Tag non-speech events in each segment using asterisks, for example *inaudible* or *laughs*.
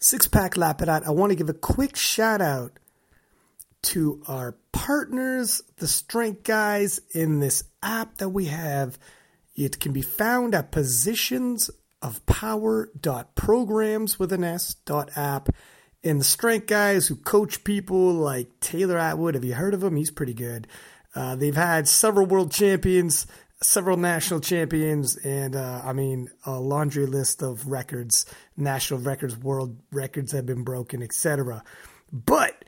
Six Pack Lapidat, I want to give a quick shout out to our partners, the Strength Guys, in this app that we have. It can be found at positions of power.programs with an S dot app. And the Strength Guys who coach people like Taylor Atwood, have you heard of him? He's pretty good. Uh, they've had several world champions several national champions, and uh, I mean a laundry list of records, national records, world records have been broken, etc. But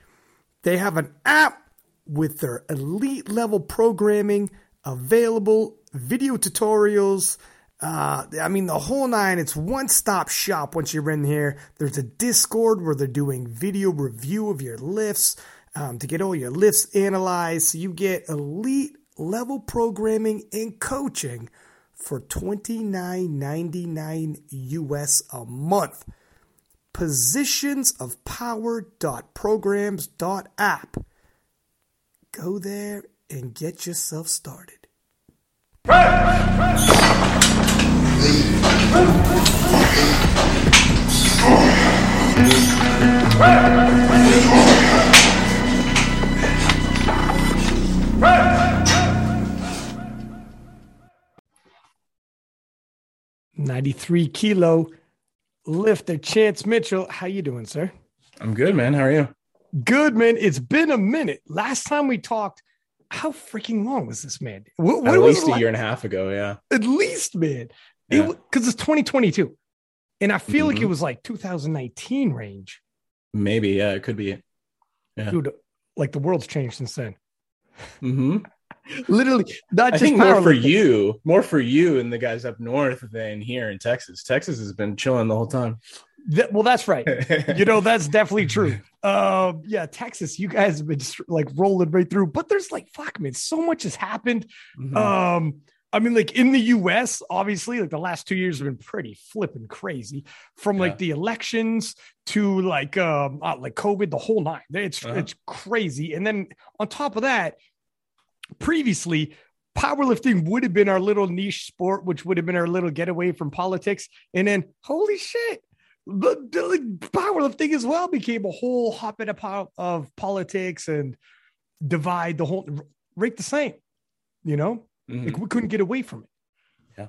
they have an app with their elite level programming available, video tutorials. Uh, I mean, the whole nine. It's one stop shop once you're in here. There's a Discord where they're doing video review of your lifts um, to get all your lifts analyzed. So you get elite level programming and coaching for $29.99 US a month. Positions of power.programs.app. Go there and get yourself started. Ninety-three kilo lifter Chance Mitchell. How you doing, sir? I'm good, man. How are you? Good, man. It's been a minute. Last time we talked, how freaking long was this, man? What, what At least a like? year and a half ago, yeah. At least, man. Because yeah. it, it's 2022. And I feel mm-hmm. like it was like 2019 range. Maybe, yeah, it could be. Yeah. Dude, like the world's changed since then. Mm-hmm. Literally, not I think more for you, more for you and the guys up north than here in Texas. Texas has been chilling the whole time. That, well, that's right. *laughs* you know, that's definitely true. Um, yeah, Texas, you guys have been just like rolling right through, but there's like, fuck, man, so much has happened. Mm-hmm. Um, I mean, like in the US, obviously, like the last two years have been pretty flipping crazy from yeah. like the elections to like um uh, like COVID, the whole nine. It's uh-huh. it's crazy. And then on top of that, previously powerlifting would have been our little niche sport, which would have been our little getaway from politics. And then holy shit, the powerlifting as well became a whole hotbed of, of politics and divide the whole rate the same, you know? Mm-hmm. Like we couldn't get away from it. Yeah.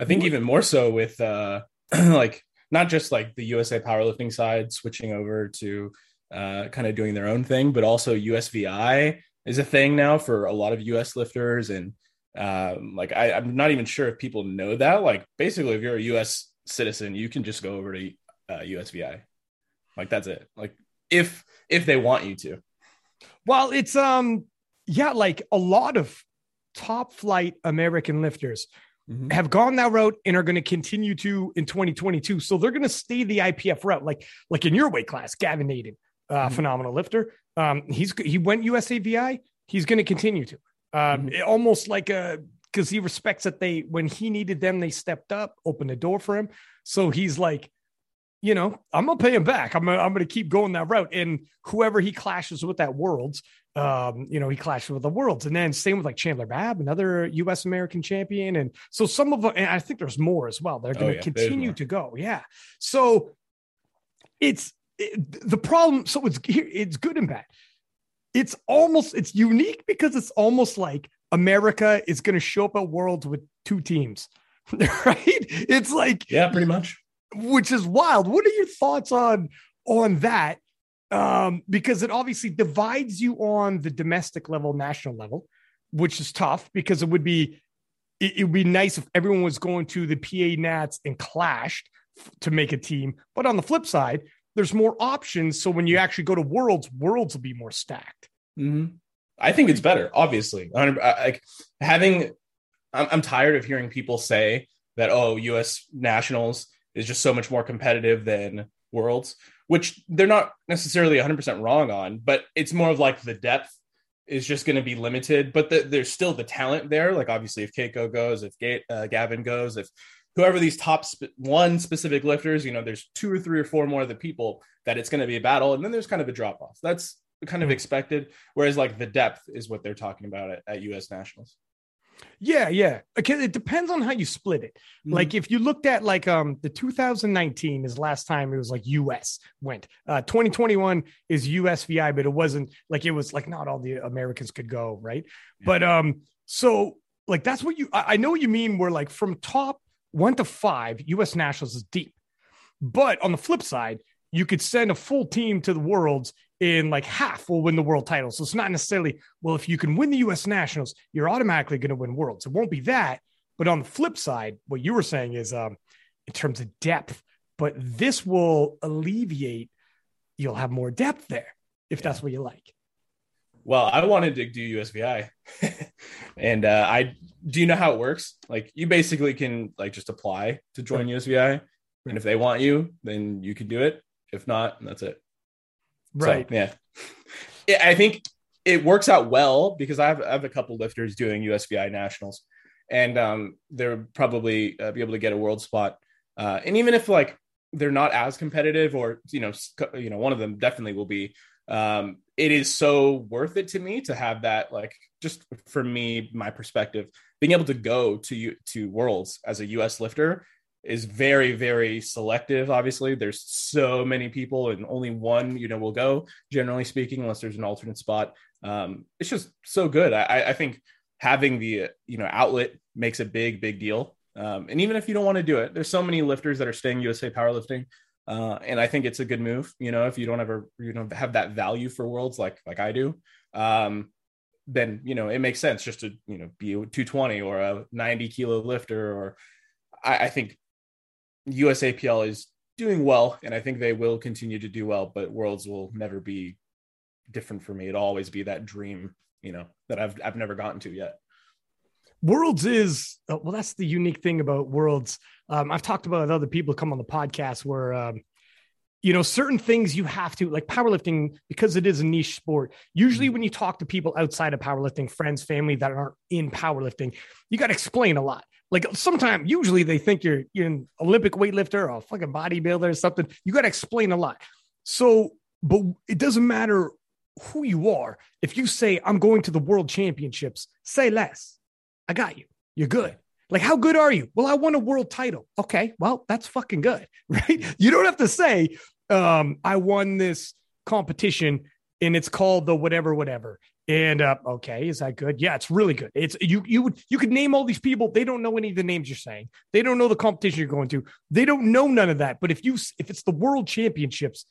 I think even more so with uh *clears throat* like not just like the USA powerlifting side switching over to uh kind of doing their own thing, but also USVI is a thing now for a lot of US lifters and um, like I, I'm not even sure if people know that. Like basically, if you're a U.S. citizen, you can just go over to uh, USVI. Like that's it. Like if if they want you to. Well, it's um yeah, like a lot of top flight American lifters mm-hmm. have gone that route and are going to continue to in 2022. So they're going to stay the IPF route, like like in your weight class, Gavin Adin, uh, mm-hmm. phenomenal lifter. Um, he's he went USAVI. He's going to continue to. Um, mm-hmm. almost like a because he respects that they when he needed them, they stepped up, opened the door for him. So he's like, you know, I'm gonna pay him back. I'm gonna, I'm gonna keep going that route. And whoever he clashes with that worlds, um, you know, he clashes with the worlds. And then same with like Chandler Babb, another US American champion. And so some of them, and I think there's more as well. They're gonna oh, yeah, continue to go. Yeah. So it's it, the problem. So it's it's good and bad. It's almost it's unique because it's almost like America is going to show up at Worlds with two teams, *laughs* right? It's like yeah, pretty much which is wild. What are your thoughts on on that? Um, because it obviously divides you on the domestic level, national level, which is tough because it would be it, it would be nice if everyone was going to the PA Nats and clashed to make a team. But on the flip side, there's more options. So when you actually go to Worlds, Worlds will be more stacked. Mm-hmm. I think it's better, obviously. Like having, I'm, I'm tired of hearing people say that, oh, US nationals is just so much more competitive than worlds, which they're not necessarily 100% wrong on, but it's more of like the depth is just going to be limited, but the, there's still the talent there. Like obviously, if Keiko goes, if Ga- uh, Gavin goes, if whoever these top sp- one specific lifters, you know, there's two or three or four more of the people that it's going to be a battle, and then there's kind of a drop off. That's kind of hmm. expected. Whereas like the depth is what they're talking about at, at U.S. nationals. Yeah, yeah. Okay, it depends on how you split it. Mm-hmm. Like if you looked at like um the 2019 is last time it was like US went. Uh 2021 is USVI, but it wasn't like it was like not all the Americans could go, right? Yeah. But um so like that's what you I, I know what you mean where like from top one to five, US nationals is deep. But on the flip side, you could send a full team to the worlds in like half will win the world title. So it's not necessarily, well, if you can win the US Nationals, you're automatically going to win worlds. It won't be that. But on the flip side, what you were saying is um, in terms of depth, but this will alleviate, you'll have more depth there if that's what you like. Well, I wanted to do USVI. *laughs* and uh, I do you know how it works? Like you basically can like just apply to join USVI. And if they want you, then you can do it. If not, that's it. Right. So, yeah. I think it works out well because I have, I have a couple lifters doing USVI nationals, and um, they'll probably uh, be able to get a world spot. Uh, and even if like they're not as competitive, or you know, you know, one of them definitely will be. Um, it is so worth it to me to have that, like, just for me, my perspective, being able to go to to worlds as a US lifter is very very selective obviously. There's so many people and only one you know will go generally speaking unless there's an alternate spot. Um, it's just so good. I, I think having the you know outlet makes a big big deal. Um, and even if you don't want to do it there's so many lifters that are staying usa powerlifting uh, and i think it's a good move you know if you don't ever you know have that value for worlds like like i do um, then you know it makes sense just to you know be a 220 or a 90 kilo lifter or I, I think USAPL is doing well, and I think they will continue to do well. But Worlds will never be different for me. It'll always be that dream, you know, that I've I've never gotten to yet. Worlds is uh, well. That's the unique thing about Worlds. Um, I've talked about other people come on the podcast where, um, you know, certain things you have to like powerlifting because it is a niche sport. Usually, mm-hmm. when you talk to people outside of powerlifting, friends, family that aren't in powerlifting, you got to explain a lot like sometimes usually they think you're you're an Olympic weightlifter or a fucking bodybuilder or something. You got to explain a lot. So, but it doesn't matter who you are. If you say I'm going to the world championships, say less. I got you. You're good. Like, how good are you? Well, I won a world title. Okay, well, that's fucking good, *laughs* right? You don't have to say, um, I won this competition and it's called the whatever, whatever. And uh, okay, is that good? Yeah, it's really good. It's you you would you could name all these people. They don't know any of the names you're saying. They don't know the competition you're going to. They don't know none of that. But if you if it's the world championships,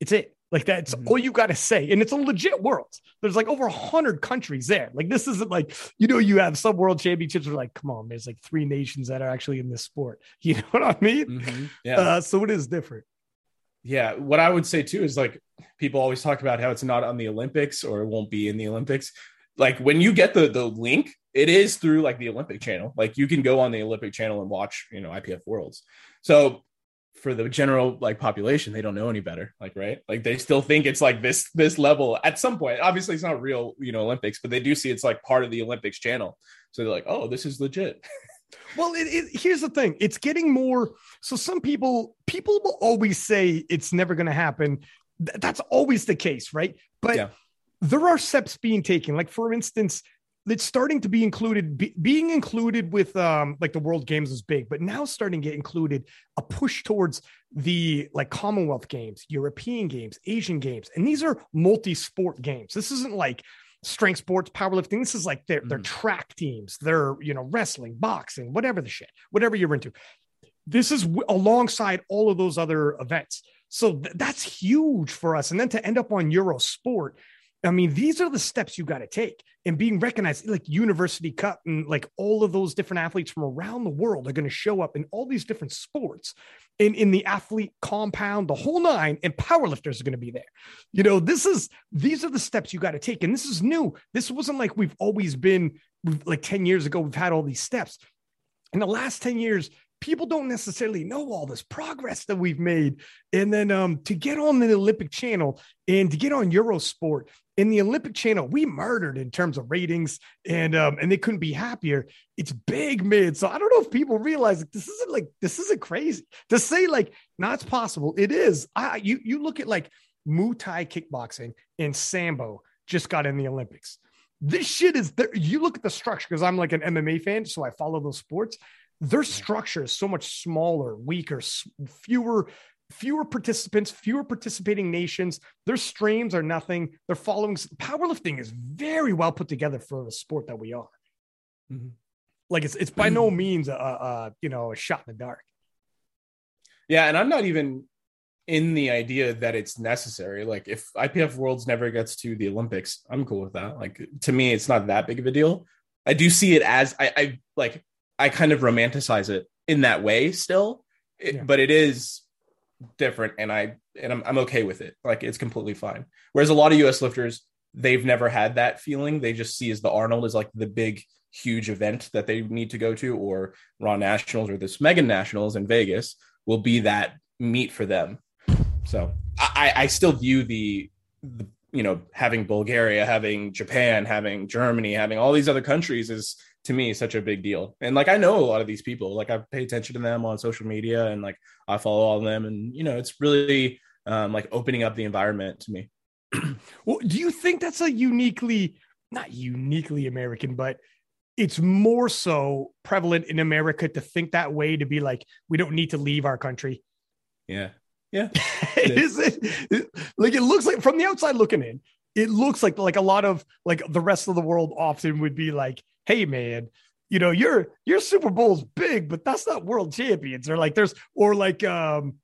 it's it. Like that's mm-hmm. all you got to say, and it's a legit world. There's like over a hundred countries there. Like this isn't like you know you have some world championships. Are like, come on, there's like three nations that are actually in this sport. *laughs* You know what I mean? Mm-hmm. Yeah. Uh, so it is different yeah what i would say too is like people always talk about how it's not on the olympics or it won't be in the olympics like when you get the the link it is through like the olympic channel like you can go on the olympic channel and watch you know ipf worlds so for the general like population they don't know any better like right like they still think it's like this this level at some point obviously it's not real you know olympics but they do see it's like part of the olympics channel so they're like oh this is legit *laughs* Well, it, it, here's the thing: it's getting more. So some people, people will always say it's never going to happen. Th- that's always the case, right? But yeah. there are steps being taken. Like for instance, it's starting to be included. Be, being included with um, like the World Games is big, but now starting to get included a push towards the like Commonwealth Games, European Games, Asian Games, and these are multi-sport games. This isn't like strength sports, powerlifting. This is like their mm. their track teams. They're you know wrestling, boxing, whatever the shit, whatever you're into. This is w- alongside all of those other events. So th- that's huge for us. And then to end up on Eurosport, I mean, these are the steps you got to take and being recognized like University Cup and like all of those different athletes from around the world are going to show up in all these different sports in, in the athlete compound, the whole nine, and powerlifters are going to be there. You know, this is these are the steps you got to take. And this is new. This wasn't like we've always been like 10 years ago, we've had all these steps. In the last 10 years, people don't necessarily know all this progress that we've made. And then um, to get on the Olympic channel and to get on Eurosport in the Olympic channel, we murdered in terms of ratings and um, and they couldn't be happier. It's big mid. So I don't know if people realize that this isn't like this isn't crazy to say like, no, it's possible. It is. I you you look at like Muay Thai kickboxing and Sambo just got in the Olympics. this shit is there. You look at the structure because I'm like an MMA fan, so I follow those sports. Their structure is so much smaller, weaker, fewer fewer participants, fewer participating nations. Their streams are nothing. Their following powerlifting is very well put together for the sport that we are. Mm-hmm. Like it's it's by no means a, a you know a shot in the dark. Yeah, and I'm not even in the idea that it's necessary. Like if IPF Worlds never gets to the Olympics, I'm cool with that. Like to me, it's not that big of a deal. I do see it as I, I like I kind of romanticize it in that way still, it, yeah. but it is different, and I and I'm I'm okay with it. Like it's completely fine. Whereas a lot of US lifters, they've never had that feeling. They just see as the Arnold is like the big huge event that they need to go to, or Raw Nationals or this Mega Nationals in Vegas will be that meet for them. So I, I still view the, the you know having Bulgaria, having Japan, having Germany, having all these other countries is to me such a big deal. And like I know a lot of these people, like I pay attention to them on social media and like I follow all of them, and you know it's really um, like opening up the environment to me. *clears throat* well, do you think that's a uniquely not uniquely American, but it's more so prevalent in America to think that way to be like, we don't need to leave our country. Yeah. Yeah. *laughs* is it like it looks like from the outside looking in, it looks like like a lot of like the rest of the world often would be like, hey man, you know, your your Super Bowl's big, but that's not world champions. Or like there's or like um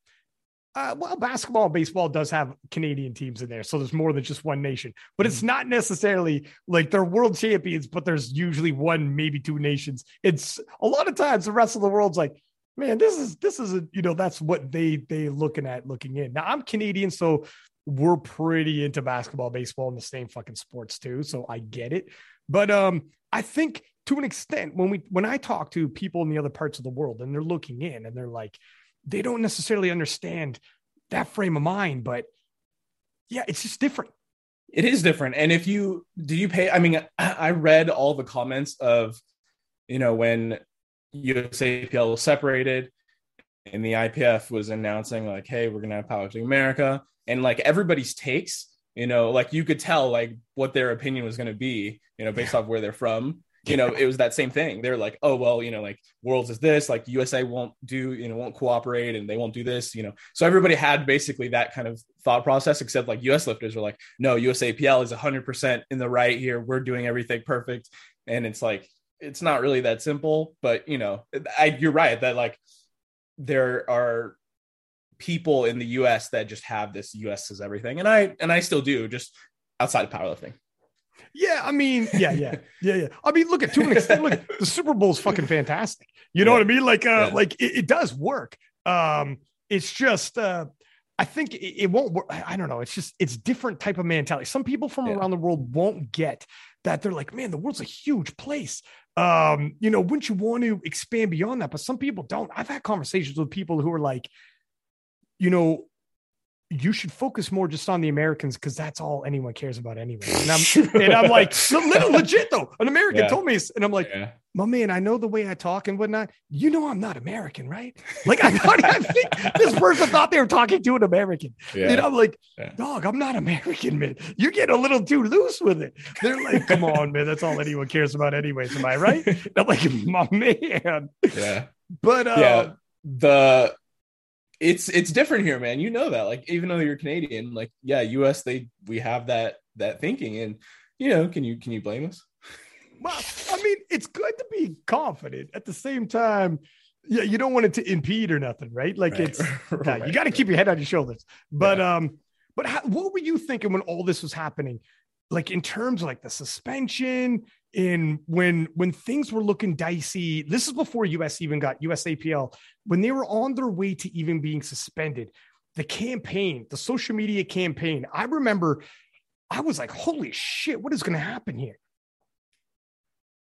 uh, well, basketball and baseball does have Canadian teams in there, so there's more than just one nation. But it's mm-hmm. not necessarily like they're world champions, but there's usually one, maybe two nations. It's a lot of times the rest of the world's like, man, this is this is a you know that's what they they looking at looking in. Now I'm Canadian, so we're pretty into basketball, baseball, and the same fucking sports too, so I get it. But um, I think to an extent when we when I talk to people in the other parts of the world and they're looking in and they're like they don't necessarily understand that frame of mind, but yeah, it's just different. It is different. And if you do you pay, I mean, I read all the comments of, you know, when USAPL was separated and the IPF was announcing like, hey, we're gonna have Powerlifting America, and like everybody's takes, you know, like you could tell like what their opinion was gonna be, you know, based off where they're from you know, it was that same thing. They're like, oh well, you know, like Worlds is this, like USA won't do, you know, won't cooperate and they won't do this, you know. So everybody had basically that kind of thought process, except like US lifters were like, no, USAPL is 100% in the right here. We're doing everything perfect, and it's like it's not really that simple. But you know, I, you're right that like there are people in the US that just have this US is everything, and I and I still do, just outside of powerlifting. Yeah, I mean, yeah, yeah, *laughs* yeah, yeah. I mean, look at to an extent, look, the Super Bowl is fucking fantastic. You know yeah. what I mean? Like, uh, yeah. like it, it, does work. Um, it's just, uh, I think it, it, won't work. I don't know. It's just, it's different type of mentality. Some people from yeah. around the world won't get that. They're like, man, the world's a huge place. Um, you know, wouldn't you want to expand beyond that? But some people don't. I've had conversations with people who are like, you know, you should focus more just on the Americans because that's all anyone cares about anyway. And I'm, and I'm like, *laughs* a little legit though, an American yeah. told me, and I'm like, yeah. my man, I know the way I talk and whatnot. You know, I'm not American, right? Like, I thought, I think this person thought they were talking to an American. Yeah. And I'm like, dog, I'm not American, man. You're getting a little too loose with it. They're like, come on, man. That's all anyone cares about, anyways. Am I right? And *laughs* I'm like, my man. Yeah. But, uh, yeah, the, it's it's different here, man. You know that. Like even though you're Canadian, like yeah, US they we have that that thinking, and you know, can you can you blame us? Well, I mean, it's good to be confident. At the same time, yeah, you don't want it to impede or nothing, right? Like right. it's *laughs* right. you got to keep your head on your shoulders. But yeah. um, but how, what were you thinking when all this was happening? Like in terms of like the suspension, in when when things were looking dicey this is before us even got usapl when they were on their way to even being suspended. The campaign the social media campaign i remember i was like holy shit what is going to happen here?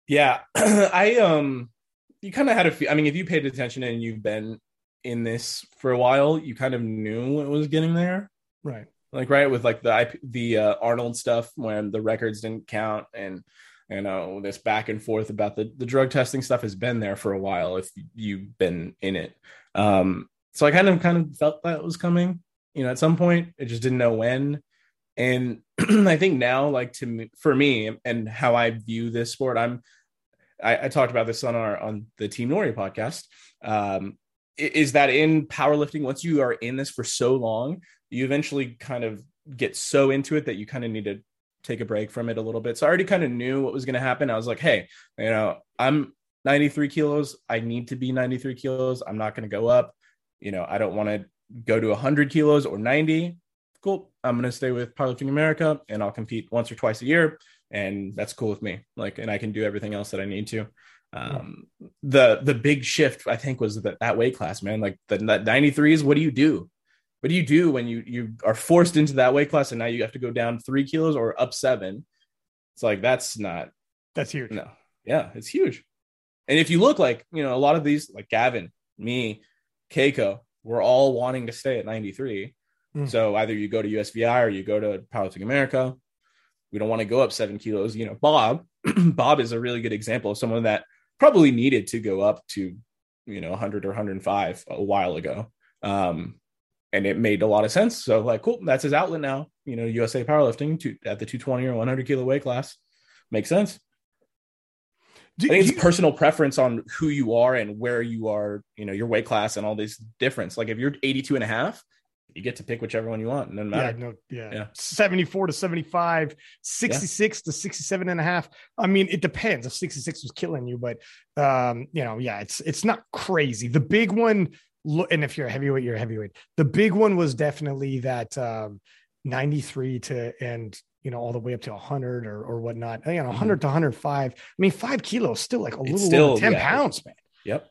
Yeah *clears throat* i um you kind of had a i mean if you paid attention and you've been in this for a while you kind of knew it was getting there. Right. Like right with like the IP, the uh, arnold stuff when the records didn't count and you know this back and forth about the the drug testing stuff has been there for a while if you've been in it. Um so i kind of kind of felt that was coming. You know at some point i just didn't know when. And *clears throat* I think now, like to me, for me and how I view this sport, I'm I, I talked about this on our on the Team Nori podcast. Um, is that in powerlifting, once you are in this for so long, you eventually kind of get so into it that you kind of need to take a break from it a little bit. So I already kind of knew what was going to happen. I was like, hey, you know, I'm 93 kilos. I need to be 93 kilos. I'm not going to go up. You know, I don't want to go to 100 kilos or 90. Cool. I'm going to stay with Powerlifting America and I'll compete once or twice a year. And that's cool with me. Like, and I can do everything else that I need to. Um, the the big shift I think was that that weight class, man. Like the, the 93s. What do you do? What do you do when you you are forced into that weight class and now you have to go down three kilos or up seven? It's like that's not that's huge. No, yeah, it's huge. And if you look like, you know, a lot of these, like Gavin, me, Keiko, we're all wanting to stay at 93. Mm. So either you go to USVI or you go to Powerlifting America. We don't want to go up seven kilos. You know, Bob, *clears throat* Bob is a really good example of someone that probably needed to go up to, you know, 100 or 105 a while ago. Um, and it made a lot of sense. So, like, cool, that's his outlet now. You know, USA Powerlifting to, at the 220 or 100 kilo weight class makes sense. Do, I think it's you, personal preference on who you are and where you are, you know, your weight class and all these difference. Like if you're 82 and a half, you get to pick whichever one you want. And then matter. Yeah, no, yeah. yeah. 74 to 75, 66 yeah. to 67 and a half. I mean, it depends if 66 was killing you, but um, you know, yeah, it's it's not crazy. The big one, and if you're a heavyweight, you're a heavyweight. The big one was definitely that um 93 to and you know, all the way up to 100 or, or whatnot. You know, 100 mm-hmm. to 105. I mean, five kilos still like a little still, 10 yeah. pounds, man. Yep.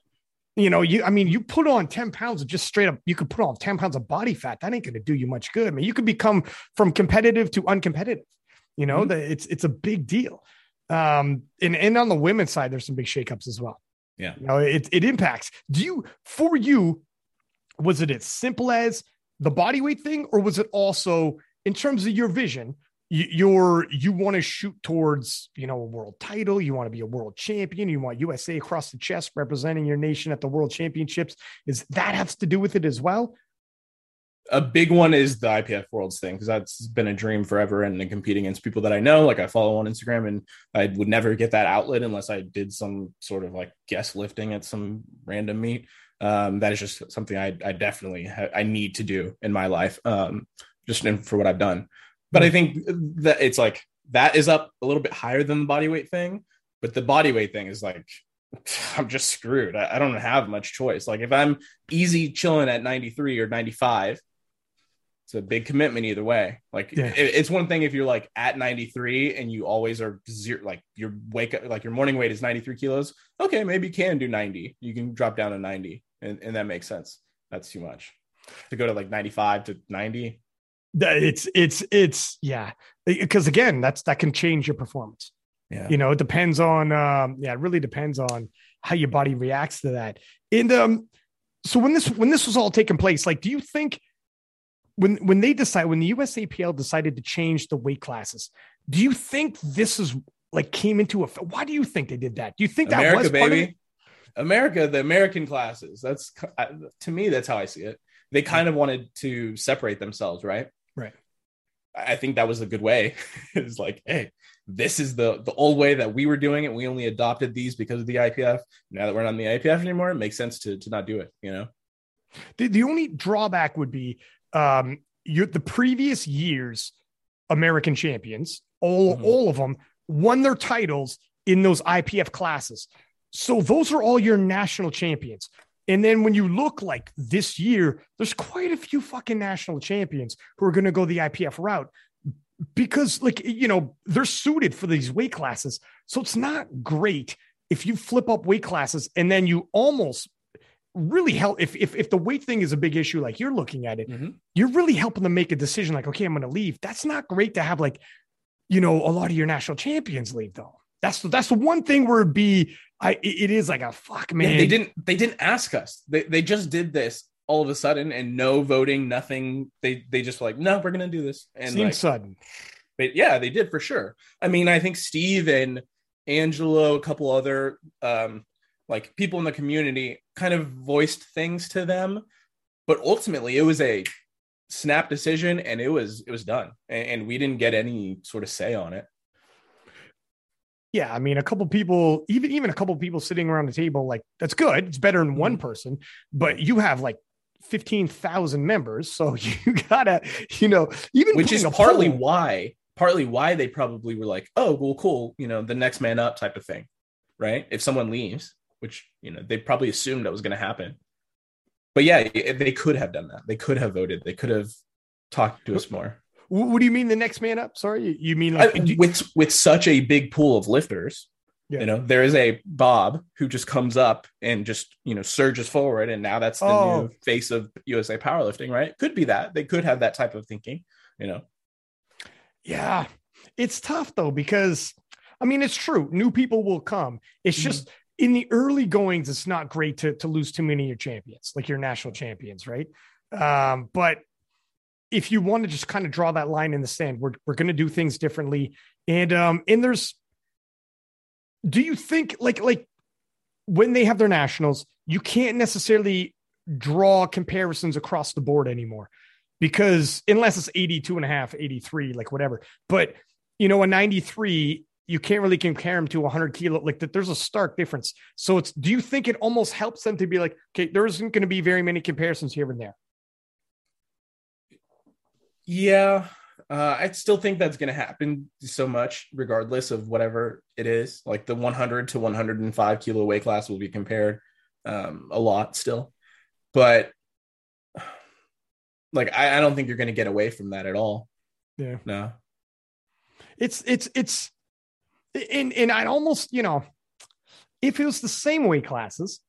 You know, you, I mean, you put on 10 pounds of just straight up, you could put on 10 pounds of body fat. That ain't going to do you much good. I mean, you could become from competitive to uncompetitive. You know, mm-hmm. the, it's, it's a big deal. Um, and, and on the women's side, there's some big shakeups as well. Yeah. You know, it, it impacts. Do you, for you, was it as simple as the body weight thing, or was it also in terms of your vision? you're you want to shoot towards you know a world title you want to be a world champion you want usa across the chest representing your nation at the world championships is that has to do with it as well a big one is the ipf worlds thing because that's been a dream forever and, competing against people that i know like i follow on instagram and i would never get that outlet unless i did some sort of like guest lifting at some random meet um, that is just something i, I definitely ha- i need to do in my life um, just in, for what i've done but I think that it's like that is up a little bit higher than the body weight thing. But the body weight thing is like, *laughs* I'm just screwed. I, I don't have much choice. Like if I'm easy chilling at 93 or 95, it's a big commitment either way. Like yeah. it, it's one thing if you're like at 93 and you always are zero, like your wake up, like your morning weight is 93 kilos. Okay, maybe you can do 90. You can drop down to 90, and, and that makes sense. That's too much to go to like 95 to 90 it's it's it's yeah because again that's that can change your performance yeah you know it depends on um yeah it really depends on how your body reacts to that and um so when this when this was all taking place like do you think when when they decide when the usapl decided to change the weight classes do you think this is like came into a why do you think they did that do you think that america was baby america the american classes that's to me that's how i see it they kind of wanted to separate themselves right Right. I think that was a good way. *laughs* it's like, hey, this is the the old way that we were doing it. We only adopted these because of the IPF. Now that we're not in the IPF anymore, it makes sense to to not do it. You know. The the only drawback would be um you the previous years American champions, all mm-hmm. all of them won their titles in those IPF classes. So those are all your national champions. And then when you look like this year, there's quite a few fucking national champions who are going to go the IPF route because, like, you know, they're suited for these weight classes. So it's not great if you flip up weight classes and then you almost really help if if if the weight thing is a big issue like you're looking at it mm-hmm. you're really helping them make a decision like okay i'm going to leave that's not great to have like you know a lot of your national champions leave though that's that's the one thing where it'd be I it is like a fuck man. Yeah, they didn't they didn't ask us. They they just did this all of a sudden and no voting, nothing. They they just like, no, we're gonna do this. And Seems like, sudden. But yeah, they did for sure. I mean, I think Steve and Angelo, a couple other um like people in the community kind of voiced things to them, but ultimately it was a snap decision, and it was it was done, and, and we didn't get any sort of say on it. Yeah, I mean, a couple people, even even a couple people sitting around the table, like that's good. It's better than one mm-hmm. person, but you have like fifteen thousand members, so *laughs* you gotta, you know, even which is partly poll, why, partly why they probably were like, oh, well, cool, you know, the next man up type of thing, right? If someone leaves, which you know they probably assumed that was going to happen, but yeah, they could have done that. They could have voted. They could have talked to us more. What do you mean the next man up? Sorry, you mean like I, with with such a big pool of lifters? Yeah. You know, there is a Bob who just comes up and just you know surges forward, and now that's the oh. new face of USA powerlifting, right? Could be that they could have that type of thinking. You know, yeah, it's tough though because I mean it's true. New people will come. It's mm-hmm. In the early goings, it's not great to to lose too many of your champions, like your national champions, right? Um, but if you want to just kind of draw that line in the sand, we're we're going to do things differently. And um, and there's, do you think like like when they have their nationals, you can't necessarily draw comparisons across the board anymore because unless it's 82 and a half, 83, like whatever. But you know, a 93, you can't really compare them to 100 kilo. Like that, there's a stark difference. So it's, do you think it almost helps them to be like, okay, there isn't going to be very many comparisons here and there? Yeah, uh, I still think that's going to happen so much, regardless of whatever it is. Like the 100 to 105 kilo weight class will be compared um, a lot still, but like I, I don't think you're going to get away from that at all. Yeah, no. It's it's it's, and and I almost you know, if it was the same weight classes,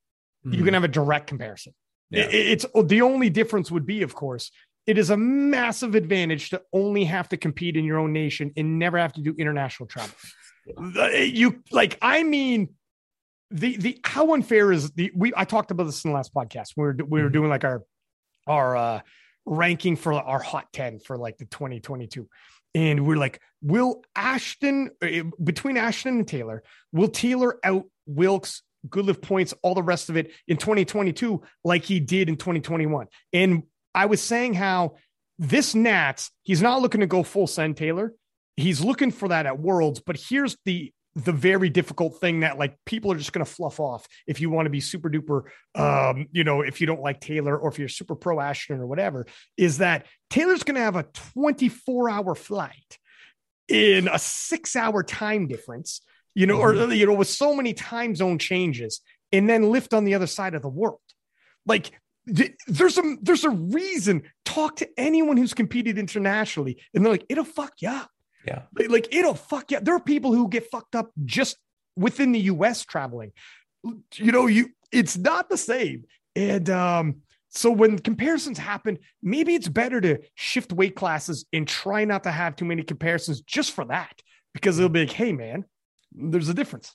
mm-hmm. you can have a direct comparison. Yeah. It, it's the only difference would be, of course, it is a massive advantage to only have to compete in your own nation and never have to do international travel. You like, I mean, the the how unfair is the we I talked about this in the last podcast. We were we were mm-hmm. doing like our our uh ranking for our hot 10 for like the 2022 and we're like will ashton uh, between ashton and taylor will taylor out wilks goodlift points all the rest of it in 2022 like he did in 2021 and I was saying how this Nats, he's not looking to go full send Taylor. He's looking for that at Worlds, but here's the the very difficult thing that like people are just going to fluff off if you want to be super duper um you know if you don't like taylor or if you're super pro ashton or whatever is that taylor's going to have a 24 hour flight in a six hour time difference you know or mm-hmm. you know with so many time zone changes and then lift on the other side of the world like there's a there's a reason. Talk to anyone who's competed internationally, and they're like, it'll fuck you up. Yeah, like it'll fuck you. Up. There are people who get fucked up just within the U.S. traveling. You know, you it's not the same. And um, so when comparisons happen, maybe it's better to shift weight classes and try not to have too many comparisons just for that, because it'll be like, hey man, there's a difference.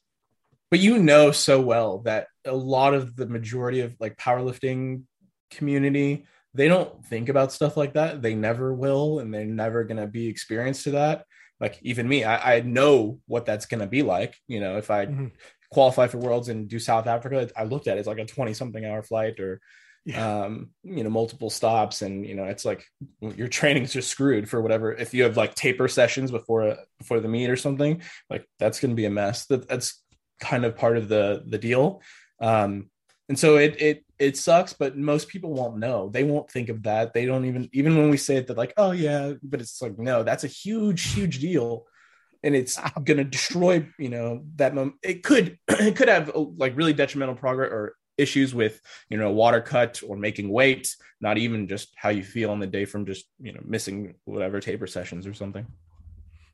But you know so well that a lot of the majority of like powerlifting community they don't think about stuff like that. They never will and they're never going to be experienced to that. Like even me I, I know what that's going to be like. You know if i mm-hmm. qualify for worlds and do south africa i looked at it, it's like a 20 something hour flight or yeah. um you know multiple stops and you know it's like your training's just screwed for whatever if you have like taper sessions before a, before the meet or something like that's going to be a mess. That, that's kind of part of the the deal. Um and so it it it sucks but most people won't know. They won't think of that. They don't even even when we say it they're like oh yeah but it's like no that's a huge huge deal. And it's going to destroy you know that mom- it could *clears throat* it could have like really detrimental progress or issues with you know water cut or making weight not even just how you feel on the day from just you know missing whatever taper sessions or something.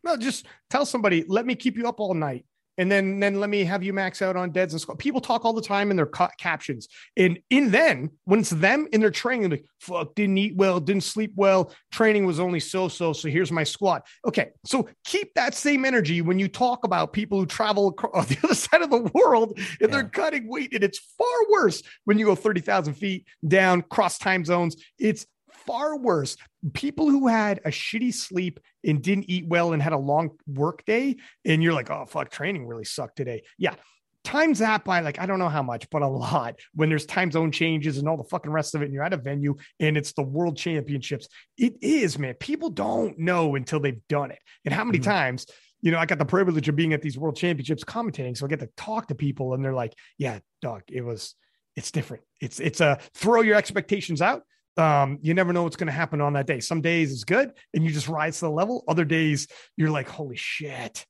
No just tell somebody let me keep you up all night and then then let me have you max out on deads and squat. People talk all the time in their ca- captions, and in then when it's them in their training, like fuck, didn't eat well, didn't sleep well, training was only so so. So here's my squat. Okay, so keep that same energy when you talk about people who travel across *laughs* the other side of the world and yeah. they're cutting weight, and it's far worse when you go thirty thousand feet down, cross time zones. It's far worse. People who had a shitty sleep and didn't eat well and had a long work day, and you're like, oh, fuck, training really sucked today. Yeah. times that by like I don't know how much, but a lot. When there's time zone changes and all the fucking rest of it, and you're at a venue and it's the World Championships, it is man. People don't know until they've done it. And how many mm-hmm. times? You know, I got the privilege of being at these World Championships commentating, so I get to talk to people, and they're like, "Yeah, dog, it was, it's different. It's it's a throw your expectations out." Um, you never know what's going to happen on that day. Some days it's good and you just rise to the level. Other days you're like, holy shit,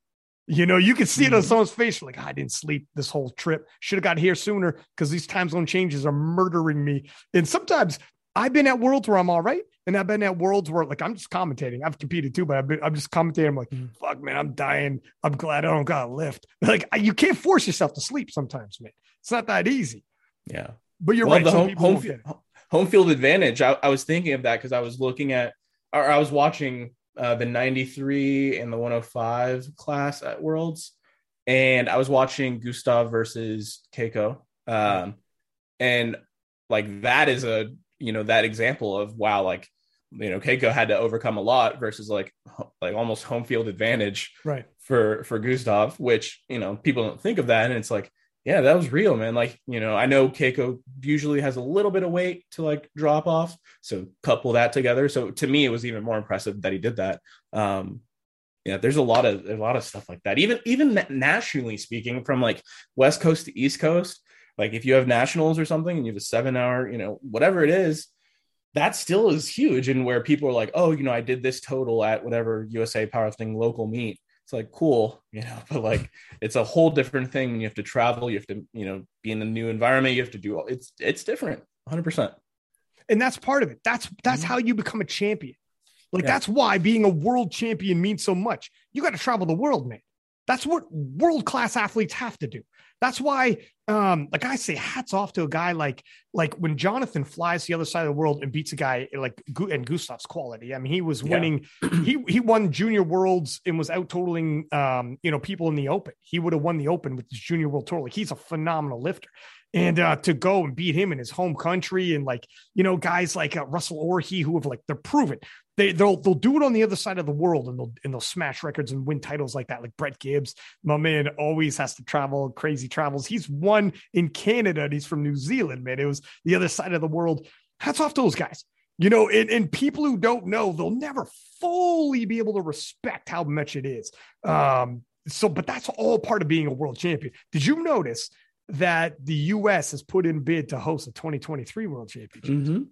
you know, you can see it on mm-hmm. someone's face. Like, I didn't sleep this whole trip. Should have got here sooner because these time zone changes are murdering me. And sometimes I've been at worlds where I'm all right. And I've been at worlds where like I'm just commentating. I've competed too, but I've been, I'm just commentating. I'm like, mm. fuck, man, I'm dying. I'm glad I don't got a lift. Like you can't force yourself to sleep sometimes, man. It's not that easy. Yeah. But you're well, right. The home, home, home field advantage. I, I was thinking of that because I was looking at or I was watching uh, the 93 and the 105 class at Worlds. And I was watching Gustav versus Keiko. Um, and like that is a, you know, that example of wow, like, you know, Keiko had to overcome a lot versus like, like almost home field advantage right for, for Gustav, which, you know, people don't think of that. And it's like, yeah, that was real, man. Like, you know, I know Keiko usually has a little bit of weight to like drop off. So couple that together. So to me, it was even more impressive that he did that. Um, yeah, there's a lot of a lot of stuff like that. Even even nationally speaking, from like West Coast to East Coast, like if you have nationals or something and you have a seven hour, you know, whatever it is, that still is huge. And where people are like, oh, you know, I did this total at whatever USA powerlifting local meet it's like cool, you know, *laughs* but like it's a whole different thing. When you have to travel, you have to, you know, be in a new environment, you have to do all it's it's different, 100 percent And that's part of it. That's that's mm-hmm. how you become a champion. Like yeah. that's why being a world champion means so much. You got to travel the world, man. That's what world class athletes have to do. That's why, um, like I say, hats off to a guy like like when Jonathan flies the other side of the world and beats a guy like and Gustav's quality. I mean, he was winning. Yeah. *clears throat* he he won junior worlds and was out totaling, um, you know, people in the open. He would have won the open with his junior world total. Like he's a phenomenal lifter and uh, to go and beat him in his home country and like you know guys like uh, Russel Orhii who have like they're proven they they'll they'll do it on the other side of the world and they'll and they'll smash records and win titles like that like Brett Gibbs my man always has to travel crazy travels he's won in Canada and he's from New Zealand man it was the other side of the world hats off to those guys you know and, and people who don't know they'll never fully be able to respect how much it is um so but that's all part of being a world champion did you notice that the U.S. has put in bid to host a 2023 World Championship. Mm-hmm.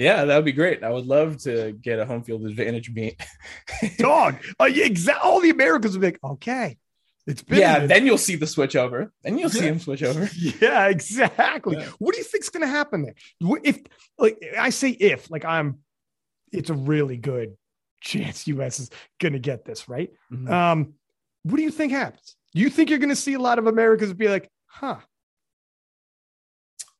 Yeah, that would be great. I would love to get a home field advantage meet. *laughs* Dog, uh, exa- all the Americans would be like, okay, it's been yeah. Then you'll see the switch over. Then you'll see him switch over. *laughs* Yeah, exactly. Yeah. What do you think's going to happen there? If like I say, if like I'm, it's a really good chance *laughs* U.S. is going to get this right. Mm-hmm. Um, what do you think happens? Do you think you're going to see a lot of Americans be like, Huh.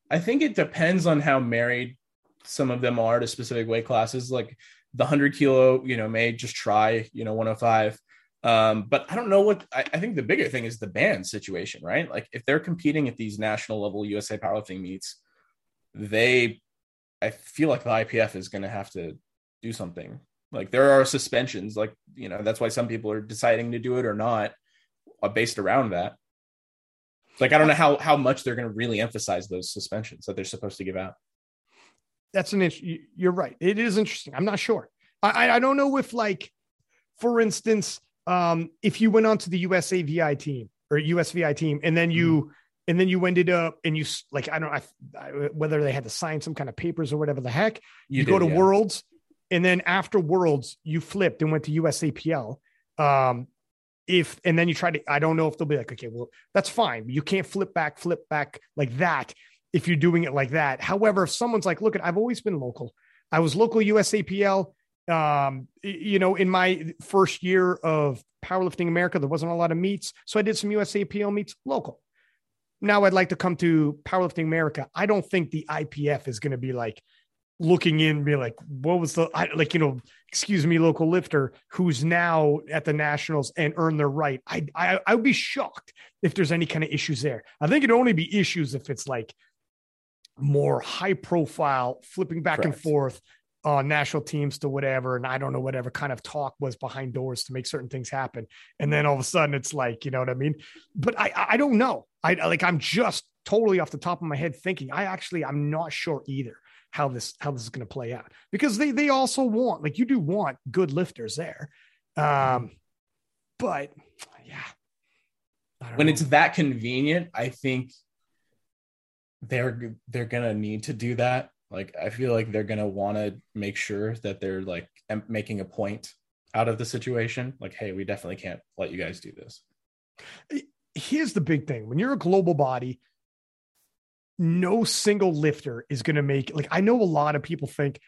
I think it depends on how married some of them are to specific weight classes. Like the 100 kilo, you know, may just try, you know, 105. Um, but I don't know what I, I, think the bigger thing is the band situation, right? Like if they're competing at these national level USA powerlifting meets, they, I feel like the IPF is going to have to do something. Like there are suspensions, like, you know, that's why some people are deciding to do it or not uh, based around that. Like I don't know how how much they're going to really emphasize those suspensions that they're supposed to give out. That's an issue. You're right. It is interesting. I'm not sure. I I don't know if like, for instance, um, if you went onto the USA VI team or USVI team, and then you. Mm. And then you ended up, and you like I don't know I, whether they had to sign some kind of papers or whatever the heck. You, you did, go to yeah. Worlds, and then after Worlds, you flipped and went to USAPL. Um, if and then you try to i don't know if they'll be like okay well that's fine you can't flip back flip back like that if you're doing it like that. However if someone's like look i've always been local. I was local usapl um you know in my first year of powerlifting america there wasn't a lot of meets so i did some usapl meets local. Now i'd like to come to powerlifting america. I don't think the ipf is going to be like looking in be like what was the I, like you know excuse me local lifter who's now at the nationals and earn their right. I, I i would be shocked if there's any kind of issues there. I think it'd only be issues if it's like more high profile flipping back Correct. and forth on national teams to whatever and i don't know whatever kind of talk was behind doors to make certain things happen and then all of a sudden it's like you know what i mean but i i don't know I like I'm just totally off the top of my head thinking I actually I'm not sure either how this how this is going to play out because they they also want like you do want good lifters there. Um but yeah. When know. it's that convenient, I think they're they're to need to do that. Like I feel like they're to want to make sure that they're like making a point out of the situation. Like hey, we definitely can't let you guys do this here's the big thing when you're a global body no single lifter is going to make like i know a lot of people think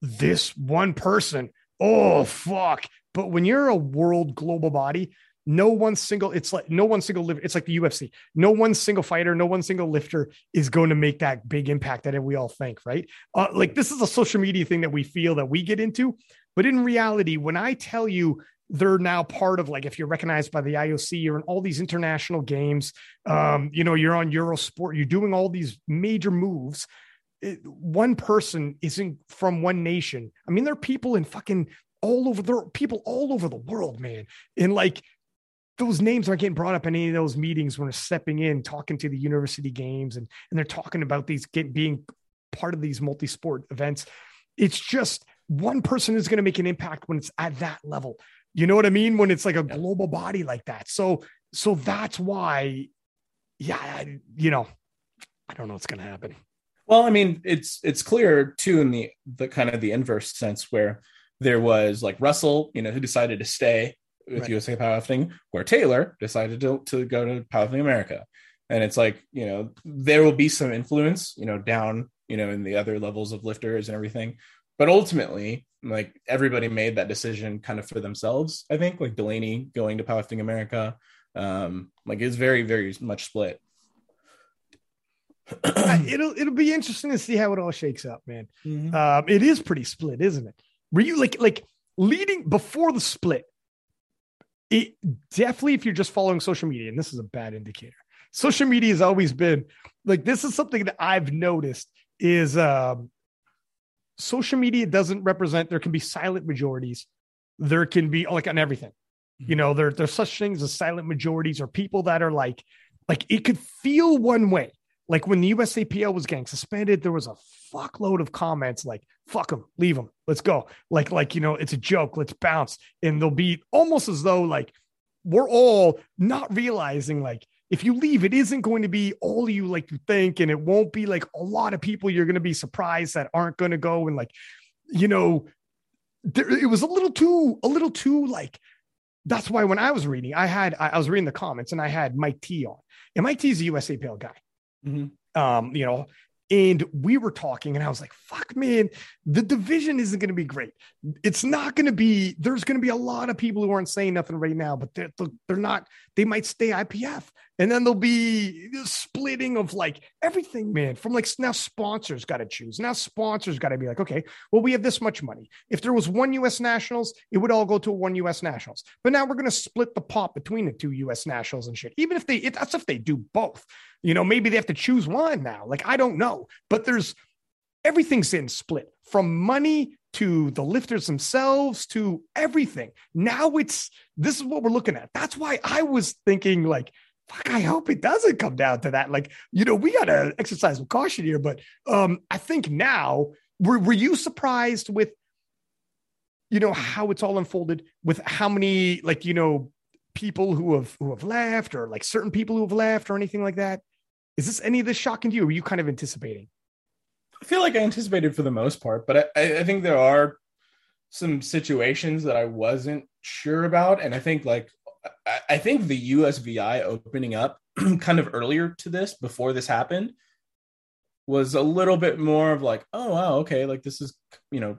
this one person oh fuck but when you're a world global body no one single it's like no one single lifter it's like the ufc no one single fighter no one single lifter is going to make that big impact that we all think right uh, like this is a social media thing that we feel that we get into but in reality when i tell you they're now part of like if you're recognized by the IOC, you're in all these international games. Um, you know, you're on Eurosport, you're doing all these major moves. One person isn't from one nation. I mean, there are people in fucking all over there are people all over the world, man. And like those names aren't getting brought up in any of those meetings when they're stepping in, talking to the university games and and they're talking about these get, being part of these multi-sport events. It's just one person is going to make an impact when it's at that level. You know what I mean? When it's like a global body like that. So, so that's why, yeah, I, you know, I don't know what's going to happen. Well, I mean, it's it's clear too in the the kind of the inverse sense where there was like Russel, you know, who decided to stay with right. USA Powerlifting, where Taylor decided to to go to Powerlifting America, and it's like you know there will be some influence, you know, down you know in the other levels of lifters and everything, but ultimately like everybody made that decision kind of for themselves i think. Like delaney going to powerlifting america um like it's very very much split. *clears throat* It'll it'll be interesting to see how it all shakes up man. Mm-hmm. um it is pretty split isn't it? Were you like like leading before the split it definitely if you're just following social media and this is a bad indicator social media has always been like this is something that i've noticed is um social media doesn't represent there can be silent majorities. There can be like on everything. You mm-hmm. know there there's such things as silent majorities or people that are like like it could feel one way like when the USAPL was getting suspended there was a fuckload of comments like fuck them leave them let's go like like you know it's a joke let's bounce and they'll be almost as though like we're all not realizing like if you leave, it isn't going to be all you like you think, and it won't be like a lot of people you're going to be surprised that aren't going to go. And like, you know, there, it was a little too, a little too like. That's why when I was reading, I had I, was reading the comments and I had Mike T on, and Mike T is a USAPL guy. Mm-hmm. Um, you know, and we were talking, and I was like, fuck, man, the division isn't going to be great. It's not going to be, there's going to be a lot of people who aren't saying nothing right now, but they're, they're not, they might stay IPF. And then there'll be the splitting of like everything, man, from like now sponsors got to choose. Now sponsors got to be like, okay, well, we have this much money. If there was one US nationals, it would all go to one US nationals. But now we're going to split the pot between the two US nationals and shit. Even if they, it, that's if they do both. You know, maybe they have to choose one now. Like, I don't know. But there's everything's in split from money to the lifters themselves to everything. Now it's this is what we're looking at. That's why I was thinking, like, fuck, I hope it doesn't come down to that. Like, you know, we got to exercise some caution here. But um, I think now, were, were you surprised with, you know, how it's all unfolded with how many, like, you know, people who have who have left or like certain people who have left or anything like that? Is this any of this shocking to you? Or were you kind of anticipating? I feel like I anticipated for the most part, but I, I think there are some situations that I wasn't sure about, and I think like I, think the USVI opening up *clears throat* kind of earlier to this before this happened was a little bit more of like, oh wow, okay, like this is you know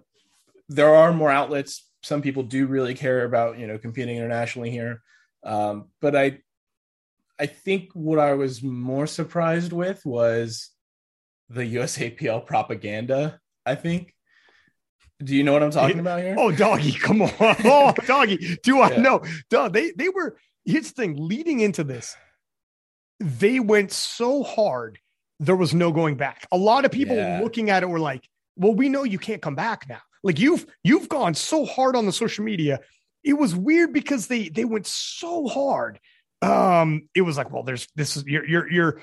there are more outlets. Some people do really care about you know competing internationally here, um, but I I think what I was more surprised with was the USAPL propaganda. I think. Do you know what I'm talking about here? Oh, doggy, come on! *laughs* Oh, doggy, do I yeah. know? Dog, they they were. Here's the thing: leading into this, they went so hard, there was no going back. A lot of people yeah. looking at it were like, "Well, we know you can't come back now. Like you've you've gone so hard on the social media. It was weird because they they went so hard um, it was like, well, there's this is you're you're you're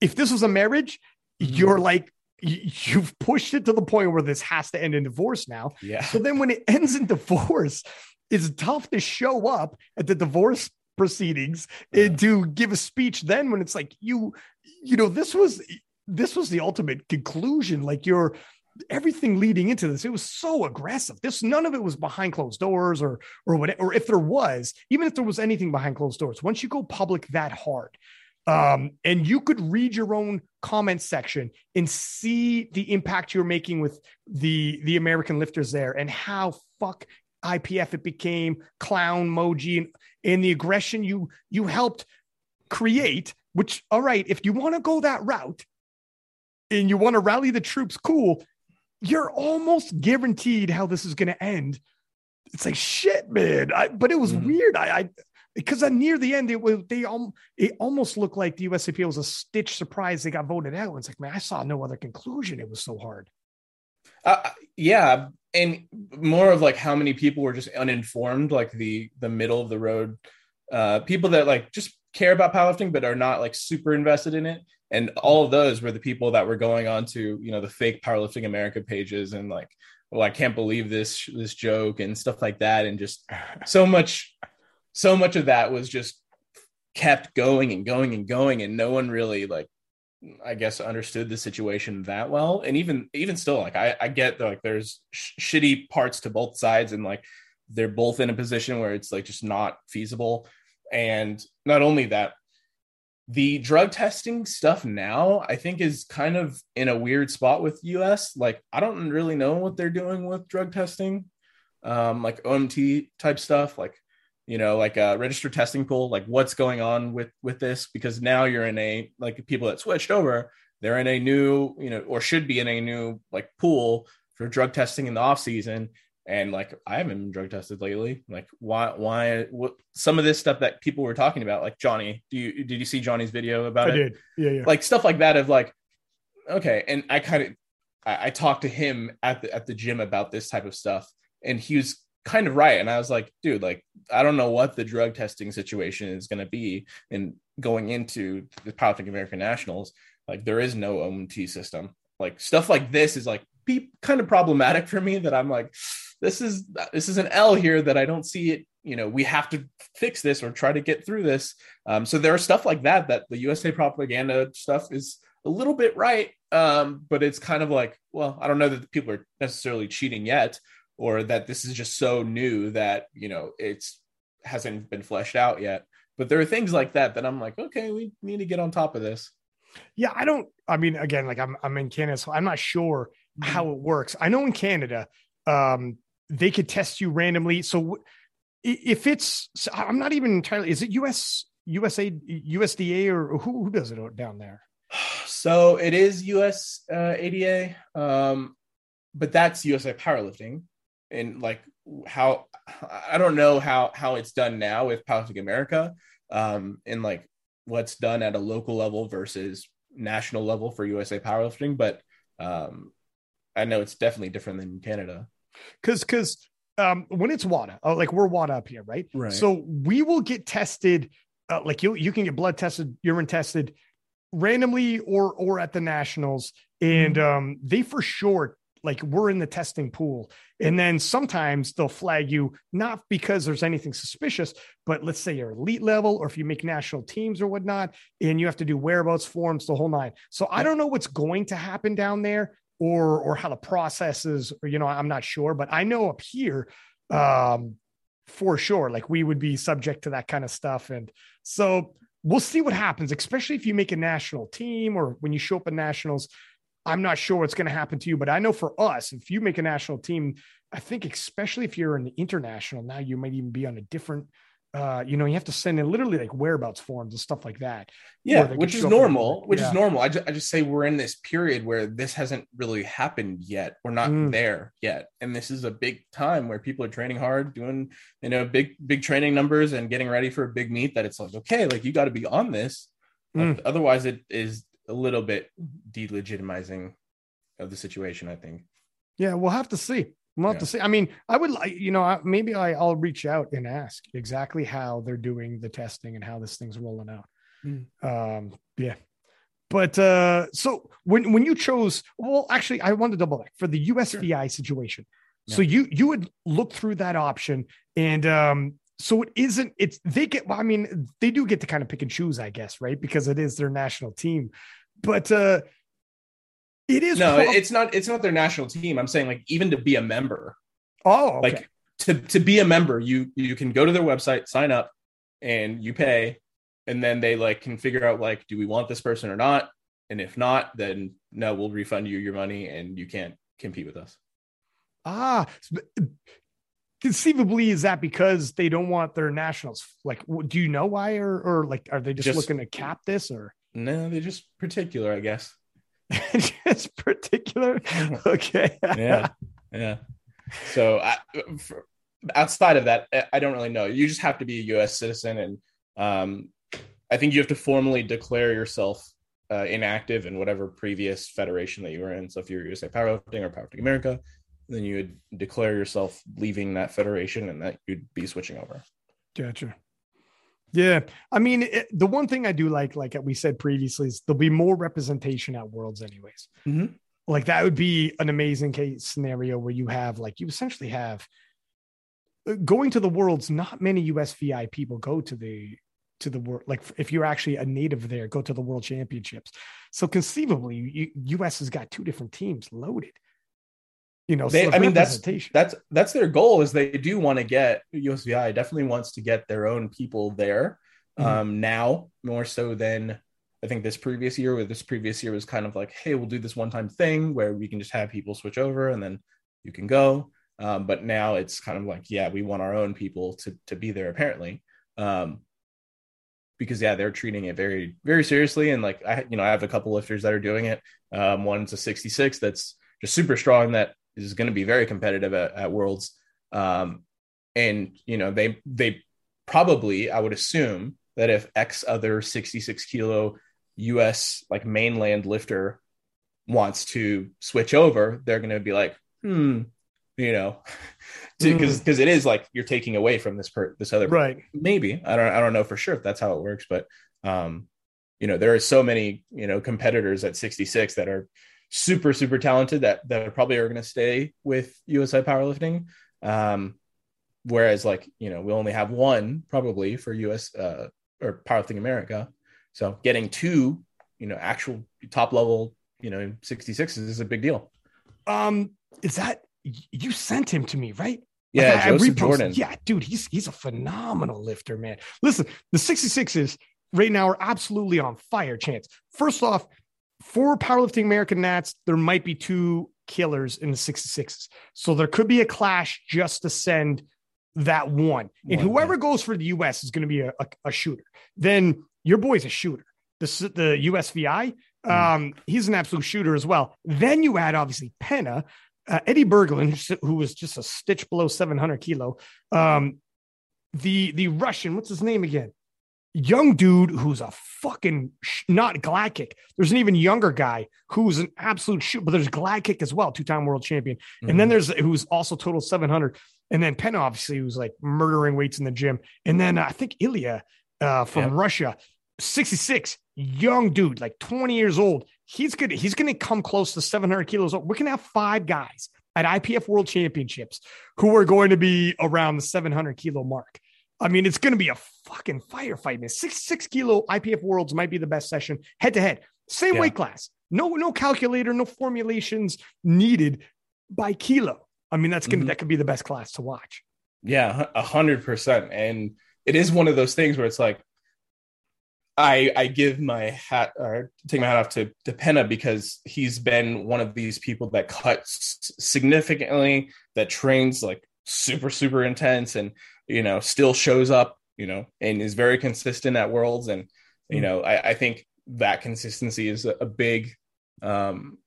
if this was a marriage, mm-hmm. you're like you've pushed it to the point where this has to end in divorce now. Yeah. So then when it *laughs* ends in divorce, it's tough to show up at the divorce proceedings yeah. and to give a speech then when it's like you you know this was this was the ultimate conclusion like you're everything leading into this it was so aggressive. This none of it was behind closed doors or or what or if there was even if there was anything behind closed doors once you go public that hard um, and you could read your own comment section and see the impact you're making with the the American lifters there and how fuck IPF it became clown moji and, and the aggression you you helped create which all right if you want to go that route and you want to rally the troops cool you're almost guaranteed how this is going to end it's like shit man I, but it was mm-hmm. weird I, I because near the end, it was they um, it almost looked like the USAPL was a stitch surprise they got voted out. It's like, man, I saw no other conclusion. It was so hard. Uh, yeah, and more of like how many people were just uninformed, like the the middle of the road uh, people that like just care about powerlifting but are not like super invested in it. And all of those were the people that were going on to you know the fake powerlifting America pages and like, well, I can't believe this this joke and stuff like that, and just *laughs* so much so much of that was just kept going and going and going. And no one really like i guess understood the situation that well. And even even still like i, I get that, like there's sh- shitty parts to both sides. And like they're both in a position where it's like just not feasible. And not only that the drug testing stuff now i think is kind of in a weird spot with us like i don't really know what they're doing with drug testing um like omt type stuff like you know like a registered testing pool like what's going on with with this because now you're in a like people that switched over they're in a new you know or should be in a new like pool for drug testing in the off season and like i haven't been drug tested lately like why why what some of this stuff that people were talking about like johnny do you did you see johnny's video about I it did yeah yeah like stuff like that of like okay and i kind of I, I talked to him at the at the gym about this type of stuff and he was kind of right. And I was like, dude, like, I don't know what the drug testing situation is going to be. And going into the Powerlifting American Nationals, like, there is no OMT system. Like, stuff like this is like be kind of problematic for me that I'm like, this is this is an L here that I don't see it. You know, we have to fix this or try to get through this. Um, so there are stuff like that that the USA propaganda stuff is a little bit right, um, but it's kind of like, well, I don't know that people are necessarily cheating yet, or that this is just so new that you know it's hasn't been fleshed out yet but there are things like that that i'm like okay we need to get on top of this yeah i don't i mean again like i'm, I'm in canada so i'm not sure mm-hmm. how it works i know in canada um they could test you randomly. So if it's i'm not even entirely is it us usa usda or who, who does it down there? *sighs* So it is us uh, ada um but that's usa powerlifting. And like how I don't know how how it's done now with Powerlifting America, um, and like what's done at a local level versus national level for USA Powerlifting, but um, I know it's definitely different than Canada. Because because um, when it's WADA, oh, like we're WADA up here, right? Right. So we will get tested, uh, like you you can get blood tested, urine tested randomly or or at the nationals, and mm-hmm. um, they for sure like we're in the testing pool and then sometimes they'll flag you not because there's anything suspicious but let's say you're elite level or if you make national teams or whatnot and you have to do whereabouts forms the whole nine so i don't know what's going to happen down there or or how the process is or you know i'm not sure but i know up here um for sure like we would be subject to that kind of stuff and so we'll see what happens especially if you make a national team or when you show up at nationals I'm not sure what's going to happen to you, but I know for us, if you make a national team, I think especially if you're an international now, you might even be on a different. Uh, you know, you have to send in literally like whereabouts forms and stuff like that. Yeah, which is normal. Which yeah. is normal. I just, I just say we're in this period where this hasn't really happened yet. We're not mm. there yet, and this is a big time where people are training hard, doing you know big big training numbers and getting ready for a big meet. That it's like okay, like you got to be on this. Mm. Otherwise, it is a little bit delegitimizing of the situation, I think. Yeah, we'll have to see. We'll have Yeah. to see. I mean, I would like, you know, maybe I, I'll reach out and ask exactly how they're doing the testing and how this thing's rolling out. Mm. Um, yeah. But uh, so when when you chose, well, actually, I wanted to double back for the USVI situation. So you you would look through that option, and um, so it isn't. It's they get. Well, I mean, they do get to kind of pick and choose, I guess, right? Because it is their national team. But uh, it is No, prob- it's not. It's not their national team. I'm saying like even to be a member, oh okay. like to to be a member, you you can go to their website, sign up, and you pay, and then they like can figure out like, do we want this person or not? And if not, then no, we'll refund you your money, and you can't compete with us. Ah, conceivably, is that because they don't want their nationals? Like, do you know why, or or like, are they just, Just- looking to cap this, or No, they're just particular, I guess. *laughs* just particular? *laughs* Okay, Yeah, yeah. So I, for, outside of that, I- don't really know. You just have to be a U.S. citizen, and um, I think you have to formally declare yourself uh, inactive in whatever previous federation that you were in. So if you're USA Powerlifting or Powerlifting America, then you would declare yourself leaving that federation, and that you'd be switching over. Gotcha. Yeah, I mean, it, the one thing I do like, like we said previously, is there'll be more representation at Worlds, anyways. Mhm. Like that would be an amazing case scenario where you have, like, you essentially have uh, going to the Worlds. Not many USVI people go to the to the world. Like, if you're actually a native there, go to the World Championships. So conceivably, you, US has got two different teams loaded. You know, They- I mean, that's that's that's their goal. Is they do want to get USVI definitely wants to get their own people there. Mhm. Um, now more so than I think this previous year. Where this previous year was kind of like, hey, we'll do this one time thing where we can just have people switch over and then you can go. Um, but now it's kind of like, yeah, we want our own people to to be there apparently. Um, because yeah, they're treating it very very seriously, and like I, you know, I have a couple lifters that are doing it. Um, one's a 66 that's just super strong that is going to be very competitive at, at Worlds. Um, and you know, they they probably I would assume that if X other 66 kilo US like mainland lifter wants to switch over, they're going to be like, hmm, you know, *laughs* because because it is like you're taking away from this per this other right. maybe i don't i don't know for sure if that's how it works but um you know there are so many you know competitors at 66 that are super super talented that that probably are going to stay with usi powerlifting um whereas like you know we only have one probably for us uh or powerlifting america so getting two you know actual top level you know 66s is a big deal Um, is that you sent him to me, right? yeah Like, I- I joseph reposted- jordan Yeah, dude, he's he's a phenomenal lifter, man. Listen, the 66s right now are absolutely on fire. Chance. First off, for powerlifting American Nats, there might be two killers in the 66s, so there could be a clash just to send that one. And One, whoever goes for the US is going to be a, a, a shooter. Then your boy's a shooter. The the USVI, Mm. um, he's an absolute shooter as well. Then you add obviously Penna, uh, Eddie Berglund, *laughs* who was just a stitch below 700 kilo. Um, the the Russian, what's his name again? Young dude who's a fucking sh- not glad kick. There's an even younger guy who's an absolute shoot, but there's glad kick as well, two time world champion. And Mm-hmm. then there's who's also total 700. And then Penn obviously, who's like murdering weights in the gym. And then uh, I think Ilya uh, from Yeah. Russia, 66, young dude, like 20 years old. He's good. He's going to come close to 700 kilos. We're going to have five guys at IPF World Championships who are going to be around the 700 kilo mark. I mean, it's going to be a fucking firefight, man. Six six kilo IPF Worlds might be the best session head to head. Same Yeah. weight class. No no calculator, no formulations needed by kilo. I mean, that's gonna Mhm. that could be the best class to watch. Yeah, a hundred percent. And it is one of those things where it's like, I I give my hat or take my hat off to to Penna because he's been one of these people that cuts significantly, that trains like super super intense, and you know still shows up, you know, and is very consistent at Worlds. And you Mm. know, I, I think that consistency is a, a big um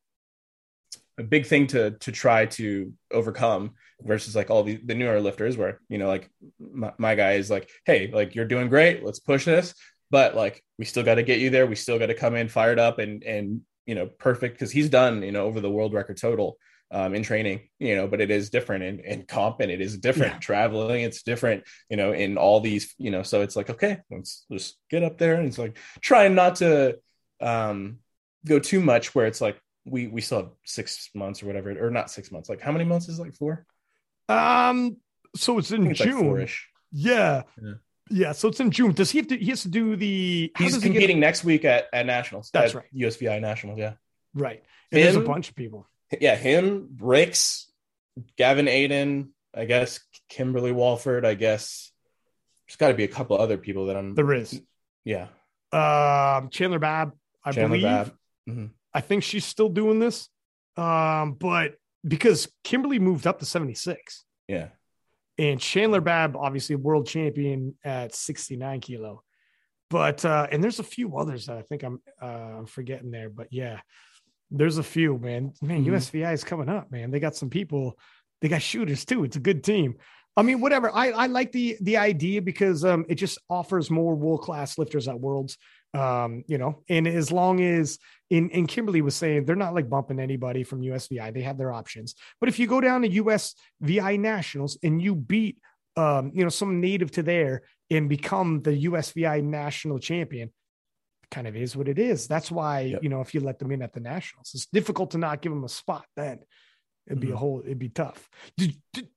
a big thing to to try to overcome versus like all the, the newer lifters where you know like my, my guy is like hey like you're doing great let's push this but like we still got to get you there we still got to come in fired up and and you know perfect because he's done you know over the world record total um, in training, you know, but it is different in, in comp and it is different yeah. traveling. It's different, you know, in all these, you know, so it's like, okay, let's just get up there. And it's like trying not to um, go too much where it's like, we, we still have six months or whatever, or not six months. Like how many months is like four? Um, so it's in it's June. Like yeah. yeah. Yeah, so it's in June. Does he have to? He has to do the. He's competing he next week at at nationals. That's right. USVI nationals. Yeah. Right. And him, there's a bunch of people. Yeah, him, Bricks, Gavin Adin, I guess Kimberly Walford. I guess there's got to be a couple other people that I'm. There is. Yeah. Um, Chandler Babb, I Chandler believe. Babb. Mm-hmm. I think she's still doing this. Um, but because Kimberly moved up to 76. Yeah. And Chandler Babb, obviously world champion at 69 kilo. But uh, and there's a few others that I think I'm uh, I'm forgetting there. But yeah, there's a few, man. Man, mm-hmm. USVI is coming up, man. They got some people, they got shooters too. It's a good team. I mean, whatever. I, I like the the idea because um, it just offers more world class lifters at Worlds. Um, you know, and as long as in in Kimberly was saying they're not like bumping anybody from USVI, they have their options. But if you go down to USVI nationals and you beat um, you know, some native to there and become the USVI national champion, kind of is what it is. That's why, yep. you know, if you let them in at the nationals, it's difficult to not give them a spot then. It'd be mm-hmm. a whole, it'd be tough. Did, did,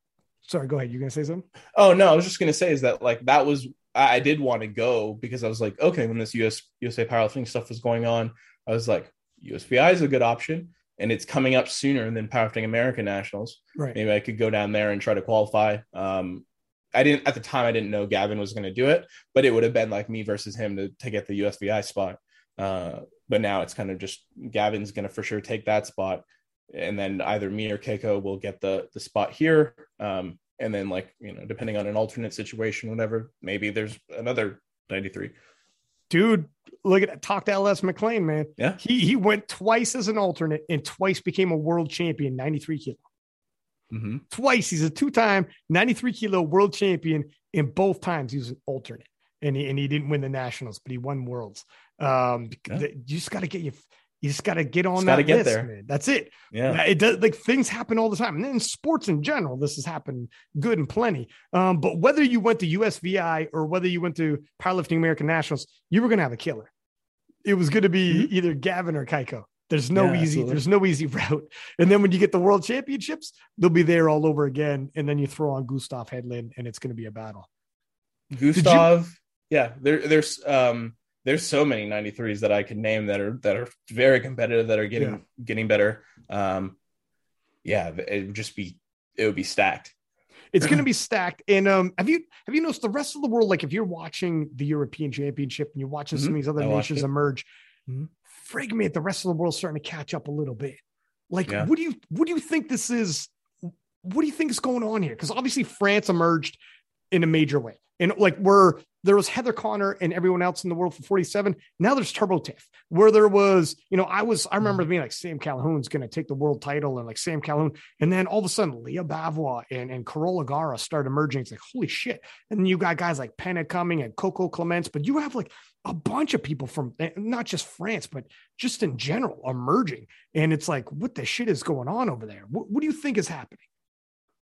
sorry, go ahead. You're to say something? Oh, no, I was just to say is that like that was, I, I did want to go because I was like, okay, when this US, USA powerlifting stuff was going on, I was like, USVI is a good option and it's coming up sooner than powerlifting American nationals. Right. Maybe I could go down there and try to qualify. Um, I didn't at the time. I didn't know Gavin was going to do it, but it would have been like me versus him to to get the USVI spot. Uh, but now it's kind of just Gavin's going to for sure take that spot, and then either me or Keiko will get the the spot here. Um, and then like you know, depending on an alternate situation, whatever, maybe there's another 93. Dude, look at that. talk to LS McLean, man. Yeah, he he went twice as an alternate and twice became a world champion, 93 kilo. Mm-hmm. Twice. He's a two time 93 kilo world champion. In both times, he was an alternate. And he, and he didn't win the nationals, but he won worlds. Um, yeah. You just got to get you. You just got to get on that get list, there. man. That's it. Yeah, it does. Like things happen all the time, and in sports in general, this has happened good and plenty. Um, but whether you went to USVI or whether you went to powerlifting American Nationals, you were going to have a killer. It was going to be mm-hmm. either Gavin or Keiko. There's no yeah, easy, absolutely. there's no easy *laughs* route. And then when you get the world championships, they'll be there all over again. And then you throw on Gustav Hedlund and it's going to be a battle. Gustav, you... yeah, there, there's um there's so many 93s that I can name that are that are very competitive that are getting yeah. getting better. Um yeah, it would just be it would be stacked. It's going to be stacked. And um, have you have you noticed the rest of the world? Like if you're watching the European Championship and you're watching mm-hmm. some of these other I nations emerge, mm-hmm frig me at the rest of the world starting to catch up a little bit. Like, yeah. what do you what do you think this is? What do you think is going on here? Because obviously France emerged in a major way. And like where there was Heather Connor and everyone else in the world for 47. Now there's Turbo Tiff, where there was, you know, I was, I remember mm-hmm. being like Sam Calhoun's going to take the world title and like Sam Calhoun. And then all of a sudden, Leah Bavois and, and Carola Garra start emerging. It's like, holy shit. And then you got guys like Penna coming and Coco Clements, but you have like a bunch of people from eh, not just France, but just in general emerging. And it's like, what the shit is going on over there? What, what do you think is happening?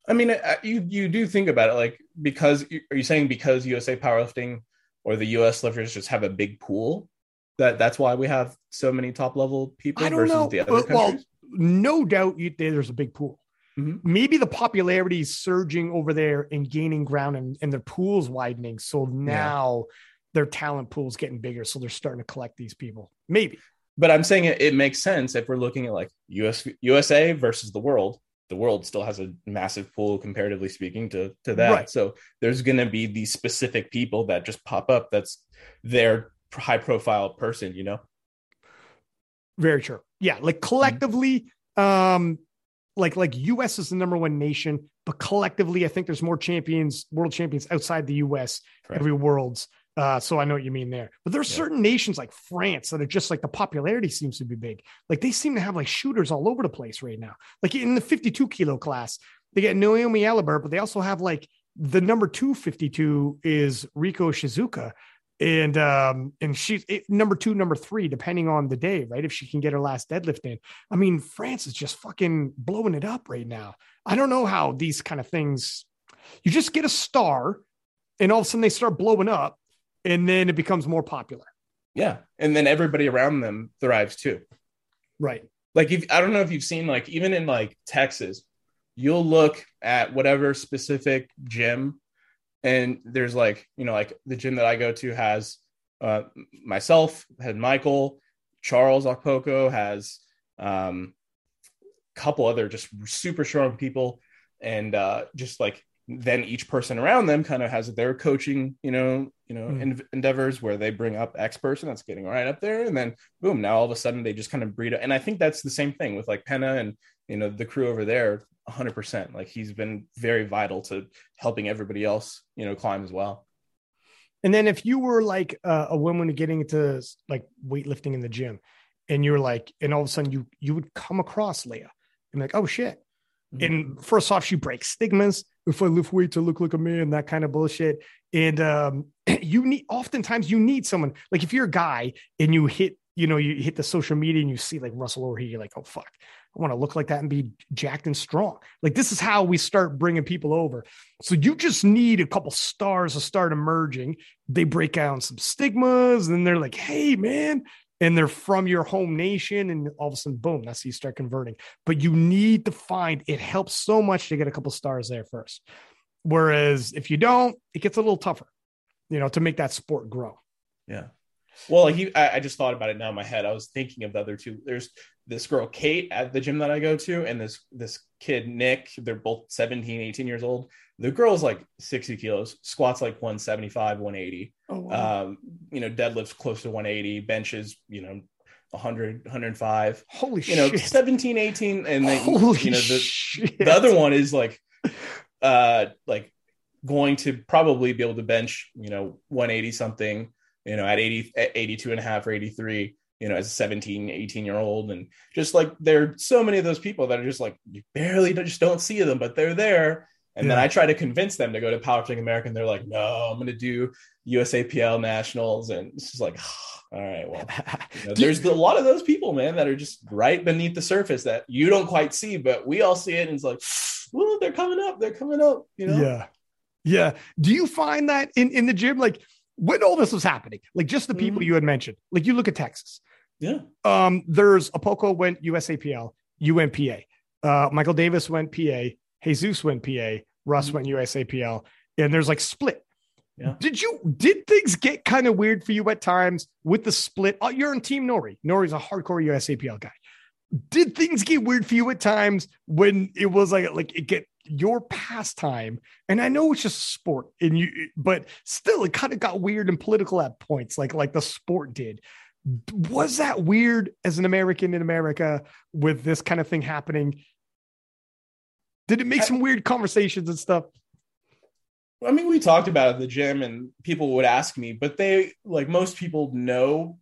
I mean, you you do think about it like because are you saying because USA powerlifting or the US lifters just have a big pool that that's why we have so many top level people versus know. the other countries? Well, no doubt you, there's a big pool. Mm-hmm. Maybe the popularity is surging over there and gaining ground and, and their pool's widening. So now yeah. Their talent pool's getting bigger. So they're starting to collect these people. Maybe. But I'm saying it, it makes sense if we're looking at like US USA versus the world the world still has a massive pool comparatively speaking to to that right. so there's going to be these specific people that just pop up that's their high profile person you know very true yeah like collectively mm-hmm. um like like us is the number one nation but collectively i think there's more champions world champions outside the us Correct. every worlds uh, so I know what you mean there. But there are yeah. certain nations like France that are just like the popularity seems to be big. Like they seem to have like shooters all over the place right now. Like in the 52 kilo class, they get Naomi Alibert, but they also have like the number 252 is Riko Shizuka. and um and she's it, number two number three depending on the day right if she can get her last deadlift in i mean france is just fucking blowing it up right now i don't know how these kind of things you just get a star and all of a sudden they start blowing up and then it becomes more popular. Yeah, and then everybody around them thrives too. right. Like if I don't know if you've seen like even in like Texas, you'll look at whatever specific gym, and there's like you know like the gym that I go to has uh, myself, had Michael, Charles Okpoko has um, a couple other just super strong people, and uh, just like then each person around them kind of has their coaching, you know, you know, Mm. en- endeavors where they bring up X person that's getting right up there, and then boom, now all of a sudden they just kind of breed. And I think that's the same thing with like Penna and you know the crew over there. 100% like he's been very vital to helping everybody else you know climb as well And then if you were like uh, a woman getting into like weightlifting in the gym, and you're like, and all of a sudden you you would come across Leia and like, oh shit. Mhm. And first off, she breaks stigmas. If I lift weights, I look like a man, that kind of bullshit. And um, *clears throat* you need oftentimes you need someone like if you're a guy and you hit, you know, you hit the social media and you see like Russell over here, you're like, oh fuck, I want to look like that and be jacked and strong. Like this is how we start bringing people over. So you just need a couple stars to start emerging. They break down some stigmas, and they're like, hey man, and they're from your home nation, and all of a sudden, boom, that's how you start converting. But you need to find it helps so much to get a couple stars there first. Whereas if you don't, it gets a little tougher, you know, to make that sport grow. Yeah. Well, he, I, I just thought about it now in my head. I was thinking of the other two. There's this girl, Kate, at the gym that I go to, and this this kid, Nick. They're both 17, 18 years old. The girl's like 60 kilos, squats like 175, 180. Oh, Um, you know, deadlifts close to 180, benches, you know, 100, 105. Holy You know, shit. 17, 18. And then, Holy you know, the, the other one is like uh like going to probably be able to bench you know 180 something you know at 80 at 82 and a half or 83 you know as a 17 18 year old and just like there are so many of those people that are just like you barely just don't see them but they're there and then i try to convince them to go to powerlifting america and they're like no i'm going to do usapl nationals and it's just like *sighs* all right well *laughs* you know, there's a lot of those people, man, that are just right beneath the surface that you don't quite see, but we all see it, and it's like, *sighs* well, they're coming up, they're coming up, you know. Yeah. Yeah. Do you find that in, in the gym, like when all this was happening, like just the people Mhm. you had mentioned, like you look at Texas, yeah, um, there's Okpoko went USAPL, you went PA, uh, Michael Davis went PA, Jesus went PA, Russ Mhm. went USAPL, and there's like split. Yeah. Did you did things get kind of weird for you at times with the split? Oh, you're in Team Nori. Nori's a hardcore USAPL guy. Did things get weird for you at times when it was like like it get your pastime? And I know it's just sport, and you, but still, it kind of got weird and political at points, like like the sport did. Was that weird as an American in America with this kind of thing happening? Did it make I- some weird conversations and stuff? I mean, we talked about it at the gym, and people would ask me, but they like most people know,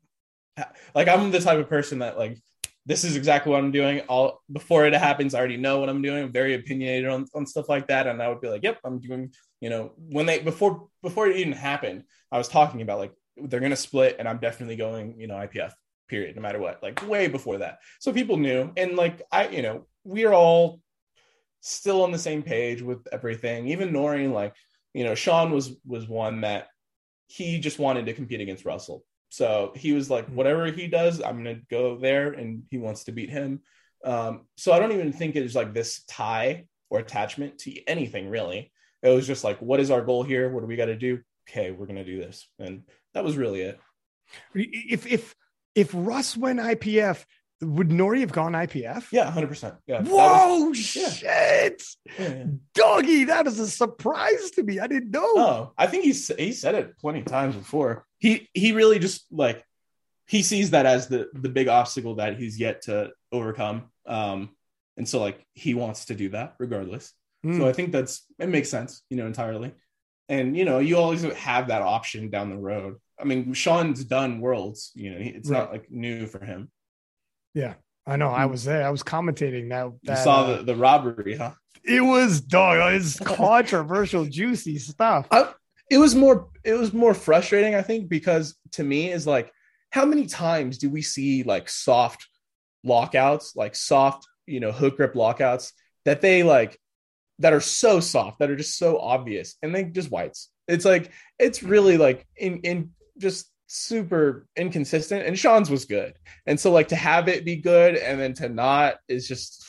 like I'm the type of person that like this is exactly what I'm doing. All before it happens, I already know what I'm doing. I'm very opinionated on, on stuff like that, and I would be like, "Yep, I'm doing." You know, when they before before it even happened, I was talking about like they're gonna split, and I'm definitely going. You know, IPF. Period. No matter what. Like way before that, so people knew, and like I, you know, we're all still on the same page with everything. Even Nori, like you know, Sean was was one that he just wanted to compete against Russel. So he was like, whatever he does, I'm gonna go there, and he wants to beat him. Um, so I don't even think it's like this tie or attachment to anything really. It was just like, what is our goal here? What do we got to do? Okay, we're gonna do this, and that was really it. If if if Russ went IPF, would Nori have gone IPF? Yeah, hundred percent. Yeah. Whoa, was- shit, yeah, yeah. doggy! That is a surprise to me. I didn't know. Oh, I think he's he said it plenty of times before. He he really just like he sees that as the the big obstacle that he's yet to overcome. Um, and so like he wants to do that regardless. Mm. So I think that's it makes sense, you know, entirely. And you know, you always have that option down the road. I mean, Sean's done worlds, you know, he- it's not like new for him. Yeah, I know. I was there. I was commentating that. You saw uh, the, the robbery, huh? It was dog. It's *laughs* controversial, juicy stuff. it was more it was more frustrating i think because to me is like how many times do we see like soft lockouts like soft you know hook grip lockouts that they like that are so soft that are just so obvious and they just whites it's like it's really like in in just super inconsistent and sean's was good and so like to have it be good and then to not is just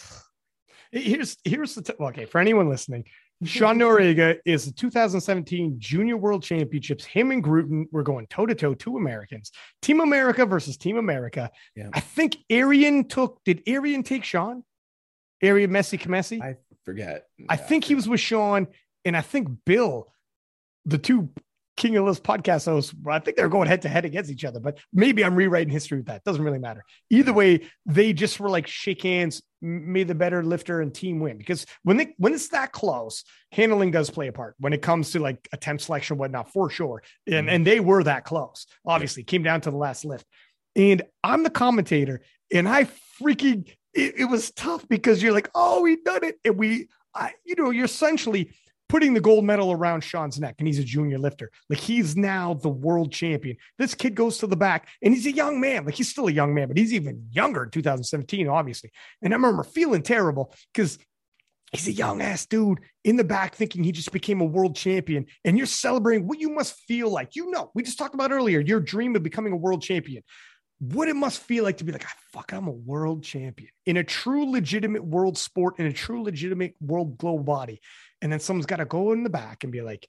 here's here's the t- okay for anyone listening Sean Noriega is the 2017 Junior World Championships. Him and Grooten were going toe to toe, two Americans. Team America versus Team America. Yeah. I think Arian took, did Arian take Sean? Arian Messi Kamesi? I forget. I think he was with Sean, and I think Bill, the two King of List podcast hosts, I think they're going head to head against each other, but maybe I'm rewriting history with that. Doesn't really matter. Either way, they just were like shake hands, may the better lifter and team win. Because when they when it's that close, handling does play a part when it comes to like attempt selection, whatnot, for sure. And mm-hmm. and they were that close. Obviously, came down to the last lift. And I'm the commentator, and I freaking it, it was tough because you're like, oh, we done it. And we I, you know, you're essentially putting the gold medal around Sean's neck, and he's a junior lifter. Like he's now the world champion. This kid goes to the back, and he's a young man. Like he's still a young man, but he's even younger in 2017, obviously. And I remember feeling terrible because he's a young ass dude in the back thinking he just became a world champion. And you're celebrating what you must feel like. You know, we just talked about earlier your dream of becoming a world champion. What it must feel like to be like, ah, fuck, I'm a world champion in a true legitimate world sport, in a true legitimate world global body. And then someone's got to go in the back and be like,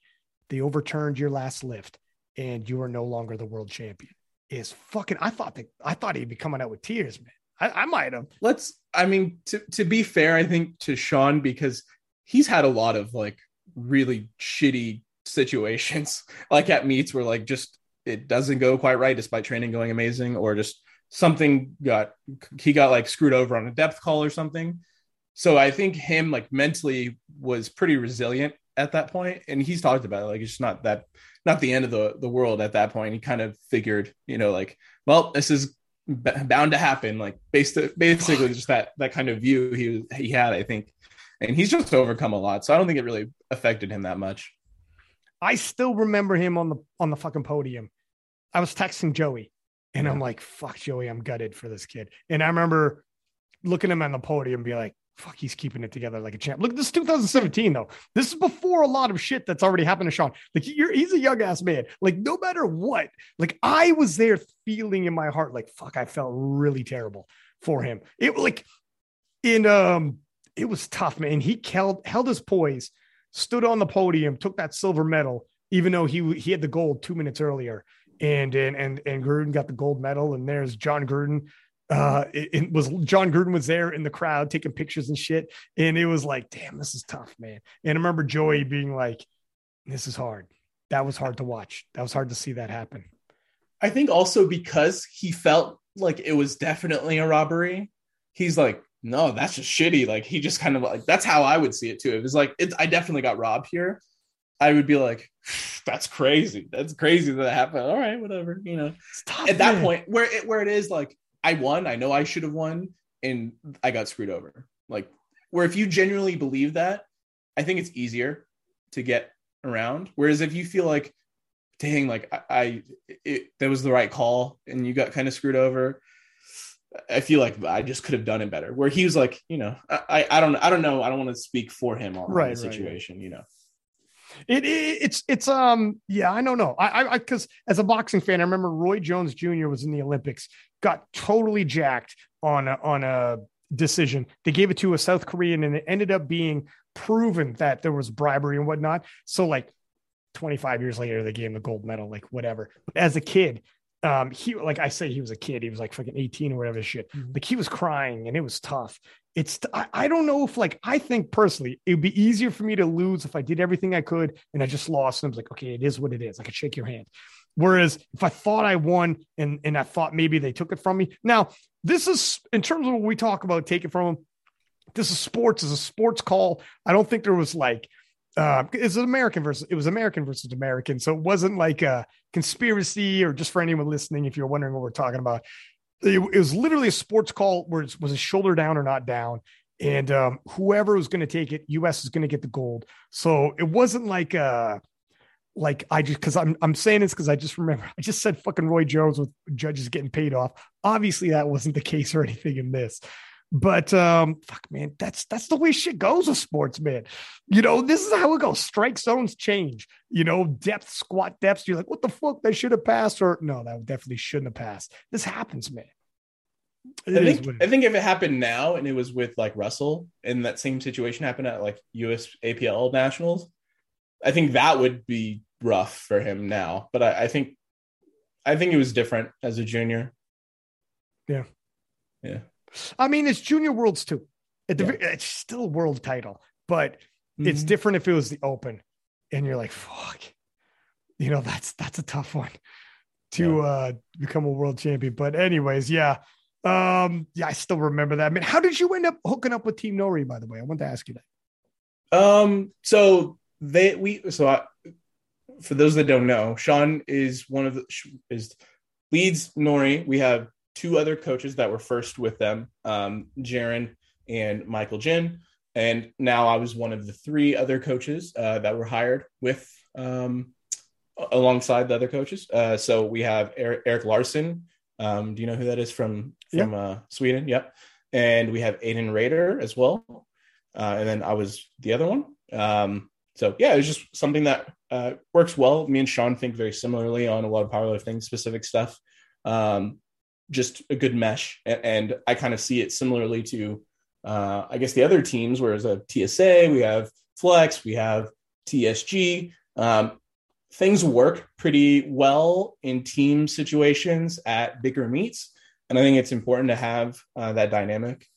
they overturned your last lift and you are no longer the world champion. Is fucking, I thought that, I thought he'd be coming out with tears, man. I, I might have. Let's, I mean, to, to be fair, I think to Sean, because he's had a lot of like really shitty situations, *laughs* like at meets where like just it doesn't go quite right despite training going amazing, or just something got, he got like screwed over on a depth call or something so I think him like mentally was pretty resilient at that point, and he's talked about it. Like it's not that not the end of the the world at that point. He kind of figured, you know, like well, this is b- bound to happen. Like based basically just that that kind of view he was, he had, I think, and he's just overcome a lot. So I don't think it really affected him that much. I still remember him on the on the fucking podium. I was texting Joey, and yeah. I'm like, "Fuck, Joey, I'm gutted for this kid." And I remember looking at him on the podium, and be like, fuck, he's keeping it together like a champ. Look, this is 2017 though. This is before a lot of shit that's already happened to Sean. Like he's a young ass man. Like no matter what, like I was there feeling in my heart, like fuck, I felt really terrible for him. It like in um, it was tough, man. He held held his poise, stood on the podium, took that silver medal, even though he he had the gold two minutes earlier. And and and and Grooten got the gold medal, and there's John Grooten uh, it, it, was John Grooten was there in the crowd taking pictures and shit, and it was like, damn, this is tough, man. And I remember Joey being like, "This is hard." That was hard to watch. That was hard to see that happen. I think also because he felt like it was definitely a robbery. He's like, no, that's just shitty. Like he just kind of like that's how I would see it too. It was like it's I definitely got robbed here. I would be like, *sighs* that's crazy. That's crazy that happened. All right, whatever. You know, tough, at that point where it where it is like I won. I know I should have won, and I got screwed over. Like where if you genuinely believe that, I think it's easier to get around. Whereas if you feel like, dang, like I, I it, that was the right call, and you got kind of screwed over. I feel like I just could have done it better. Where he was like, you know, I, I don't, I don't know, I don't want to speak for him on, right, the situation, right. you know. It, it, it's it's um yeah I don't know. I I because as a boxing fan I remember Roy Jones Jr. was in the Olympics got totally jacked on a, on a decision. They gave it to a South Korean and it ended up being proven that there was bribery and whatnot. So like 25 years later they gave him the gold medal like whatever. But as a kid um he like I say he was a kid. He was like fucking 18 or whatever shit. Mm-hmm. like he was crying and it was tough. It's I, I don't know if like I think personally it would be easier for me to lose if I did everything I could and I just lost and I was like okay it is what it is. I could shake your hand. Whereas if I thought I won and and I thought maybe they took it from me. Now this is in terms of what we talk about take it from them this is sports. Is a sports call. I don't think there was like uh, it's an American versus it was American versus American, so it wasn't like a conspiracy or just for anyone listening. If you're wondering what we're talking about, it, it was literally a sports call where it was a shoulder down or not down. And um, whoever was going to take it, US is going to get the gold. So it wasn't like a, like I just because I'm I'm saying this because I just remember I just said fucking Roy Jones with judges getting paid off. Obviously, that wasn't the case or anything in this. But um, fuck, man, that's that's the way shit goes with sports, man. You know, this is how it goes. Strike zones change. You know, depth, squat depths. You're like, what the fuck? They should have passed, or no, that definitely shouldn't have passed. This happens, man. It I think I think if it happened now and it was with like Russel and that same situation happened at like US APL nationals, I think that would be rough for him now. But I, I think I think it was different as a junior. Yeah. Yeah. I mean, it's junior worlds too. The, yeah. It's still a world title, but mm-hmm. it's different if it was the open and you're like, fuck, you know, that's, that's a tough one to yeah. uh, become a world champion. But anyways, yeah. Um, yeah, I still remember that. I mean, how did you end up hooking up with Team Nori? by the way? I want to ask you that. Um, so they, we, so I, for those that don't know, Sean is one of the, is leads Nori. We have two other coaches that were first with them, um, Jaron and Michael Jin. And now I was one of the three other coaches uh, that were hired with um, alongside the other coaches. Uh, so we have Eric, Eric Larson. Um, do you know who that is from from uh, Sweden? Yep. And we have Aiden Raider as well. Uh, and then I was the other one. Um, so yeah, it was just something that uh, works well. Me and Sean think very similarly on a lot of powerlifting specific stuff. Um, just a good mesh. And, I kind of see it similarly to, uh, I guess, the other teams, whereas a TSA, we have Flex, we have TSG. Um, things work pretty well in team situations at bigger meets. And I think it's important to have uh, that dynamic.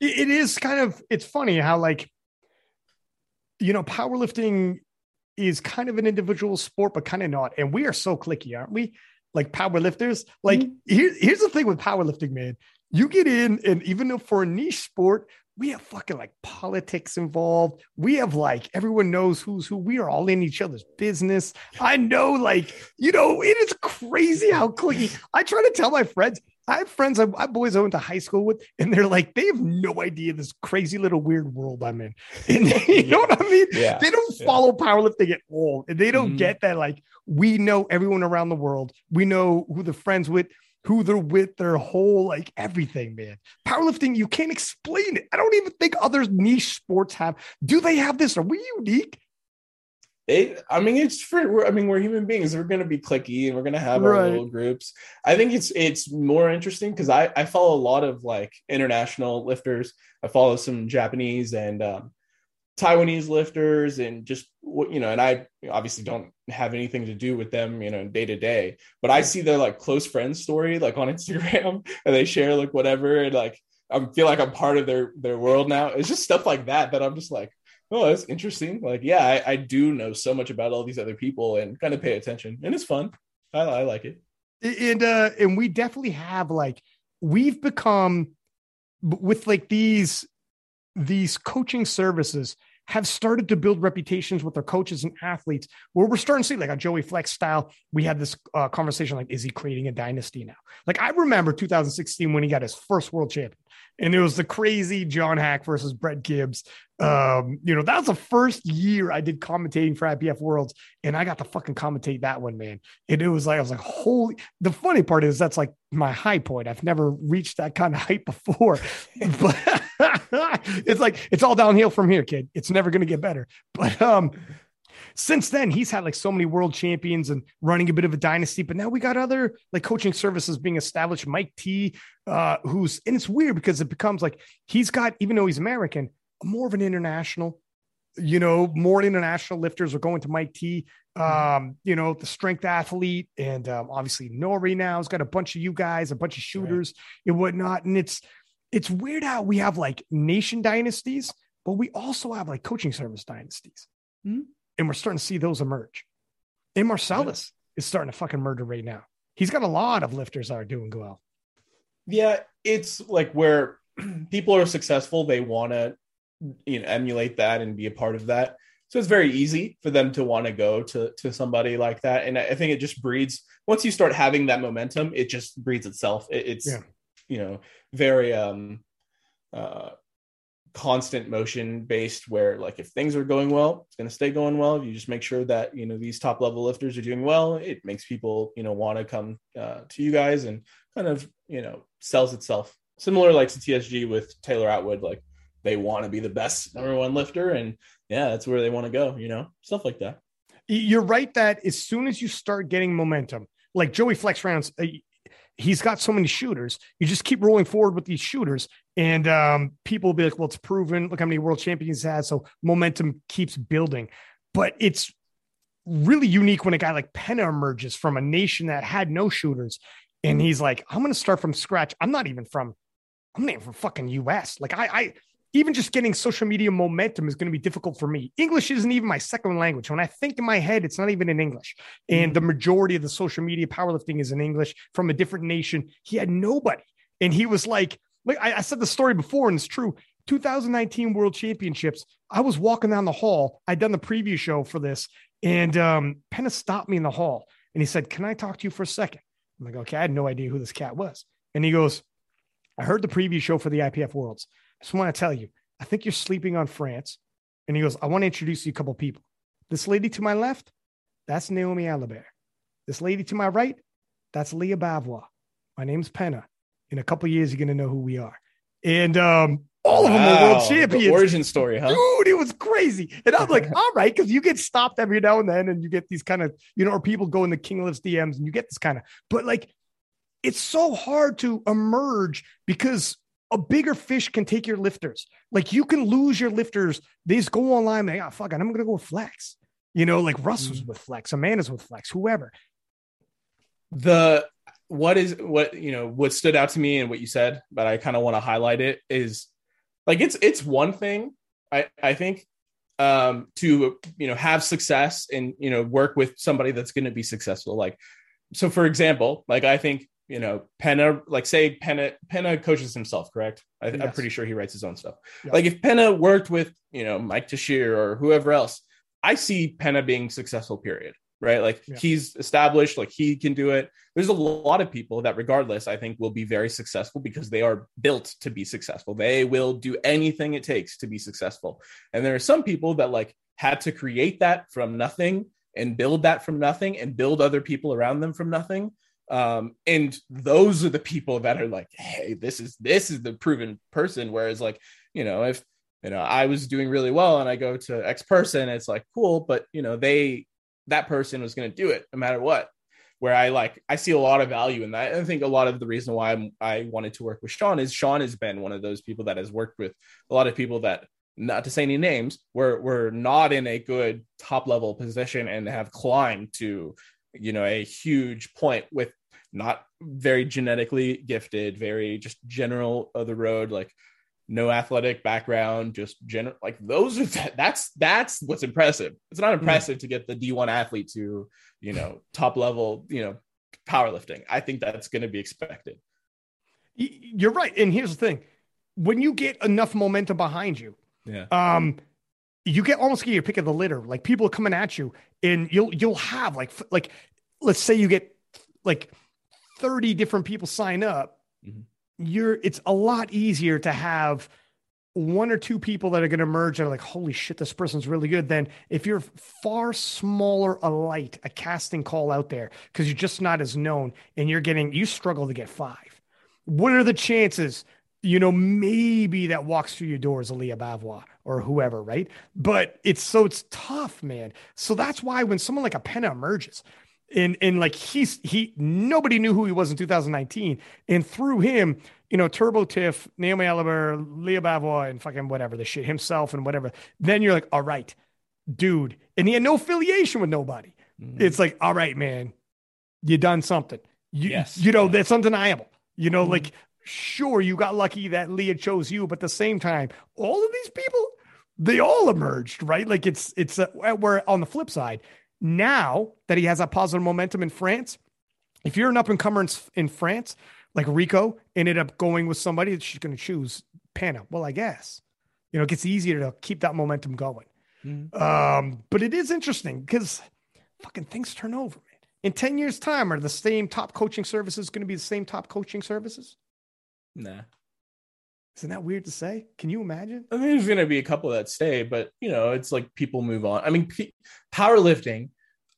It is kind of, it's funny how, like, you know, powerlifting is kind of an individual sport, but kind of not. And we are so cliquey, aren't we? Like power lifters. Like mm-hmm. here, here's the thing with powerlifting, man. You get in, and even though for a niche sport, we have fucking like politics involved. We have like everyone knows who's who. We are all in each other's business. I know, like, you know, it is crazy how cliquey. I try to tell my friends, I have friends, I have boys I went to high school with, and they're like, they have no idea this crazy little weird world I'm in. *laughs* And you know what I mean? Yeah. They don't follow yeah. powerlifting at all. And they don't mm-hmm. get that, like, we know everyone around the world. We know who they're friends with, who they're with, their whole, like, everything, man. Powerlifting, you can't explain it. I don't even think other niche sports have. Do they have this? Are we unique? It i mean it's for i mean we're human beings. We're going to be cliquey and we're going to have our little groups. I think it's it's more interesting because i i follow a lot of like international lifters. I follow some japanese and um, taiwanese lifters and just you know and i obviously don't have anything to do with them you know day to day but i see their like close friends story like on *laughs* instagram and they share like whatever and like i feel like i'm part of their their world now. It's just stuff like that that i'm just like oh, that's interesting. Like, yeah, I, I, do know so much about all these other people and kind of pay attention, and it's fun. I, I like it. And uh, and we definitely have like we've become with like these these coaching services have started to build reputations with their coaches and athletes where we're starting to see like a Joey Flex style. We had this uh, conversation like, is he creating a dynasty now? Like I remember 2016 when he got his first world champion and it was the crazy John Haack versus Brett Gibbs. Um, you know, that was the first year I did commentating for IPF Worlds, and I got to fucking commentate that one, man. And it was like I was like, holy. The funny part is that's like my high point. I've never reached that kind of height before, *laughs* but *laughs* it's like it's all downhill from here, kid. It's never going to get better. But um, since then he's had like so many world champions and running a bit of a dynasty but now we got other like coaching services being established. Mike t uh who's and it's weird because it becomes like he's got even though he's american more of an international you know more international lifters are going to mike t um you know the strength athlete and um, obviously norrie now has got a bunch of you guys a bunch of shooters right. and whatnot. And it's it's weird how we have like nation dynasties but we also have like coaching service dynasties. Mm-hmm and we're starting to see those emerge. And Marcellus yeah. is starting to fucking murder right now. He's got a lot of lifters that are doing well. Yeah, it's like where *clears throat* people are successful, they want to you know emulate that and be a part of that. So it's very easy for them to want to go to to somebody like that. And I think it just breeds once you start having that momentum, it just breeds itself. It, it's yeah. you know very um uh constant motion based where like if things are going well it's going to stay going well. You just make sure that you know these top level lifters are doing well. It makes people you know want to come uh, to you guys and kind of you know sells itself. Similar like to tsg with taylor atwood like they want to be the best number one lifter and yeah that's where they want to go you know stuff like that. You're right that as soon as you start getting momentum like joey flex rounds uh, he's got so many shooters. You just keep rolling forward with these shooters, and um, people will be like, "Well, it's proven. Look how many world champions he has." So momentum keeps building, but it's really unique when a guy like Penna emerges from a nation that had no shooters, and he's like, "I'm going to start from scratch. I'm not even from, I'm not even from fucking U.S. Like I, I." even just getting social media momentum is going to be difficult for me. English isn't even my second language. When I think in my head, it's not even in English. And the mm. majority of the social media powerlifting is in English from a different nation. He had nobody. And he was like, like I, I said the story before, and it's true. 2019 World Championships, I was walking down the hall. I'd done the preview show for this, and um, Penna stopped me in the hall and he said, Can I talk to you for a second? I'm like, Okay, I had no idea who this cat was. And he goes, I heard the preview show for the IPF Worlds. I just want to tell you, I think you're sleeping on France. And he goes, I want to introduce you a couple people. This lady to my left, that's Naomi Allabert. This lady to my right, that's Leah Bavois. My name's Penna. In a couple years, you're going to know who we are. And um, all of them are world champions. Origin story, huh? Dude, it was crazy. And I'm like, *laughs* all right, because you get stopped every now and then, and you get these kind of, you know, or people go in the King Lifts DMs and you get this kind of, but like, it's so hard to emerge because a bigger fish can take your lifters. Like you can lose your lifters. They just go online. They, oh, fuck it. I'm going to go with flex. You know, like Russ was mm-hmm. with flex, Amanda's with flex, whoever. The, what is, what, you know, what stood out to me and what you said, but I kind of want to highlight it is like, it's, it's one thing. I, I think um, to, you know, have success and, you know, work with somebody that's going to be successful. Like, so for example, like I think you know, Penna, like say Penna, Penna coaches himself, correct? I, am pretty sure he writes his own stuff. Like if Penna worked with, you know, Mike Tashir or whoever else, I see Penna being successful, period. Right. Like yeah. he's established, like he can do it. There's a lot of people that, regardless, I think will be very successful because they are built to be successful. They will do anything it takes to be successful. And there are some people that like had to create that from nothing and build that from nothing and build other people around them from nothing um and those are the people that are like hey this is this is the proven person. Whereas like you know if you know i was doing really well and i go to x person it's like cool but you know they that person was going to do it no matter what. Where i like i see a lot of value in that. And i think a lot of the reason why I'm, i wanted to work with sean is sean has been one of those people that has worked with a lot of people that not to say any names were were not in a good top level position and have climbed to you know a huge point with not very genetically gifted, very just general of the road, like no athletic background, just general like those are that's that's what's impressive. It's not impressive mm. to get the D1 athlete to, you know, top level, you know, powerlifting. I think that's going to be expected. You're right. And here's the thing. When you get enough momentum behind you, yeah. Um you get almost get your pick of the litter. Like people coming at you and you'll you'll have like like let's say you get like 30 different people sign up, mm-hmm. you're it's a lot easier to have one or two people that are going to merge and are like, holy shit, this person's really good. Then if you're far smaller a light, a casting call out there, because you're just not as known and you're getting, you struggle to get five. What are the chances? You know, maybe that walks through your doors, Leah Bavois or whoever, right? But it's so it's tough, man. So that's why when someone like a Penna emerges, and and like he's he nobody knew who he was in 2019 and through him you know turbo tiff naomi Allabert, leah bavois and fucking whatever the shit himself and whatever then you're like all right dude. And he had no affiliation with nobody. Mm-hmm. it's like all right man you done something. You, yes you know yeah. that's undeniable. You know mm-hmm. like sure you got lucky that leah chose you but at the same time all of these people they all emerged right? Like it's it's uh, where on the flip side now that he has that positive momentum in France, if you're an up and comer in, in, France, like Rico ended up going with somebody, that she's going to choose Penna. Well, I guess, you know, it gets easier to keep that momentum going. Mm-hmm. Um, but it is interesting because fucking things turn over, man. In 10 years' time, are the same top coaching services going to be the same top coaching services? Nah. Isn't that weird to say? Can you imagine? I mean, there's going to be a couple that stay, but you know, it's like people move on. I mean, p- powerlifting.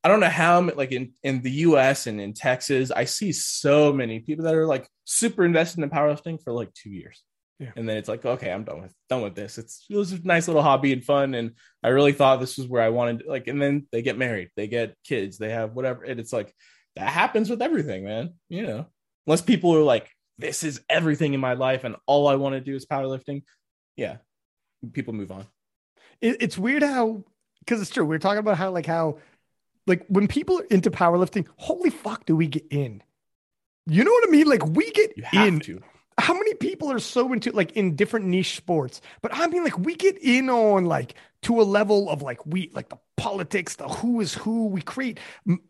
I don't know how, like in in the U.S. and in Texas, I see so many people that are like super invested in powerlifting for like two years, Yeah. and then it's like, okay, I'm done with done with this. It's it was a nice little hobby and fun, and I really thought this was where I wanted. Like, and then they get married, they get kids, they have whatever, and it's like that happens with everything, man. You know, unless people are like, this is everything in my life, and all I want to do is powerlifting. Yeah, people move on. It, it's weird how because it's true. We are talking about how like how like when people are into powerlifting, holy fuck, do we get in? You know what I mean? Like we get in. to. How many people are so into like in different niche sports? But I mean, like we get in on like to a level of like we like the politics, the who is who. We create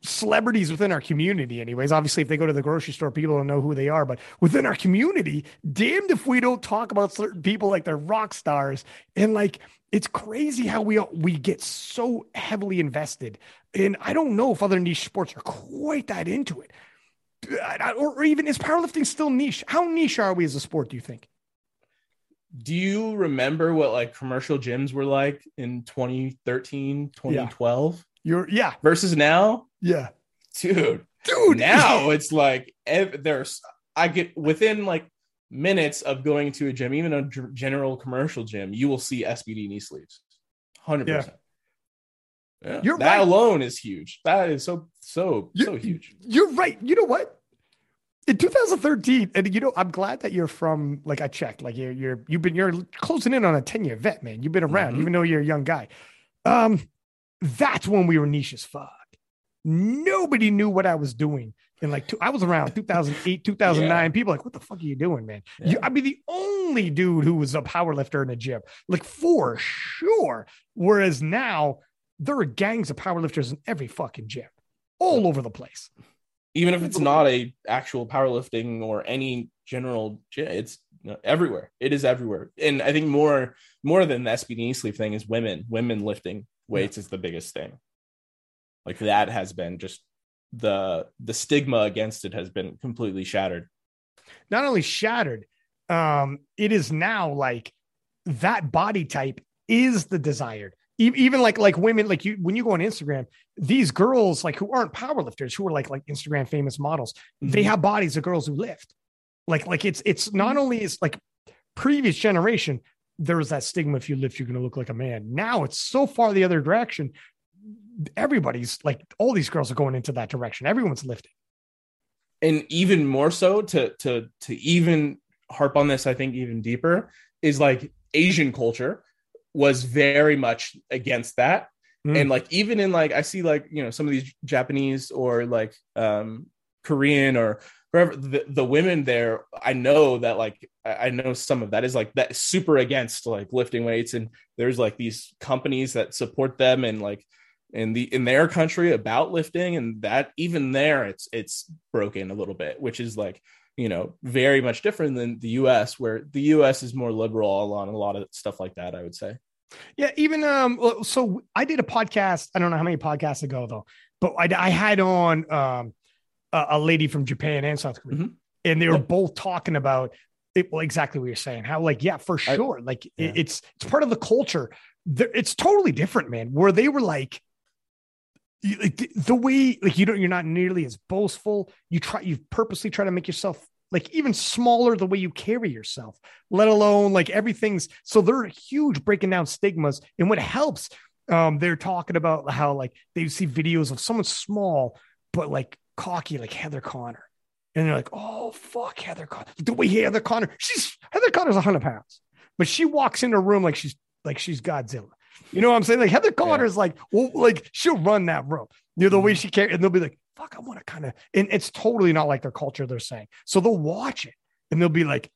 celebrities within our community, anyways. Obviously, if they go to the grocery store, people don't know who they are. But within our community, damned if we don't talk about certain people like they're rock stars. And like it's crazy how we we get so heavily invested. And I don't know if other niche sports are quite that into it. Or even is powerlifting still niche? How niche are we as a sport? Do you think? Do you remember what like commercial gyms were like in 2013, 2012 You're yeah, versus now? yeah, Dude, dude. now *laughs* it's like ev- there's I get within like minutes of going to a gym, even a g- general commercial gym, you will see SBD knee sleeves. 100%. Yeah. You're that right. alone is huge. That is so so You- so huge. You're right. You know what? In 2013, and you know, I'm glad that you're from. Like I checked, like you're you're you've been you're closing in on a 10 year vet, man. You've been around, Mhm. even though you're a young guy. Um, that's when we were niche as fuck. Nobody knew what I was doing. And like, two, I was around 2008, 2009. People like, what the fuck are you doing, man? You, I'd be the only dude who was a power lifter in a gym, like for sure. Whereas now there are gangs of powerlifters in every fucking gym, all over the place. Even if it's not a actual powerlifting or any general it's everywhere. It is everywhere. And I think more more than the SBD sleeve thing is women. Women lifting weights is the biggest thing. Like that has been just the the stigma against it has been completely shattered. not only shattered, um, it is now like that body type is the desired. Even like like women, like you when you go on Instagram, these girls like who aren't powerlifters, who are like like Instagram famous models, they Mhm. have bodies of girls who lift. Like like it's it's not only is like previous generation, there was that stigma if you lift, you're gonna look like a man. Now it's so far the other direction. Everybody's like all these girls are going into that direction. Everyone's lifting. and even more so to to to even harp on this i think even deeper is like asian culture was very much against that. Mm. and like even in like i see like you know some of these japanese or like um korean or wherever the, the women there i know that like i I know some of that is like that super against like lifting weights. And there's like these companies that support them and like in the in their country about lifting. And that even there it's it's broken a little bit which is like you know very much different than the US where the US is more liberal on a lot of stuff like that I would say Yeah, even um, so I did a podcast. I don't know how many podcasts ago though, but I, I had on um a, a lady from Japan and South Korea, Mhm. and they were both talking about it. Well, exactly what you're saying. How like yeah, for I- sure. like it- yeah. it's it's part of the culture. It's totally different, man. Where they were like. you- like, the way like you don't you're not nearly as boastful you try you purposely try to make yourself like even smaller the way you carry yourself let alone like everything's so they're huge breaking down stigmas. And what helps um they're talking about how like they see videos of someone small but like cocky like heather connor and they're like oh fuck heather connor the way heather connor she's heather connor's 100 pounds but she walks in a room like she's like she's godzilla. You know what i'm saying? Like heather connor's like well like she'll run that room. You know the way she carries and they'll be like fuck i want to kind of and it's totally not like their culture they're saying so they'll watch it and they'll be like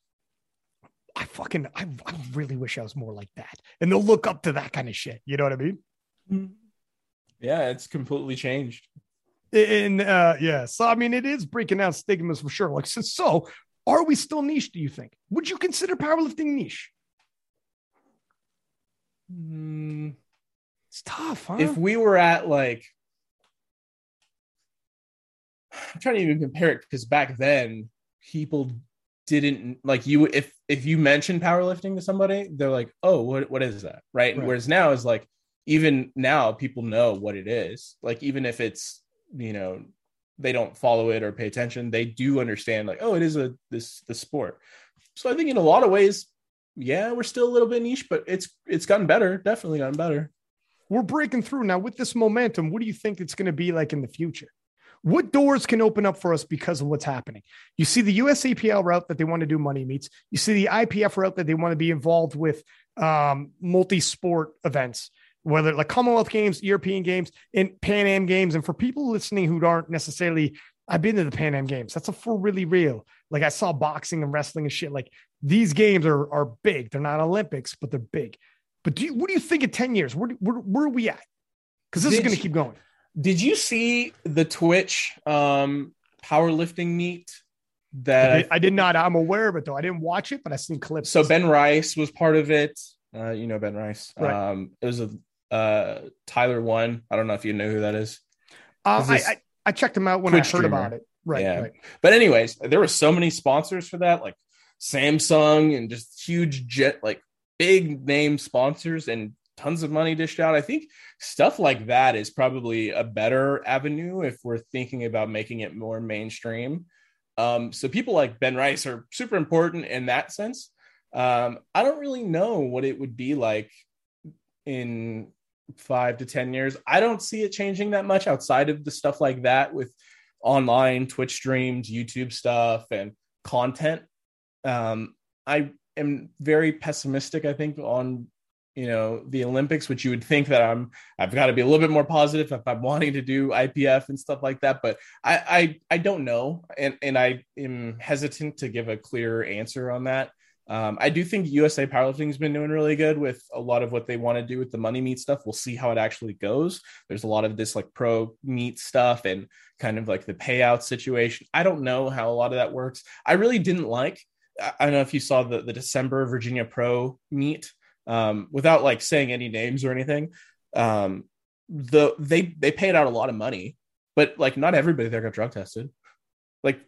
I fucking I, I really wish I was more like that. And they'll look up to that kind of shit. You know what I mean? yeah it's completely changed And uh yeah, so I mean it is breaking down stigmas for sure. Like so, so are we still niche, do you think? Would you consider powerlifting niche? Mm, It's tough, huh? if we were at like I'm trying to even compare it because back then people didn't like you if if you mention powerlifting to somebody, they're like, "Oh, what what is that?" Right? Right. Whereas now is like even now people know what it is. Like even if it's you know they don't follow it or pay attention, they do understand like, "Oh, it is a this the sport." So I think in a lot of ways, yeah, we're still a little bit niche, but it's it's gotten better. Definitely gotten better. We're breaking through now with this momentum. What do you think it's going to be like in the future? What doors can open up for us because of what's happening? You see the USAPL route that they want to do money meets. You see the IPF route that they want to be involved with um, multi-sport events, whether like Commonwealth Games, European Games, and Pan Am Games. And for people listening who aren't necessarily, I've been to the Pan Am Games. That's a for really real. Like I saw boxing and wrestling and shit. Like these games are are big. They're not Olympics, but they're big. But do you, what do you think in ten years? Where where, where are we at? Because this is going to keep going. Did you see the Twitch um powerlifting meet I that did, I did not. I'm aware of it though. I didn't watch it, but I seen clips. so Ben Rice was part of it. Uh, you know Ben Rice. Right. Um, it was a uh, Tyler one. I don't know if you know who that is. Uh, I, I I checked him out when Twitch I heard streamer. about it. Right, Yeah. right. But anyways, there were so many sponsors for that, like Samsung and just huge jet, like big name sponsors and tons of money dished out. I think stuff like that is probably a better avenue if we're thinking about making it more mainstream. Um, so people like Ben Rice are super important in that sense. Um, I don't really know what it would be like in five to 10 years. I don't see it changing that much outside of the stuff like that with online Twitch streams, YouTube stuff, and content. Um, I am very pessimistic, I think, on you know the Olympics, which you would think that I'm I've got to be a little bit more positive if I'm wanting to do IPF and stuff like that. But I I, I don't know, and and I am hesitant to give a clear answer on that. Um, I do think USA Powerlifting has been doing really good with a lot of what they want to do with the money meet stuff. We'll see how it actually goes. There's a lot of this like pro meet stuff and kind of like the payout situation. I don't know how a lot of that works. I really didn't like. I I don't know if you saw the the December Virginia Pro meet um, without like saying any names or anything. Um, the they they paid out a lot of money, but like not everybody there got drug tested. Like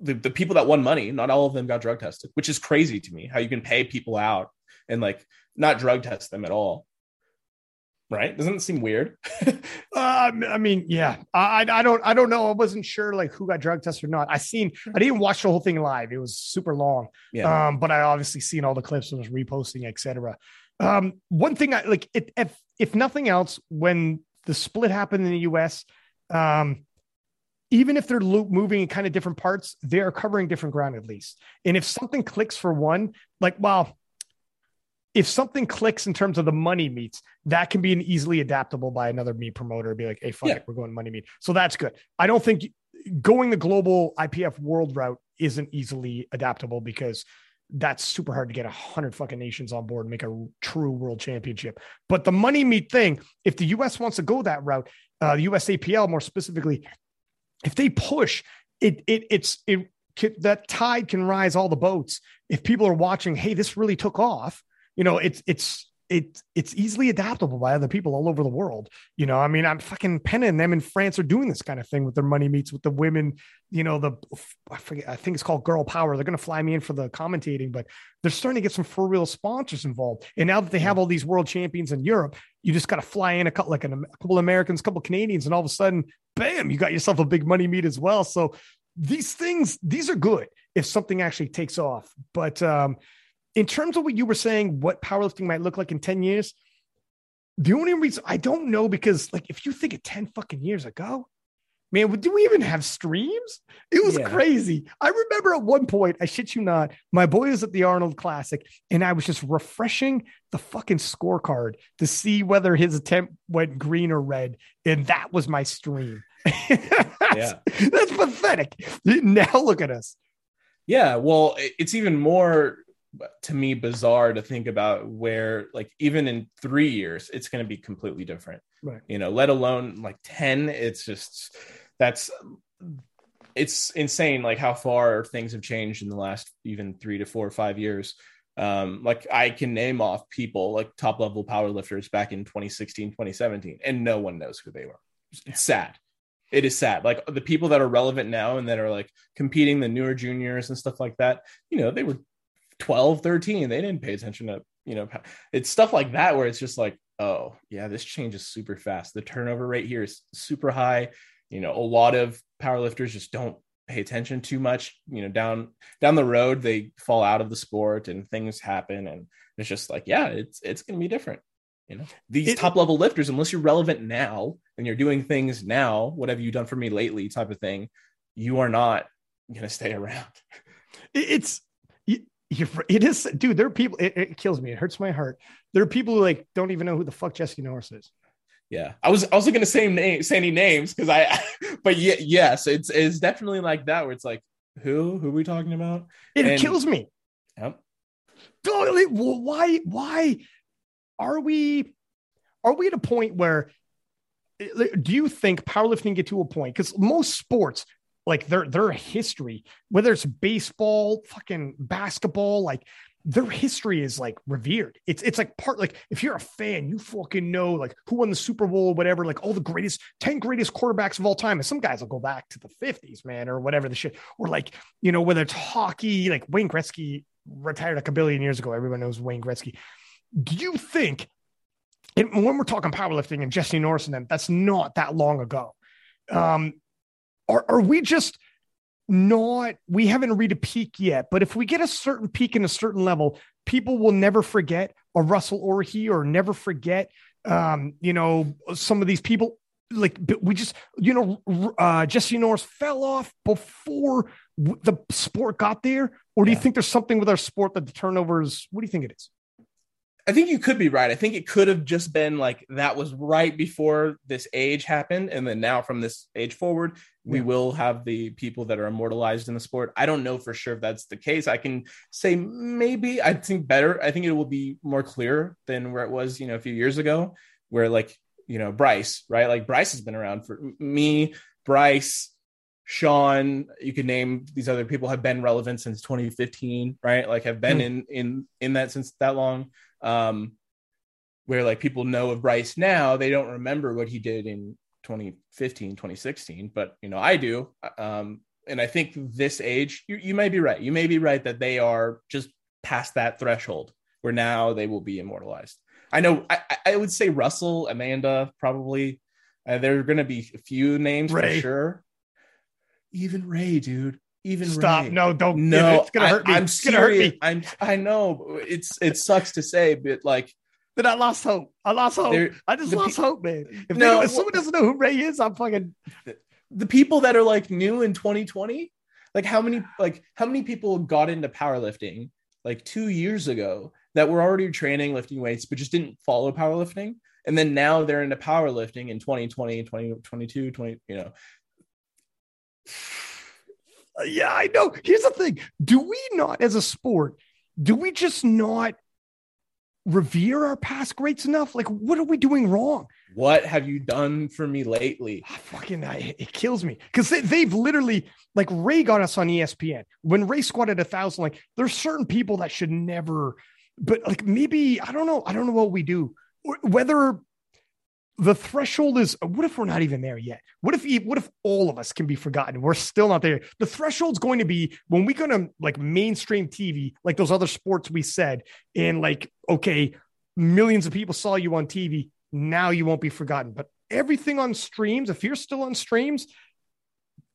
the, the people that won money, not all of them got drug tested, which is crazy to me. How you can pay people out and like not drug test them at all. Right? Doesn't it seem weird? *laughs* Uh, I mean, yeah, I, I don't, I don't know. I wasn't sure like who got drug tested or not. I seen, I didn't watch the whole thing live. It was super long. yeah. Um, but I obviously seen all the clips and was reposting, etc. Um, one thing I like, it, if if nothing else, when the split happened in the U.S., um, even if they're lo- moving in kind of different parts, they are covering different ground at least. And if something clicks for one, like, well, if something clicks in terms of the money meets, that can be an easily adaptable by another meet promoter. Be like, hey, fuck Yeah. it, we're going money meet. So that's good. I don't think going the global IPF world route isn't easily adaptable because that's super hard to get a hundred fucking nations on board and make a true world championship. But the money meet thing, if the US wants to go that route, uh, the USAPL more specifically, if they push it, it it's it that tide can rise all the boats. If people are watching, hey, this really took off. You know, it's it's it it's easily adaptable by other people all over the world. You know, I mean, I'm fucking Penna and them in France are doing this kind of thing with their money meets with the women. You know, the I forget, I think it's called Girl Power. They're going to fly me in for the commentating, but they're starting to get some for real sponsors involved. And now that they have all these world champions in Europe, you just got to fly in a couple like an, a couple Americans, a couple Canadians, and all of a sudden, bam, you got yourself a big money meet as well. So these things, these are good if something actually takes off. But um, in terms of what you were saying, what powerlifting might look like in 10 years, the only reason I don't know because, like, if you think of 10 fucking years ago, man, do we even have streams? It was Yeah. crazy. I remember at one point, I shit you not, my boy was at the Arnold Classic and I was just refreshing the fucking scorecard to see whether his attempt went green or red. And that was my stream. *laughs* Yeah. that's pathetic. Now look at us. Yeah, well, it's even more to me bizarre to think about where, like, even in three years, it's going to be completely different. Right. You know, let alone like 10. It's just that's it's insane, like, how far things have changed in the last even three to four or five years. Um, like, I can name off people like top level powerlifters back in 2016, 2017, and no one knows who they were. It's sad. it is sad. Like the people that are relevant now and that are like competing, the newer juniors and stuff like that, you know, they were 12, 13. They didn't pay attention to, you know, it's stuff like that where it's just like, oh, yeah, this changes super fast. The turnover rate here is super high. You know, a lot of powerlifters just don't pay attention too much. You know, down down the road, they fall out of the sport and things happen. And it's just like, yeah, it's it's gonna be different. You know, these it, top level lifters, unless you're relevant now and you're doing things now, what have you done for me lately type of thing, you are not going to stay around. It's, it is, dude. There are people. It, it, kills me. It hurts my heart. There are people who like don't even know who the fuck Jesse Norris is. Yeah, I was also to say name say any names because I, *laughs* but yeah, yes, it's it's definitely like that where it's like who who are we talking about? It and, kills me. Yep. Why why are we are we at a point where eh, do you think powerlifting get to a point because most sports like their their history whether it's baseball fucking basketball like their history is like revered. It's it's like part like if you're a fan, you fucking know like who won the Super Bowl or whatever, like all the greatest 10 greatest quarterbacks of all time. And some guys will go back to the 50s, man, or whatever the shit. Or like, you know, whether it's hockey, like Wayne Gretzky retired like a billion years ago. Everyone knows Wayne Gretzky. Do you think and when we're talking powerlifting and Jesse Norris and them, that's not that long ago. Um, are, are we just not, we haven't reached a peak yet, but if we get a certain peak in a certain level, people will never forget a Russel Orhii or never forget, um, you know, some of these people like we just, you know, uh, Jesse Norris fell off before the sport got there. Or do yeah. you think there's something with our sport that the turnovers, what do you think it is? I think you could be right. I think it could have just been like that was right before this age happened. And then now from this age forward, we yeah. will have the people that are immortalized in the sport. I don't know for sure if that's the case. I can say maybe I think better. I think it will be more clear than where it was, you know, a few years ago, where like, you know, Bryce, right? Like Bryce has been around for me, Bryce, Sean, you could name these other people have been relevant since 2015, right? Like have been mm. in in in that since that long um, where like people know of Bryce now, they don't remember what he did in 2015, 2016, but you know, I do. Um, and I think this age, you, you may be right. You may be right that they are just past that threshold where now they will be immortalized. I know I, I would say Russel, Amanda, probably. Uh, there are going to be a few names Ray. for sure. Even Ray, dude even stop. Ray. No, don't. No, it's gonna hurt me. I, am it's gonna hurt me. I'm. I know it's. It sucks to say, but like. But I lost hope. I lost hope. I just lost pe- hope, man. If, no, if someone doesn't know who Ray is, I'm fucking. The, the people that are like new in 2020, like how many, like how many people got into powerlifting like two years ago that were already training lifting weights, but just didn't follow powerlifting, and then now they're into powerlifting in 2020, 2022, 20, you know Uh, yeah, I know. Here's the thing: do we not, as a sport, do we just not revere our past greats enough? Like, what are we doing wrong? What have you done for me lately? I fucking, I, it kills me because they, have literally like Ray got us on ESPN when Ray squatted a thousand. Like, there's certain people that should never, but like maybe I don't know. I don't know what we do. Whether the threshold is what if we're not even there yet? What if what if all of us can be forgotten? We're still not there. The threshold's going to be when we go to like mainstream tv like those other sports we said and like okay millions of people saw you on tv now you won't be forgotten. But everything on streams if you're still on streams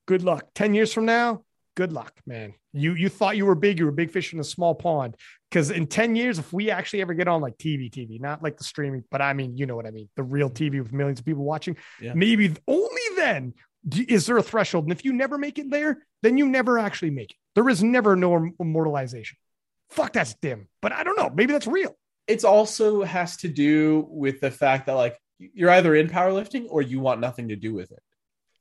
good luck. 10 years from now good luck man you you thought you were big you were a big fish in a small pond because in 10 years, if we actually ever get on like TV, TV, not like the streaming, but I mean, you know what I mean, the real. TV with millions of people watching, yeah. maybe only then is there a threshold. And if you never make it there, then you never actually make it. There is never no immortalization. Fuck, that's dim. But I don't know. Maybe that's real. It's also has to do with the fact that like you're either in powerlifting or you want nothing to do with it.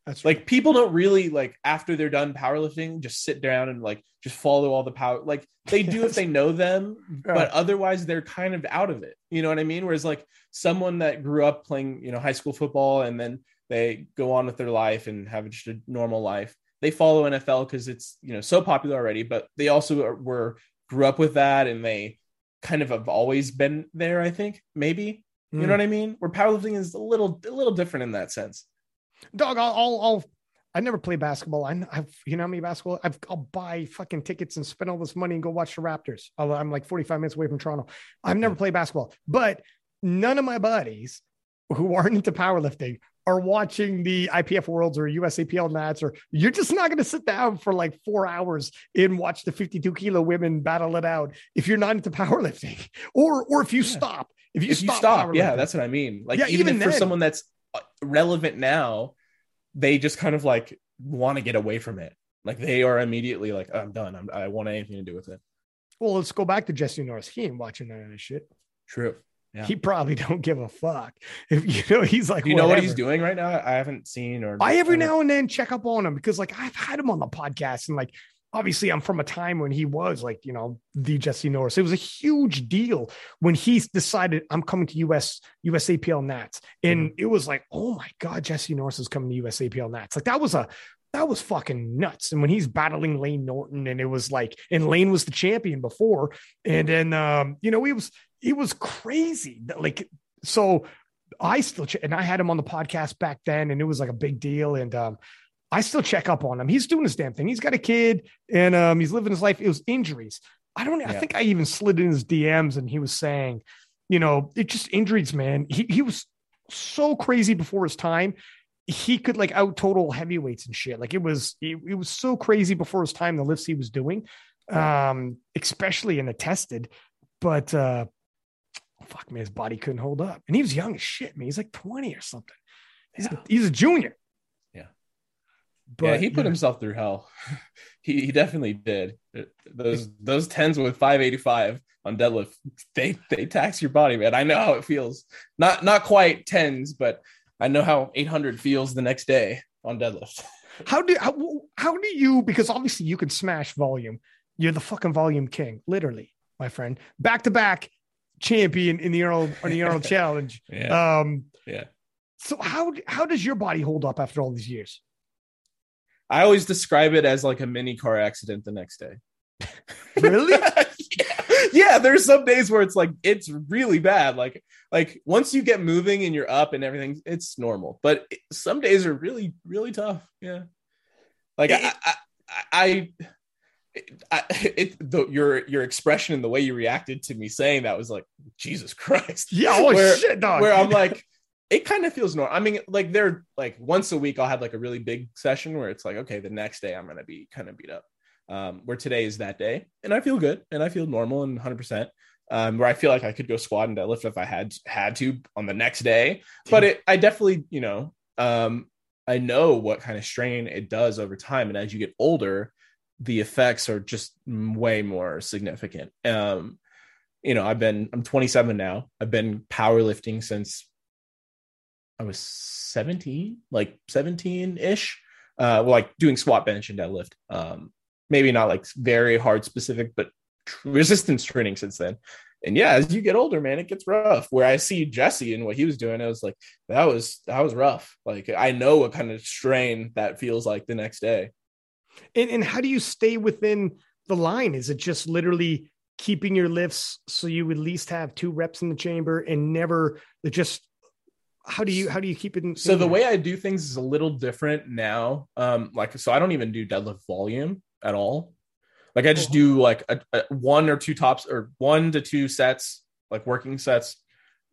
That's like people don't really like after they're done powerlifting, just sit down and like just follow all the power. Like they do if they know them, yeah. but otherwise they're kind of out of it. You know what I mean? Whereas like someone that grew up playing, you know, high school football and then they go on with their life and have just a normal life. They follow NFL because it's you know so popular already, but they also are, were grew up with that and they kind of have always been there. I think maybe mm. you know hmm. what I mean. Where powerlifting is a little a little different in that sense. Dog, I'll, I'll, I'll I never play basketball. I, have you know how many basketball? I've, I'll buy fucking tickets and spend all this money and go watch the Raptors. Although i am like 45 minutes away from Toronto. I've never played basketball, but none of my buddies who aren't into powerlifting are watching the IPF Worlds or USAPL Nats, or you're just not going to sit down for like four hours and watch the 52 kilo women battle it out if you're not into powerlifting, *laughs* or or if you yeah. stop. If you if stop, you stop yeah, that's what I mean. Like yeah, even, even for someone that's relevant now, they just kind of like want to get away from it. Like they are immediately like, I'm done. I'm, I want anything to do with it. Well, let's go back to Jesse Norris. He ain't watching none of this shit. True. Yeah. He probably don't give a fuck. *laughs* If you know, he's like, do you whatever. know what he's doing right now? I haven't seen or I every now and then check up on him because like I've had him on the podcast and like obviously I'm from a time when he was like, you know, the Jesse Norris. It was a huge deal when he decided I'm coming to US USAPL Nats. And mm-hmm. it was like, oh my God, Jesse Norris is coming to USAPL Nats. Like that was a that was fucking nuts. And when he's battling Lane Norton, and it was like, and Lane was the champion before, and then um, you know, he was he was crazy. Like, so I still and I had him on the podcast back then, and it was like a big deal. And um, I still check up on him. He's doing his damn thing. He's got a kid, and um, he's living his life. It was injuries. I don't. Yeah. I think I even slid in his DMs, and he was saying, you know, it just injuries, man. He he was so crazy before his time he could like out total heavyweights and shit. Like it was, it, it, was so crazy before his time, the lifts he was doing, um, especially in the tested. But uh, fuck me, his body couldn't hold up. And he was young as shit, man. He's like 20 or something. He's, yeah. a, he's a junior. But yeah, he put yeah. himself through hell. *laughs* he, he definitely did. Those those tens with 585 on deadlift, they they tax your body, man. I know how it feels. Not not quite tens, but I know how 800 feels the next day on deadlift. *laughs* How do how, how do you because obviously you can smash volume. You're the fucking volume king, literally, my friend. Back to back champion in the Arnold on the Arnold *laughs* Challenge. Yeah. Um, yeah. So how how does your body hold up after all these years? I always describe it as like a mini car accident the next day. *laughs* really? yeah. yeah, there's some days where it's like it's really bad. Like like once you get moving and you're up and everything, it's normal. But some days are really really tough. Yeah. Like it, I, I, I I, it, the, your your expression and the way you reacted to me saying that was like Jesus Christ. Yeah, oh where, shit, dog. Where I'm like, it kind of feels normal. I mean, like they're like once a week I'll have like a really big session where it's like, okay, the next day I'm gonna be kind of beat up um, where today is that day, and I feel good and I feel normal and 100. Um, Where I feel like I could go squat and deadlift if I had had to on the next day, but it, I definitely, you know, um, I know what kind of strain it does over time, and as you get older, the effects are just way more significant. Um, you know, I've been I'm 27 now. I've been powerlifting since I was 17, like 17 ish. Uh, like doing squat, bench, and deadlift. Um, maybe not like very hard specific, but resistance training since then. And yeah, as you get older, man, it gets rough. Where I see Jesse and what he was doing, I was like, that was that was rough. Like I know what kind of strain that feels like the next day. And and how do you stay within the line? Is it just literally keeping your lifts so you at least have two reps in the chamber and never just how do you how do you keep it in, so the way i do things is a little different now um like so i don't even do deadlift volume at all. Like I just do like a, a one or two tops or one to two sets, like working sets,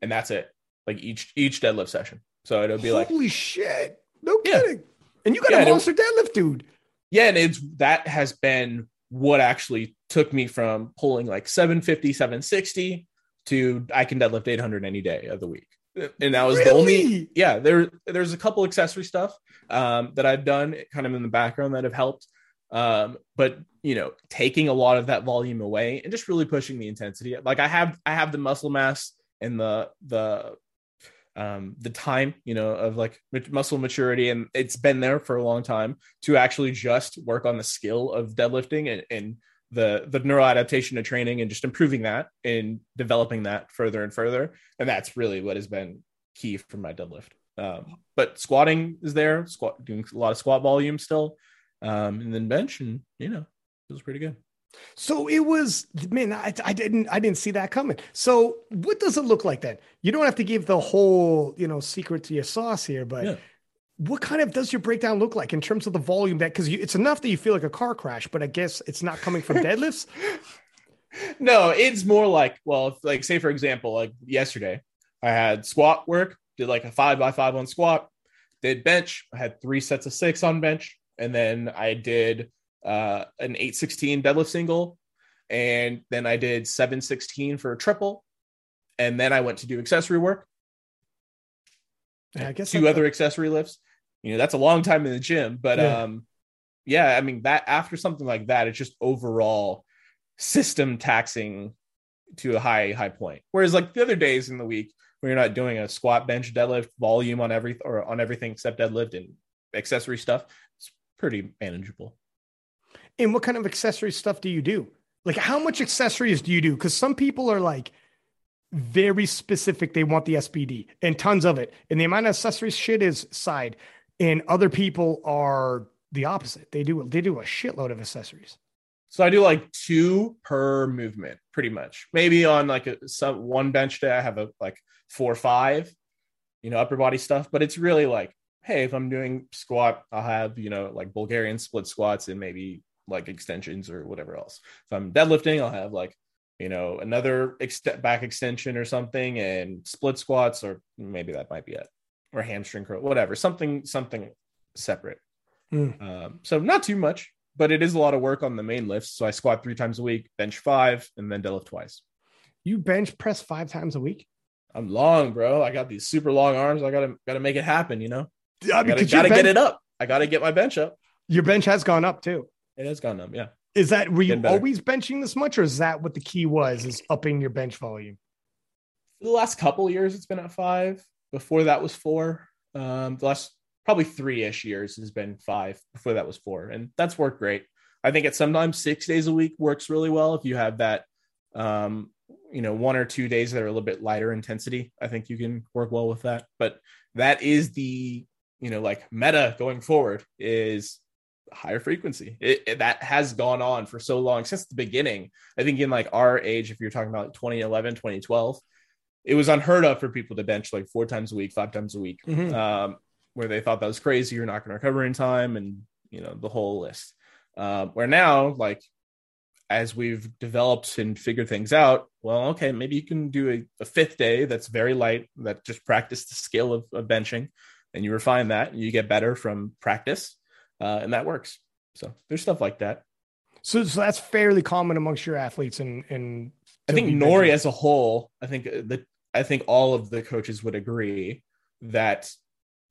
and that's it. Like each each deadlift session. So it'll be like holy shit, no kidding. And you got yeah, a monster deadlift, dude. Yeah, and it's that has been what actually took me from pulling like 750, 760 to I can deadlift 800 any day of the week. And that was really? the only yeah, there there's a couple accessory stuff um, that I've done kind of in the background that have helped. Um, but you know, taking a lot of that volume away and just really pushing the intensity. Like I have, I have the muscle mass and the the um the time you know of like muscle maturity and it's been there for a long time to actually just work on the skill of deadlifting and, and the the neural adaptation to training and just improving that and developing that further and further and that's really what has been key for my deadlift um, but squatting is there squat doing a lot of squat volume still um, and then bench, and you know, it was pretty good. So it was, man. I, I, didn't, I didn't see that coming. So what does it look like then? You don't have to give the whole, you know, secret to your sauce here, but yeah. What kind of does your breakdown look like in terms of the volume that because it's enough that you feel like a car crash, but I guess it's not coming from *laughs* deadlifts. no, it's more like well, like say for example, like yesterday, I had squat work, did like a five by five on squat, did bench, I had three sets of six on bench, and then I did uh, an eight sixteen deadlift single, and then I did seven sixteen for a triple, and then I went to do accessory work. Yeah, I guess two other accessory lifts. You know, that's a long time in the gym, but Yeah. um, yeah, I mean that after something like that, it's just overall system taxing to a high high point. Whereas like the other days in the week where you're not doing a squat, bench, deadlift, volume on every or on everything except deadlift and accessory stuff, it's pretty manageable. And what kind of accessory stuff do you do? Like, how much accessories do you do? Because some people are like very specific. They want the SBD and tons of it. And the amount of accessories shit is side. And other people are the opposite. They do they do a shitload of accessories. So I do like two per movement, pretty much. Maybe on like a some one bench day, I have a like four or five, you know, upper body stuff. But it's really like, hey, if I'm doing squat, I'll have you know like Bulgarian split squats and maybe like extensions or whatever else. If I'm deadlifting, I'll have like you know another ex- back extension or something and split squats or maybe that might be it or hamstring curl, whatever, something something separate. Mm. Um, so not too much, but it is a lot of work on the main lifts. So I squat three times a week, bench five, and then deadlift twice. You bench press five times a week. I'm long, bro. I got these super long arms. I gotta gotta make it happen, you know. I I gotta, gotta get it up. I gotta get my bench up. Your bench has gone up too. It has gone up, yeah. Is that were you always benching this much, or is that what the key was? Is upping your bench volume? For the last couple of years it's been at five. Before that was four. Um the last probably three-ish years has been five. Before that was four and that's worked great. I think at sometimes six days a week works really well if you have that um you know one or two days that are a little bit lighter intensity. I think you can work well with that. But that is the you know like meta going forward is higher frequency it, it- that has gone on for so long since the beginning i think in like our age if you're talking about like 2011 2012 it was unheard of for people to bench like four times a week, five times a week, Mhm. um, where they thought that was crazy. You're not going to recover in time, and you know the whole list. Um, where now, like as we've developed and figured things out, well, okay, maybe you can do a, a fifth day that's very light, that just practice the skill of, of benching, and you refine that, and you get better from practice, uh, and that works. So there's stuff like that. So, so that's fairly common amongst your athletes, and and I think Nori as a whole, I think that I think all of the coaches would agree that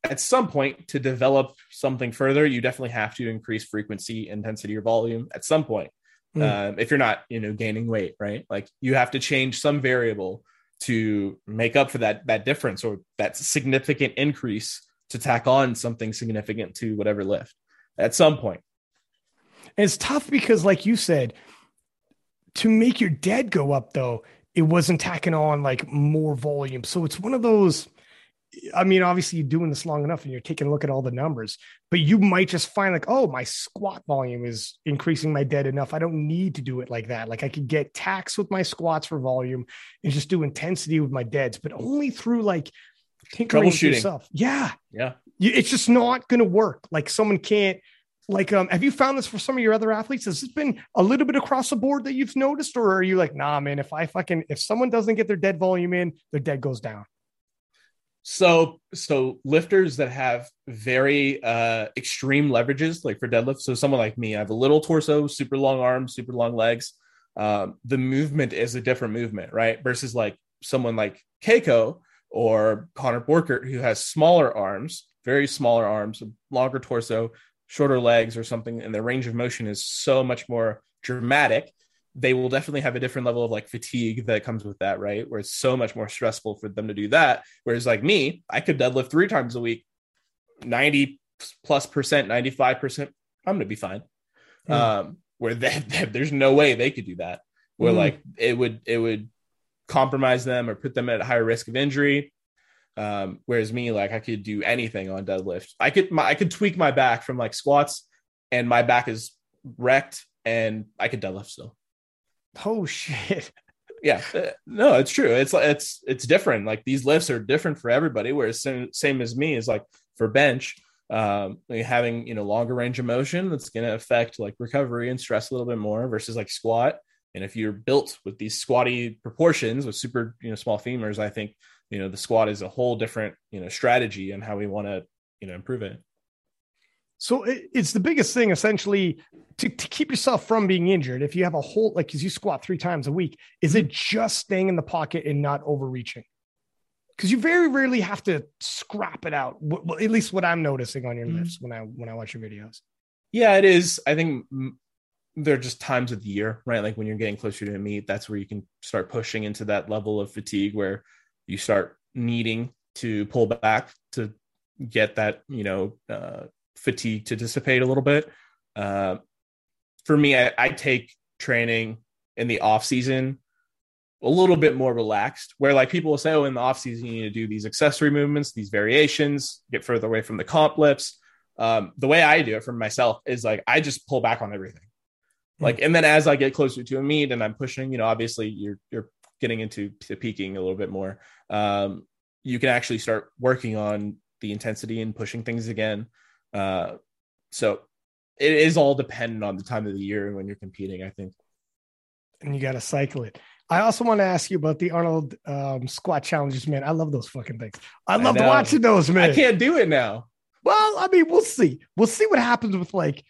at some point to develop something further, you definitely have to increase frequency, intensity, or volume at some point. Mm. Um, if you're not, you know, gaining weight, right? Like you have to change some variable to make up for that that difference or that significant increase to tack on something significant to whatever lift at some point. And it's tough because, like you said, to make your dead go up, though, it wasn't tacking on like more volume. So it's one of those. I mean, obviously, you're doing this long enough and you're taking a look at all the numbers, but you might just find like, oh, my squat volume is increasing my dead enough. I don't need to do it like that. Like I could get tax with my squats for volume and just do intensity with my deads, but only through like tinkering Troubleshooting. yourself. Yeah. Yeah. You, it's just not going to work. Like someone can't. Like, um, have you found this for some of your other athletes? Has this been a little bit across the board that you've noticed, or are you like, nah, man? If I fucking if someone doesn't get their dead volume in, their dead goes down. So so lifters that have very uh extreme leverages, like for deadlift. So someone like me, I have a little torso, super long arms, super long legs. Um, the movement is a different movement, right? Versus like someone like Cayco or Connor Borkert, who has smaller arms, very smaller arms, longer torso, shorter legs, or something, and their range of motion is so much more dramatic. They will definitely have a different level of like fatigue that comes with that, right? Where it's so much more stressful for them to do that. Whereas like me, I could deadlift three times a week, 90 plus percent, 95%. I'm gonna be fine. Hmm. Um, where they, *laughs* there's no way they could do that. Where Hmm. like it would it would compromise them or put them at a higher risk of injury. Um, whereas me, like I could do anything on deadlift. I could my, I could tweak my back from like squats, and my back is wrecked, and I could deadlift still. Oh shit! *laughs* Yeah, uh, no, it's true. It's it's it's different. Like these lifts are different for everybody. Whereas same, same as me is like for bench, um, having you know longer range of motion that's going to affect like recovery and stress a little bit more versus like squat and if you're built with these squatty proportions with super you know small femurs i think you know the squat is a whole different you know strategy and how we want to you know improve it so it's the biggest thing essentially to, to keep yourself from being injured. If you have a whole, like, cause you squat three times a week, is it just staying in the pocket and not overreaching? Cause you very rarely have to scrap it out. Well, at least what I'm noticing on your mm-hmm. lifts when I, when I watch your videos. Yeah, it is. I think there are just times of the year, right? Like when you're getting closer to a meet, that's where you can start pushing into that level of fatigue where you start needing to pull back to get that, you know, uh, fatigue to dissipate a little bit. Uh, for me, I, I take training in the off season a little bit more relaxed where like people will say oh in the off season you need to do these accessory movements these variations get further away from the comp lifts um, the way i do it for myself is like i just pull back on everything mm-hmm. like and then as i get closer to a meet and i'm pushing you know obviously you're you're getting into peaking a little bit more um, you can actually start working on the intensity and pushing things again uh, so it is all dependent on the time of the year and when you're competing, I think. And you got to cycle it. I also want to ask you about the Arnold um, squat challenges, man. I love those fucking things. I love watching those, man. I can't do it now. Well, I mean, we'll see. We'll see what happens with like.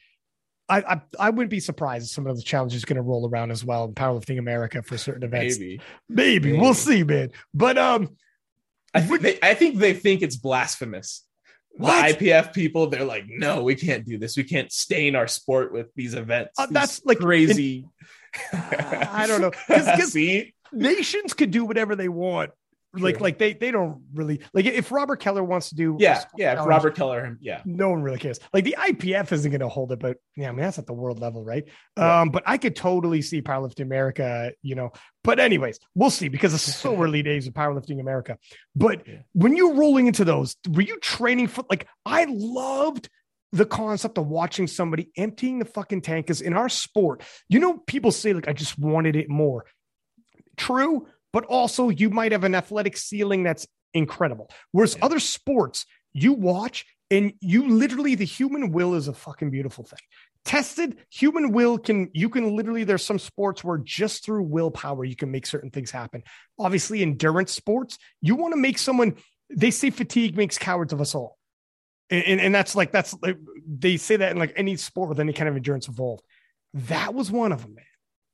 I I, I wouldn't be surprised if some of the challenges are going to roll around as well in powerlifting America for certain events. Maybe. Maybe, Maybe. we'll see, man. But um, I think they, I think they think it's blasphemous what? the IPF people, they're like, no, we can't do this. We can't stain our sport with these events. Uh, that's like crazy. In, *laughs* I don't know. Because *laughs* see nations could do whatever they want like like they they don't really like if Robert Keller wants to do yeah yeah if Robert Keller yeah. No one really cares. Like the IPF isn't going to hold it but yeah I mean that's at the world level right? Yeah. um but I could totally see powerlifting America you know but anyways we'll see because it's so *laughs* early days of powerlifting America. But yeah. when you're rolling into those were you training for like I loved the concept of watching somebody emptying the fucking tank is in our sport you know people say like I just wanted it more. True but also you might have an athletic ceiling that's incredible. Whereas yeah. other sports, you watch and you literally, the human will is a fucking beautiful thing. Tested human will can, you can literally, there's some sports where just through willpower, you can make certain things happen. Obviously, endurance sports, you want to make someone, they say fatigue makes cowards of us all. And, and, and that's like, that's like, they say that in like any sport with any kind of endurance involved. That was one of them, man.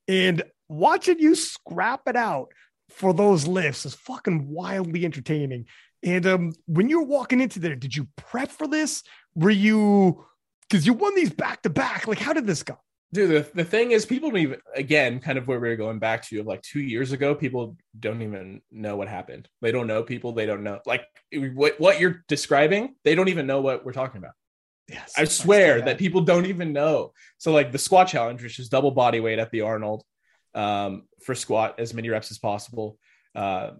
And watching you scrap it out for those lifts is fucking wildly entertaining. And um, when you were walking into there, did you prep for this? Were you because you won these back to back? Like, how did this go? Dude, the, the thing is, people don't even, again, kind of where we were going back to, of like two years ago, people don't even know what happened. They don't know people. They don't know. Like, what, what you're describing, they don't even know what we're talking about. Yes, I swear that people don't even know. So, like the squat challenge, which is double body weight at the Arnold, um, for squat as many reps as possible. Uh,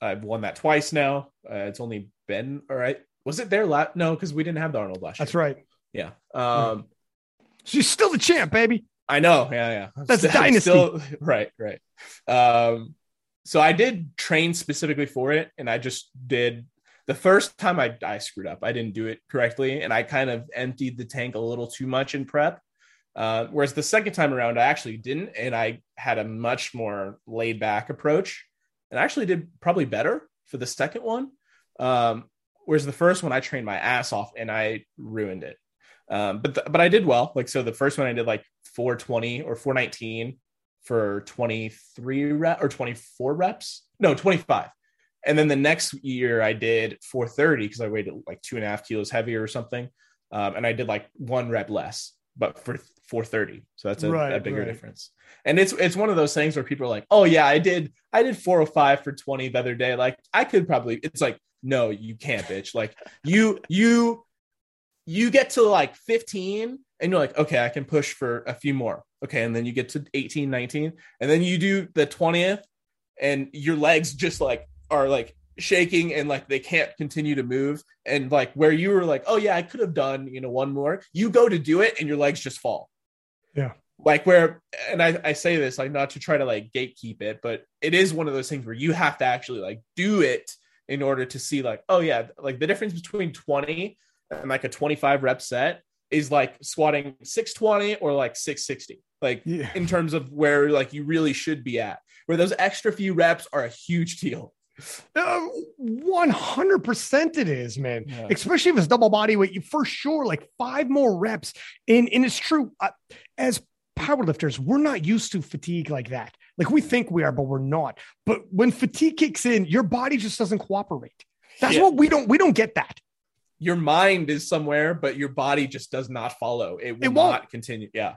I've won that twice now. Uh, it's only been all right. Was it there last? No, because we didn't have the Arnold last That's year. right. Yeah. Um, She's still the champ, baby. I know. Yeah, yeah. That's a dynasty. Still, *laughs* right, right. Um, so I did train specifically for it, and I just did the first time I, I screwed up. I didn't do it correctly, and I kind of emptied the tank a little too much in prep. Uh, whereas the second time around, I actually didn't, and I had a much more laid back approach, and I actually did probably better for the second one. Um, whereas the first one, I trained my ass off and I ruined it. Um, but but I did well. Like so, the first one I did like 420 or 419 for 23 rep or 24 reps. No, 25. And then the next year I did 430 because I weighed like two and a half kilos heavier or something. Um, and I did like one rep less but for 430 so that's a, right, a bigger right. difference. And it's it's one of those things where people are like oh yeah i did i did 405 for 20 the other day. Like i could probably it's like no you can't bitch. Like you you you get to like 15 and you're like okay i can push for a few more. Okay and then you get to 18 19 and then you do the 20th and your legs just like are like shaking and like they can't continue to move. And like where you were like oh yeah i could have done you know one more. You go to do it and your legs just fall yeah like where and I, I say this like not to try to like gatekeep it but it is one of those things where you have to actually like do it in order to see like oh yeah like the difference between 20 and like a 25 rep set is like squatting 620 or like 660 like Yeah. in terms of where like you really should be at where those extra few reps are a huge deal One hundred percent, it is, man. Yeah. Especially if it's double body weight, you for sure like five more reps. And and it's true. Uh, as powerlifters, we're not used to fatigue like that. Like we think we are, but we're not. But when fatigue kicks in, your body just doesn't cooperate. That's Yeah. what we don't. We don't get that. your mind is somewhere but your body just does not follow it will It not continue yeah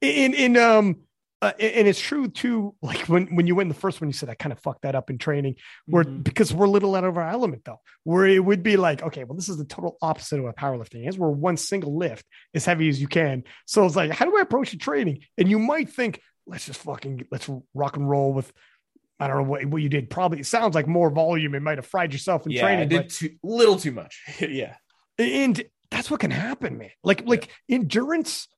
in in um uh, and it's true too like when when you went in the first one you said i kind of fucked that up in training. Where Mhm. because we're a little out of our element though. Where it would be like okay well this is the total opposite of what powerlifting is where one single lift as heavy as you can. So it's like how do i approach the training? And you might think let's just fucking let's rock and roll with i don't know what, what you did. Probably it sounds like more volume it might have fried yourself in yeah i training did but- too little too much. *laughs* Yeah. And that's what can happen, man. Like like endurance,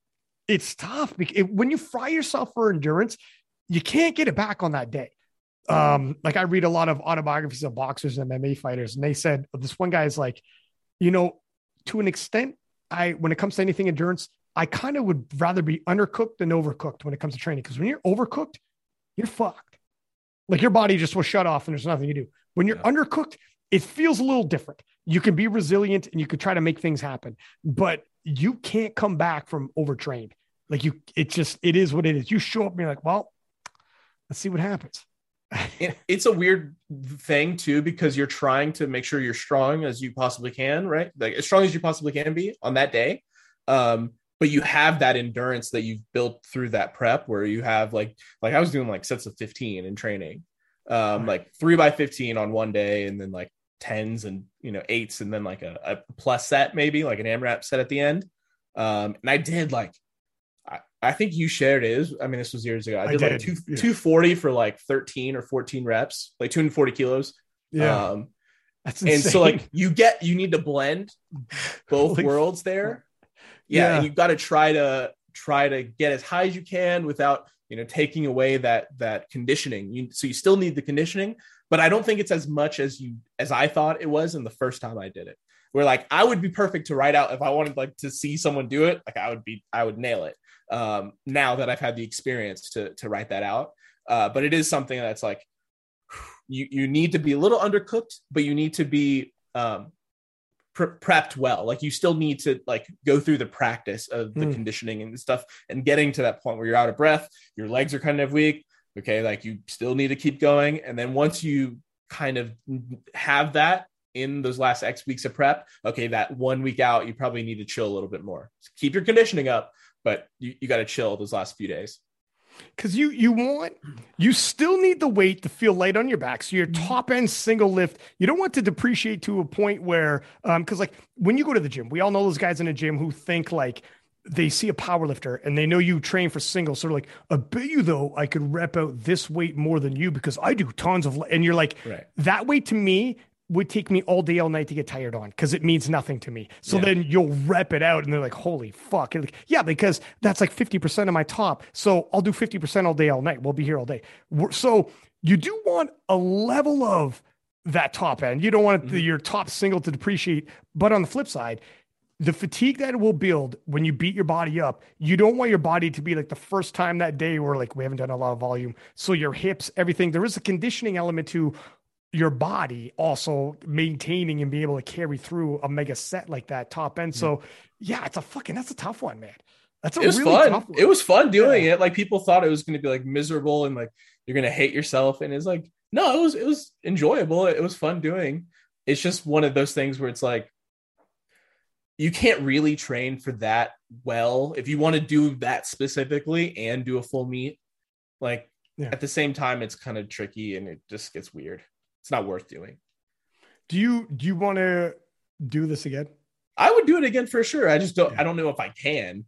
it's tough because it, when you fry yourself for endurance, you can't get it back on that day. Um, like I read a lot of autobiographies of boxers and MMA fighters, and they said this one guy is like, you know, to an extent, I when it comes to anything endurance, I kind of would rather be undercooked than overcooked when it comes to training because when you're overcooked, you're fucked. Like your body just will shut off and there's nothing you do. When you're Yeah. undercooked, it feels a little different. You can be resilient and you could try to make things happen, but you can't come back from overtrained. Like you, it just it is what it is. You show up and you're like, well, let's see what happens. it's a weird thing too because you're trying to make sure you're strong as you possibly can right like as strong as you possibly can be on that day um but you have that endurance that you've built through that prep where you have like like i was doing like sets of 15 in training um Right. like three by 15 on one day and then like tens and you know eights and then like a, a plus set maybe like an amrap set at the end um and i did like I, I think you shared. It I mean, this was years ago. I I did, like two, yeah. 240 for like 13 or 14 reps, like 240 kilos. Um, that's insane. and so like you get, you need to blend *laughs* both worlds there. Yeah. Yeah. And you've got to try to try to get as high as you can without, you know, taking away that, that conditioning. You, so you still need the conditioning, but I don't think it's as much as you, as I thought it was in the first time I did it. Where like I would be perfect to write out if I wanted like to see someone do it, like I would be, I would nail it. Um, now that I've had the experience to to write that out, uh, but it is something that's like you you need to be a little undercooked, but you need to be um, pre- prepped well. Like you still need to like go through the practice of the Hmm. conditioning and stuff, and getting to that point where you're out of breath, your legs are kind of weak. Okay, like you still need to keep going, and then once you kind of have that in those last X weeks of prep, okay, that one week out, you probably need to chill a little bit more. Keep your conditioning up, but you, you got to chill those last few days. because you you want you still need the weight to feel light on your back so your Mm-hmm. top end single lift you don't want to depreciate to a point where um because like when you go to the gym we all know those guys in the gym who think like they see a power lifter and they know you train for singles. So they're like i bet you though i could rep out this weight more than you because i do tons of and you're like Right. that weight to me would take me all day all night to get tired on because it means nothing to me. So Yeah. then you'll rep it out and they're like holy fuck. And like, yeah because that's like 50% of my top so i'll do 50% all day all night. We'll be here all day. We're- so you do want a level of that top end. You don't want the, your top single to depreciate but on the flip side the fatigue that it will build when you beat your body up, you don't want your body to be like the first time that day where like we haven't done a lot of volume. So your hips, everything, there is a conditioning element to your body also maintaining and being able to carry through a mega set like that top end. So mm-hmm. yeah, it's a fucking that's a tough one, man. That's a it was really fun. It was fun doing Yeah. it. Like people thought it was going to be like miserable and like you're going to hate yourself. And it's like, no, it was, it was enjoyable. It was fun doing. It's just one of those things where it's like, you can't really train for that well if you want to do that specifically and do a full meet. Like Yeah. at the same time, it's kind of tricky and it just gets weird. It's not worth doing. do you do you want to do this again? I would do it again for sure. I just don't. Yeah. I don't know if I can.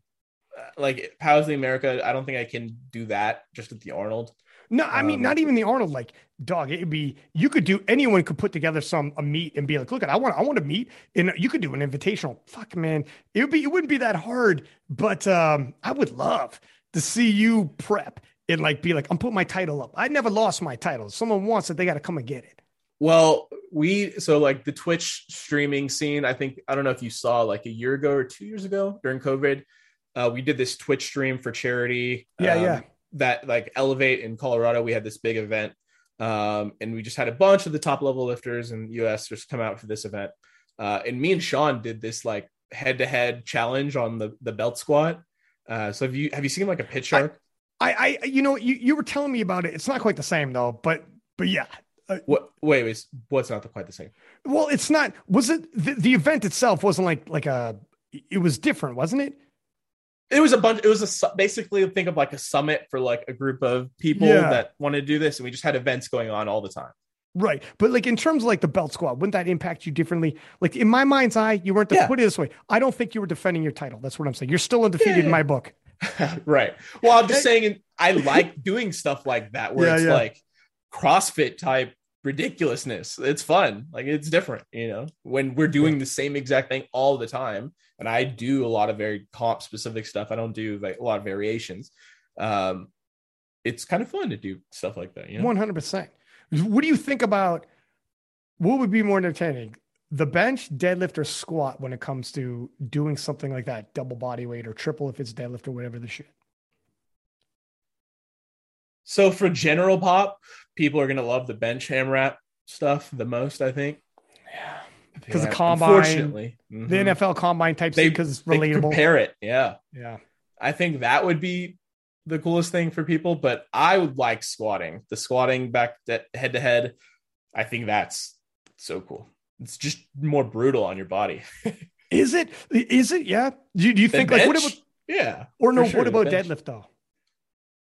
Uh, like Powerlifting America, I don't think I can do that just at the Arnold. No, I mean Um, not even the Arnold. Like, dog, it'd be you could do. Anyone could put together some a meet and be like, look, at I want, I want to meet, and you could do an invitational. Fuck, man, it would be, it wouldn't be that hard. But um, I would love to see you prep and like be like, I'm putting my title up. I never lost my title. If someone wants it, they got to come and get it. Well, we so like the Twitch streaming scene. I think I don't know if you saw like a year ago or two years ago during COVID. Uh, we did this Twitch stream for charity. Yeah, um, yeah. That like Elevate in Colorado. We had this big event, um, and we just had a bunch of the top level lifters in the U.S. just come out for this event. Uh, and me and Sean did this like head to head challenge on the the belt squat. Uh, so have you have you seen like a shark? I, I, you know, you, you were telling me about it. It's not quite the same though, but, but yeah. Uh, what? Wait, wait. What's not the, quite the same? well, it's not, was it, the, the event itself wasn't like, like a, it was different, wasn't it? It was a bunch. It was a basically think of like a summit for like a group of people Yeah. that wanted to do this, and we just had events going on all the time. Right. But like in terms of like the belt squat, wouldn't that impact you differently? Like in my mind's eye, you weren't, Yeah. put it this way. I don't think you were defending your title. That's what I'm saying. You're still undefeated in Yeah. my book. *laughs* right. Well, I'm just saying, I like doing stuff like that where it's like CrossFit type ridiculousness. It's fun. Like it's different, you know, when we're doing the same exact thing all the time. And I do a lot of very comp specific stuff. I don't do like a lot of variations. Um, it's kind of fun to do stuff like that, you know? One hundred percent. What do you think about what would be more entertaining, the bench, deadlift, or squat when it comes to doing something like that, double body weight or triple if it's deadlift or whatever the shit? So for general pop, people are gonna love the bench AMRAP stuff the most, I think. Yeah, because the Yeah, combine, unfortunately, the. Mm-hmm. NFL combine type They- because it's relatable. compare it. Yeah, yeah, I think that would be the coolest thing for people. But I would like squatting. The squatting back head to head. I think that's so cool. It's just more brutal on your body. *laughs* is it? Is it? Yeah. Do you, do you The think like what about yeah, or no? sure, what about bench. deadlift though?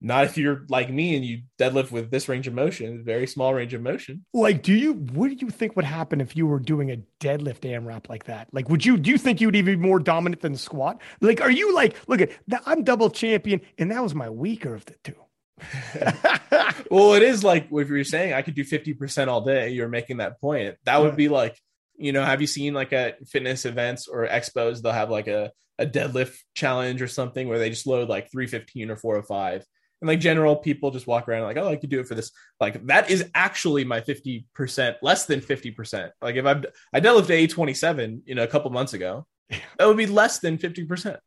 Not if you're like me and you deadlift with this range of motion, very small range of motion. Like, do you? What do you think would happen if you were doing a deadlift AMRAP like that? Like, would you? Do you think you would even be more dominant than the squat? Like, are you like, look at that? I'm double champion, and that was my weaker of the two. *laughs* well, it is like if you're saying I could do 50% all day, you're making that point. That would Yeah. be like, you know, have you seen like at fitness events or expos, they'll have like a, a deadlift challenge or something where they just load like 315 or 405. And like general people just walk around like, oh, I could do it for this. Like that is actually my 50%, less than 50%. Like if I'm, I deadlifted 827, you know, a couple months ago, that would be less than 50%.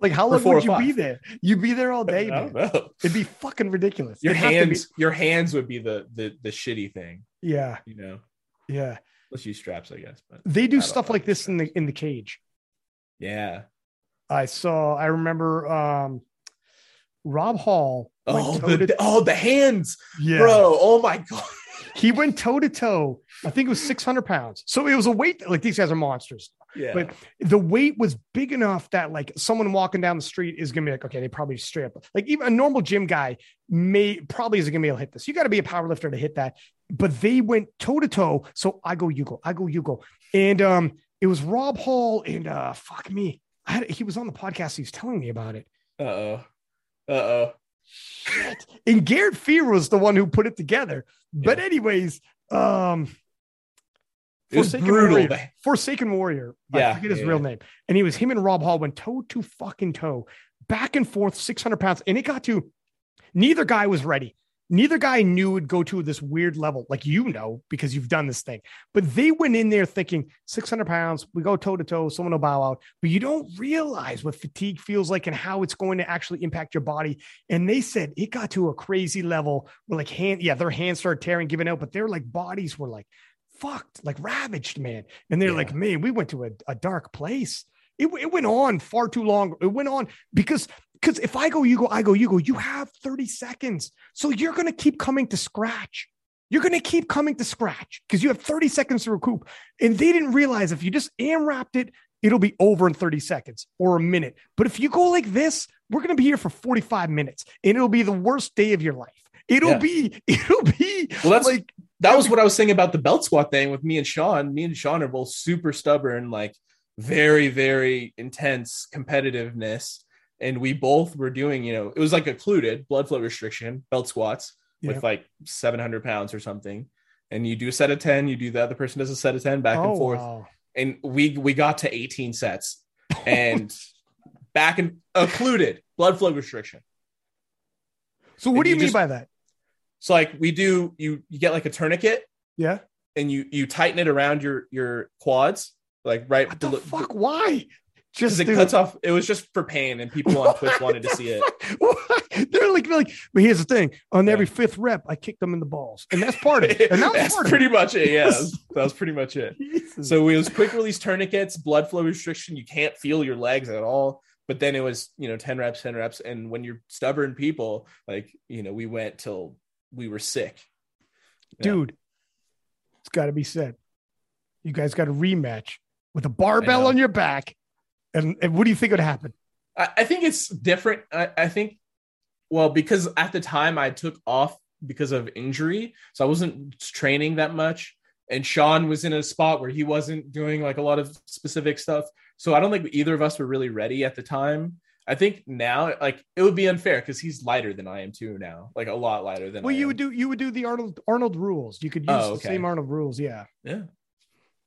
like, how long would you be there? You'd be there all day, I don't man. know. It'd be fucking ridiculous. Your It'd to be- hands, your hands would be the, the, the shitty thing, yeah, you know, yeah. let's use straps, I guess, but They do stuff like this in the in the cage. yeah. I saw. I remember um Rob Hall. Oh, the, oh, the hands, yeah. bro. Oh my god. He went toe to toe. I think it was 600 pounds. So it was a weight like these guys are monsters. Yeah. But the weight was big enough that like someone walking down the street is gonna be like, okay, they probably straight up like even a normal gym guy may probably isn't gonna be able to hit this. You got to be a power lifter to hit that. But they went toe to toe. So I go, you go, I go, you go. And um, it was Rob Hall and uh fuck me. I had, he was on the podcast. He was telling me about it. uh oh. Uh oh. And Garrett Fear was the one who put it together. But Yeah. anyways, um It was Forsaken brutal. Warrior. Forsaken Warrior. Yeah, I forget his yeah, real yeah. name. And he was him and Rob Hall went toe to fucking toe, back and forth, 600 pounds. And it got to neither guy was ready. Neither guy knew it would go to this weird level, like you know, because you've done this thing. But they went in there thinking 600 pounds, we go toe to toe, someone will bow out. But you don't realize what fatigue feels like and how it's going to actually impact your body. And they said it got to a crazy level where, like, hand, yeah, their hands started tearing, giving out, but their like bodies were like fucked, like ravaged, man. And they're Yeah. like, man, we went to a, a dark place. It, it went on far too long. It went on because because if I go, you go, I go, you go, you have 30 seconds. So you're gonna keep coming to scratch. You're gonna keep coming to scratch because you have 30 seconds to recoup. And they didn't realize if you just AM wrapped it, it'll be over in 30 seconds or a minute. But if you go like this, we're gonna be here for 45 minutes and it'll be the worst day of your life. It'll Yeah. be, it'll be Well, that's like that was what I was saying about the belt squat thing with me and Sean. Me and Sean are both super stubborn, like very, very intense competitiveness. And we both were doing, you know, it was like occluded blood flow restriction, belt squats Yeah. with like 700 pounds or something. And you do a set of 10, you do the other person does a set of 10 back oh, and forth. wow. And we we got to 18 sets *laughs* and back and occluded blood flow restriction. So what And do you, you mean just- by that? So like we do you you get like a tourniquet Yeah. and you you tighten it around your your quads, like right. What the fuck? Why? Just it cuts off. It was just for pain, and people on Twitch wanted to see it. *laughs* They're like, like, but here's the thing: on every fifth rep, I kick them in the balls, and that's part of it. And that *laughs* that's pretty it. much it. Yeah, that was, *laughs* that was pretty much it. Jesus. So it was quick release tourniquets, blood flow restriction. You can't feel your legs at all. But then it was, you know, ten reps, ten reps, and when you're stubborn people, like you know, we went till we were sick. Dude, it's got to be said. You guys got a rematch with a barbell on your back and, and what do you think would happen? I, I think it's different. I, I think, well, because at the time I took off because of injury, so I wasn't training that much. And Sean was in a spot where he wasn't doing like a lot of specific stuff. So I don't think either of us were really ready at the time. I think now, like it would be unfair because he's lighter than I am too now, like a lot lighter than. Well, I you am. would do you would do the Arnold Arnold rules. You could oh, use oh, okay. the same Arnold rules. Yeah, yeah,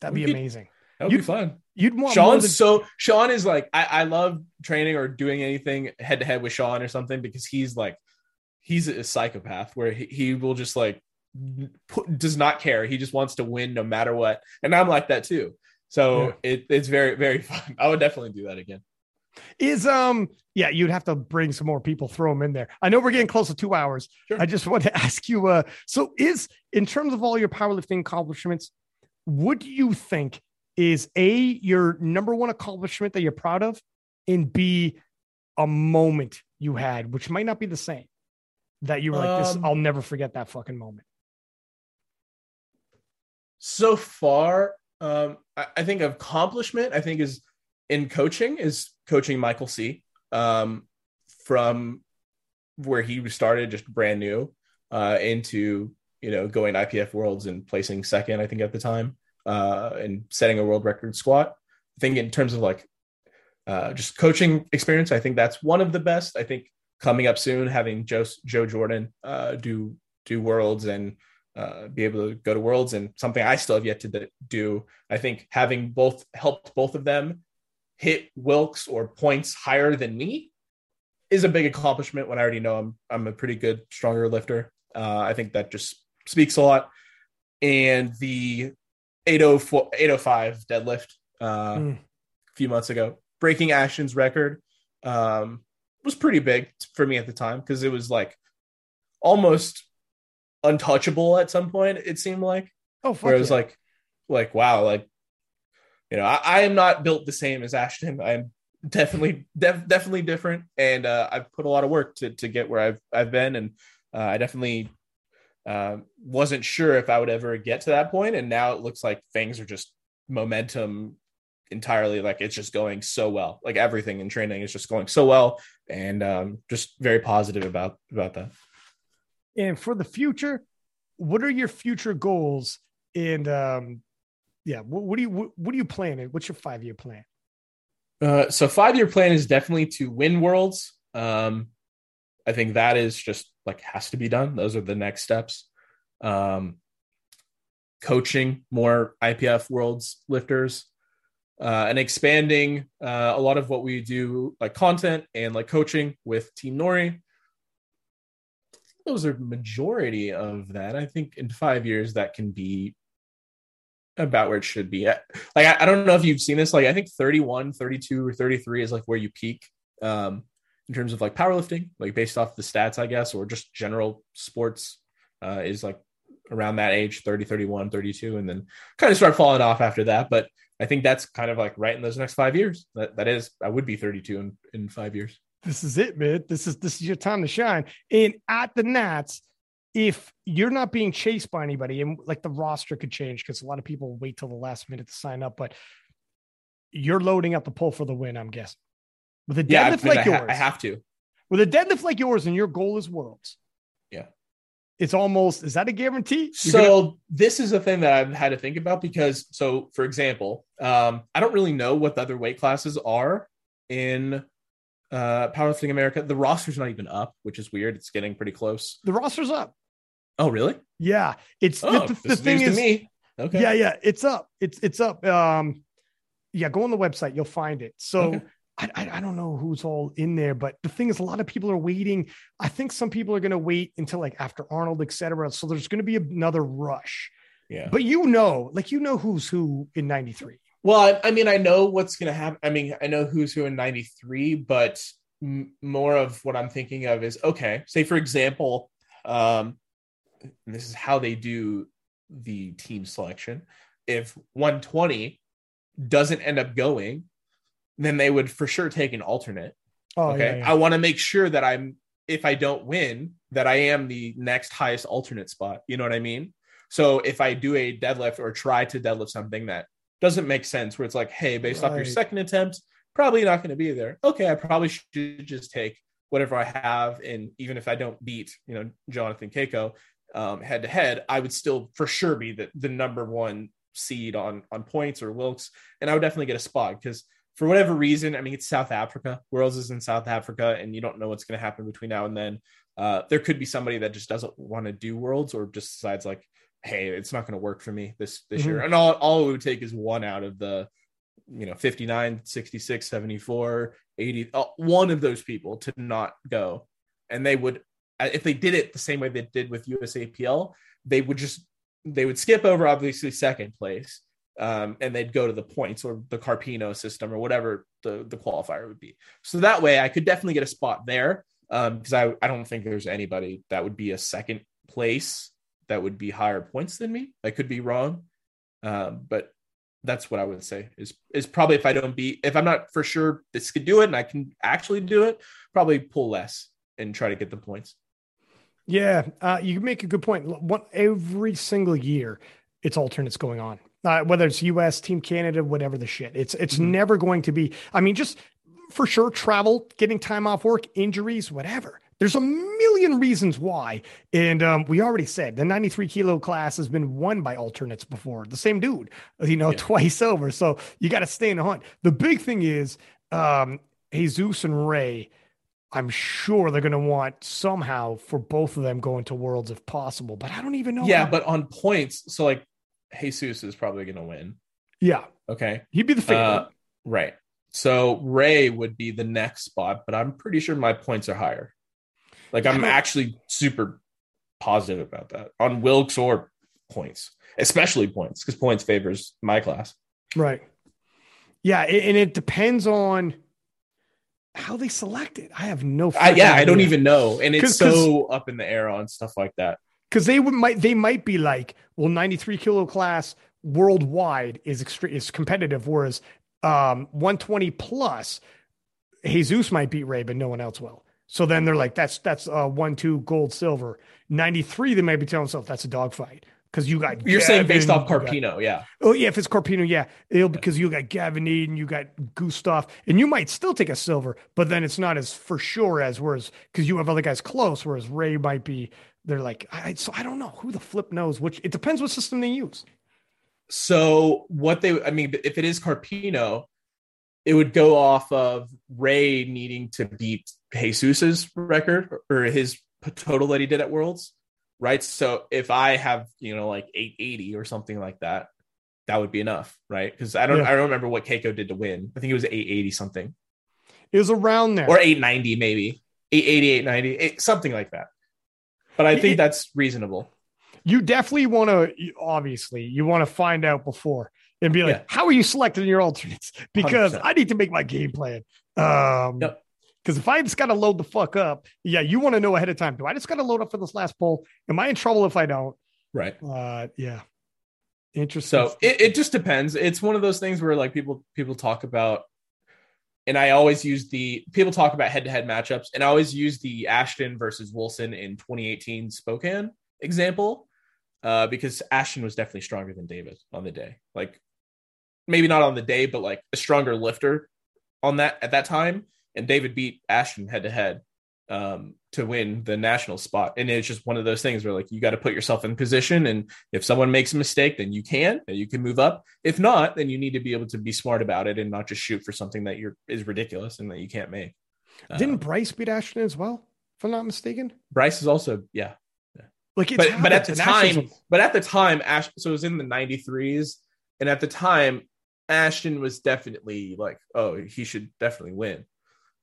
that'd be amazing. That would be fun. You'd want Sean's than- so Sean is like I, I love training or doing anything head to head with Sean or something because he's like he's a psychopath where he, he will just like put, does not care. He just wants to win no matter what. And I'm like that too. So yeah. it, it's very very fun. *laughs* I would definitely do that again. Is um yeah, you'd have to bring some more people, throw them in there. I know we're getting close to two hours. Sure. I just *laughs* want to ask you uh so is in terms of all your powerlifting accomplishments, do you think is A, your number one accomplishment that you're proud of, and B, a moment you had, which might not be the same, that you were like, this, um, I'll never forget that fucking moment. So far, um, I, I think accomplishment, I think is in coaching is coaching Michael C. Um, from where he started just brand new uh, into you know going IPF Worlds and placing second, I think at the time uh, and setting a world record squat. I think in terms of like uh, just coaching experience, I think that's one of the best. I think coming up soon, having Joe Joe Jordan uh, do do worlds and uh, be able to go to worlds and something I still have yet to do. I think having both helped both of them hit Wilks or points higher than me is a big accomplishment when I already know I'm I'm a pretty good stronger lifter. Uh, I think that just speaks a lot. And the 804, 805 deadlift uh, mm. a few months ago, breaking Ashton's record. Um, was pretty big for me at the time because it was like almost untouchable at some point. It seemed like. Oh, where it was yeah. like, like wow, like you know, I, I, am not built the same as Ashton. I'm definitely, def, definitely different, and uh, I've put a lot of work to to get where I've I've been, and uh, I definitely uh, wasn't sure if I would ever get to that point, and now it looks like things are just momentum entirely. Like it's just going so well. Like everything in training is just going so well, and um, just very positive about about that. And for the future, what are your future goals? And um, yeah, what, what do you what, what are you planning? What's your five year plan? Uh, so five year plan is definitely to win worlds. Um, I think that is just like has to be done. Those are the next steps. Um, coaching more IPF worlds lifters, uh, and expanding uh, a lot of what we do, like content and like coaching with Team Nori. Those are majority of that. I think in five years that can be about where it should be. Like I, I don't know if you've seen this. Like I think 31, 32, or 33 is like where you peak. Um, in terms of like powerlifting, like based off the stats, I guess, or just general sports, uh, is like around that age 30, 31, 32, and then kind of start falling off after that. But I think that's kind of like right in those next five years. That that is, I would be 32 in, in five years. This is it, man. This is this is your time to shine. And at the Nats, if you're not being chased by anybody, and like the roster could change because a lot of people wait till the last minute to sign up, but you're loading up the pull for the win, I'm guessing. With a deadlift yeah, like I ha- yours, I have to. With a deadlift like yours, and your goal is worlds. Yeah, it's almost is that a guarantee? You're so gonna- this is a thing that I've had to think about because, so for example, um, I don't really know what the other weight classes are in uh powerlifting America. The roster's not even up, which is weird. It's getting pretty close. The roster's up. Oh, really? Yeah, it's oh, the, the, the thing is me. Okay. Yeah, yeah, it's up. It's it's up. Um, yeah, go on the website. You'll find it. So. Okay I, I, don't know who's all in there, but the thing is, a lot of people are waiting. I think some people are going to wait until like after Arnold, etc. So there's going to be another rush. Yeah. But you know, like you know who's who in '93. Well, I, I, mean, I know what's going to happen. I mean, I know who's who in '93, but m- more of what I'm thinking of is okay. Say, for example, um, this is how they do the team selection. If 120 doesn't end up going, then they would for sure take an alternate. Oh, okay. yeah, yeah. I want to make sure that I'm, if I don't win, that I am the next highest alternate spot. You know what I mean? So if I do a deadlift or try to deadlift something that doesn't make sense, where it's like, hey, based off your second attempt, probably not going to be there. Okay, I probably should just take whatever I have, and even if I don't beat, you know, Jonathan Cayco um, head to head, I would still for sure be the the number one seed on on points or Wilks, and I would definitely get a spot because for whatever reason, I mean, it's South Africa. Worlds is in South Africa, and you don't know what's going to happen between now and then. Uh, there could be somebody that just doesn't want to do Worlds or just decides like, hey, it's not going to work for me this this Mhm. year. And all all it would take is one out of the, you know, 59, 66, 74, 80, uh, one of those people to not go, and they would uh, if they did it the same way they did with USAPL, they would just they would skip over obviously second place um, and they'd go to the points or the Carpino system or whatever the, the qualifier would be. So that way I could definitely get a spot there because I, I don't think there's anybody that would be a second place that would be higher points than me. I could be wrong. Um, but that's what I would say is is probably if I don't beat if I'm not for sure this could do it and I can actually do it, probably pull less and try to get the points. Yeah, uh, you make a good point. One, every single year, it's alternates going on. Uh, whether it's U.S. Team Canada, whatever the shit, it's it's Mhm. never going to be. I mean, just for sure, travel, getting time off work, injuries, whatever. There's a million reasons why, and um, we already said the 93 kilo class has been won by alternates before. The same dude, you know, Yeah. *laughs* twice over. So you got to stay in the hunt. The big thing is um, Jesus and Ray. I'm sure they're going to want somehow for both of them going to Worlds if possible, but I don't even know. yeah, how- but on points, so like Jesus is probably going to win. yeah, Okay. he'd be the favorite. Uh, right. So Ray would be the next spot, but I'm pretty sure my points are higher. Like I'm actually super positive about that on Wilks or points, especially points, because points favors my class. right. Yeah, and it depends on how they select it. I have no. I, yeah, freaking I don't even know, and it's so up in the air on stuff like that. Because they would might they might be like, well, 93 kilo class worldwide is extre- is competitive, whereas um 120 plus, Jesus might beat Ray, but no one else will. So then they're like, that's that's uh one two gold silver. 93, they might be telling themselves that's a dogfight because you got You're saying based off you got- Carpino, yeah. Oh yeah, if it's Carpino, yeah, it'll because you got Gavin Adin, you got Gustav, and you might still take a silver, but then it's not as for sure as whereas because you have other guys close, whereas Ray might be. They're like, I, so I don't know who the flip knows which. It depends what system they use. So what they, I mean, if it is Carpino, it would go off of Ray needing to beat Jesus's record or his total that he did at Worlds, right? So if I have, you know, like 880 or something like that, that would be enough, right? Because I don't, Yeah. I don't remember what Cayco did to win. I think it was 880 something It was around there. or 890 maybe, 880, 890, something like that. But I think It- that's reasonable. you definitely want to. Obviously, you want to find out before and be like, Yeah. how are you selecting your alternates? *laughs* Because 100%. I need to make my game plan. Um, Yep. Because if I just got to load the fuck up, yeah, you want to know ahead of time. Do I just got to load up for this last poll? Am I in trouble if I don't? Right. Uh, yeah. Interesting. So it, it just depends. It's one of those things where like people people talk about, and I always use the people talk about head to head matchups, and I always use the Ashton versus Wilson in 2018 Spokane example, uh, because Ashton was definitely stronger than David on the day. Like maybe not on the day, but like a stronger lifter on that at that time, and David beat Ashton head to head um to win the national spot and it's just one of those things where like you got to put yourself in position and if someone makes a mistake then you can and you can move up if not then you need to be able to be smart about it and not just shoot for something that you're is ridiculous and that you can't make Didn't Um, Bryce beat Ashton as well? If I'm not mistaken. bryce is also yeah Like, it's but but at the happened, and Ashton's time but at the time ash so it was in the 93s and at the time ashton was definitely like oh he should definitely win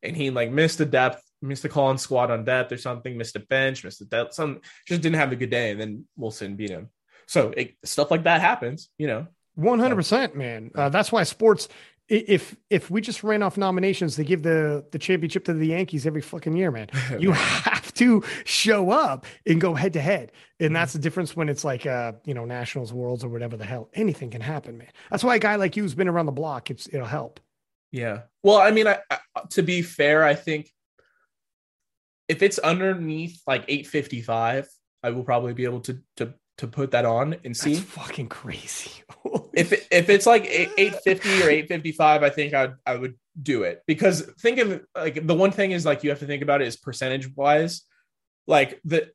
and he like missed a depth missed a call on squad on depth or something missed a bench missed a depth some just didn't have a good day and then wilson beat him So it, stuff like that happens, you know. One hundred percent, man. Uh, that's why sports. If if we just ran off nominations, they give the the championship to the Yankees every fucking year, man. *laughs* You have to show up and go head to head, and Mm-hmm. that's the difference when it's like uh you know nationals, worlds, or whatever the hell. Anything can happen, man. That's why a guy like you who's been around the block. It's it'll help. Yeah. Well, I mean, I, I, to be fair, I think if it's underneath like 855, I will probably be able to to to put that on and see. That's fucking crazy. *laughs* if it, if it's like 8, 850 or 855, I think I I would do it because think of like the one thing is like you have to think about it is percentage wise, like the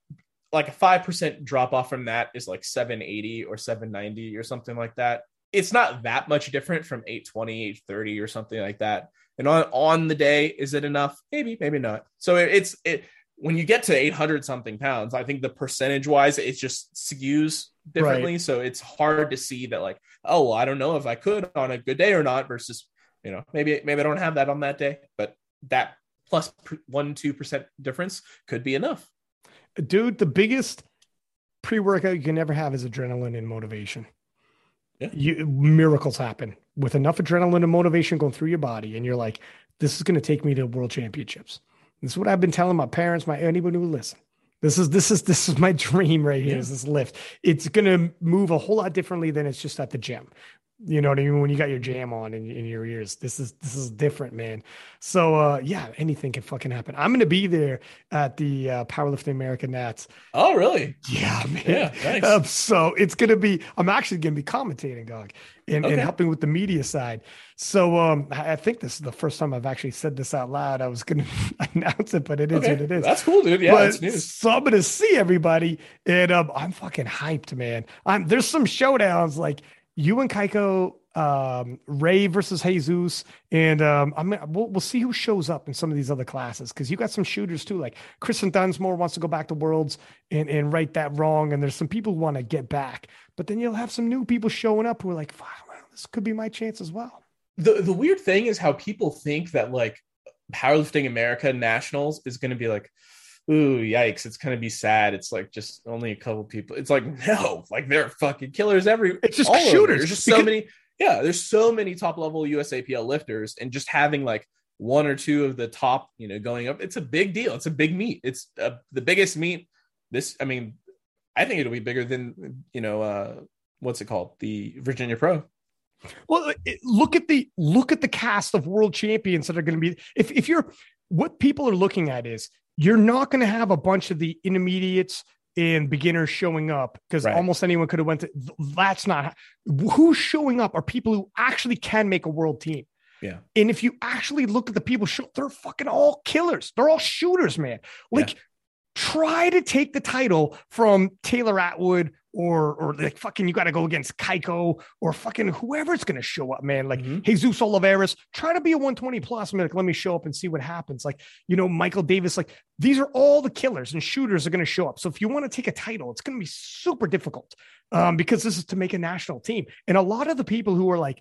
like a five percent drop off from that is like 780 or 790 or something like that. It's not that much different from 820, 830 or something like that. And on on the day, is it enough? Maybe, maybe not. So it, it's it when you get to 800 something pounds, I think the percentage wise, it just skews differently. So it's hard to see that like, oh, well, I don't know if I could on a good day or not. Versus, you know, maybe maybe I don't have that on that day, but that plus one two percent difference could be enough. dude, the biggest pre-workout you can ever have is adrenaline and motivation. Yeah. You miracles happen with enough adrenaline and motivation going through your body, and you're like, this is going to take me to world championships. This is what I've been telling my parents, my anybody who listen. This is this is this is my *laughs* dream right here. Yeah. Is this lift? It's going to move a whole lot differently than it's just at the gym. You know what I mean? When you got your jam on in, in your ears, this is this is different, man. So uh, yeah, anything can fucking happen. I'm going to be there at the uh, Powerlifting America Nats. Oh, really? Yeah, *laughs* man. Yeah, nice. Um, so it's gonna be. I'm actually gonna be commentating, dog, and, and helping with the media side. So um, I I think this is the first time I've actually said this out loud. I was gonna *laughs* announce it, but it is Okay. what it is. That's cool, dude. Yeah, But- that's news. So I'm gonna see everybody, and um, I'm fucking hyped, man. I'm there's some showdowns like you and Cayco, um, Ray versus Jesus, and um, I'm we'll, we'll see who shows up in some of these other classes because you got some shooters too. Like Kristen Dunsmore wants to go back to Worlds and and right that wrong, and there's some people who want to get back, but then you'll have some new people showing up who are like, wow, well, this could be my chance as well. the the weird thing is how people think that like powerlifting America nationals is going to be like, ooh, yikes! It's going to be sad. It's like just only a couple people. It's like *laughs* no, like they're fucking killers every. It's just shooters. There's just so Because- many. Yeah, there's so many top level USAPL lifters, and just having like one or two of the top, you know, going up, it's a big deal. It's a big meet. It's uh, the biggest meet. This, I mean, I think it'll be bigger than you know, uh, what's it called, the Virginia Pro. Well, it- look at the look at the cast of world champions that are going to be. If if you're what people are looking at is you're not going to have a bunch of the intermediates and beginners showing up because Right. almost anyone could have went to. That's not who's showing up are people who actually can make a world team. Yeah. And if you actually look at the people, show, they're fucking all killers. They're all shooters, man. Like, try to take the title from Taylor Atwood or or like fucking you got to go against Cayco or fucking whoever's going to show up, man. Like Mhm. Jesus Olivares, try to be a 120 plus. Man, like, let me show up and see what happens. Like, you know, Michael Davis, like these are all the killers and shooters are going to show up. So if you want to take a title, it's going to be super difficult um, because this is to make a national team. And a lot of the people who are like,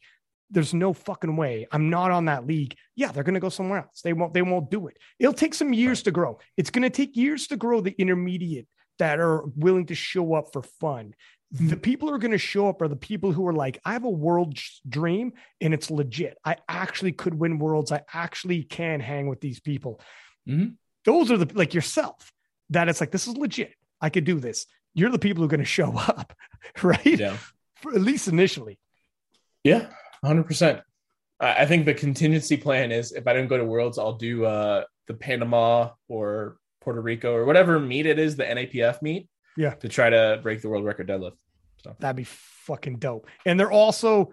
there's no fucking way I'm not on that league. Yeah, they're going to go somewhere else. They won't, they won't do it. It'll take some years to grow. It's going to take years to grow the intermediate that are willing to show up for fun. The people who are going to show up are the people who are like, I have a world dream and it's legit. I actually could win worlds. I actually can hang with these people. Mhm. Those are the like yourself that it's like, this is legit. I could do this. You're the people who are going to show *laughs* up, right? Yeah. For, at least initially. Yeah, hundred percent. I I think the contingency plan is if I don't go to Worlds, I'll do uh, the Panama or Puerto Rico or whatever meet it is, the NAPF meet. Yeah. to try to break the world record deadlift. That'd be fucking dope. And they're also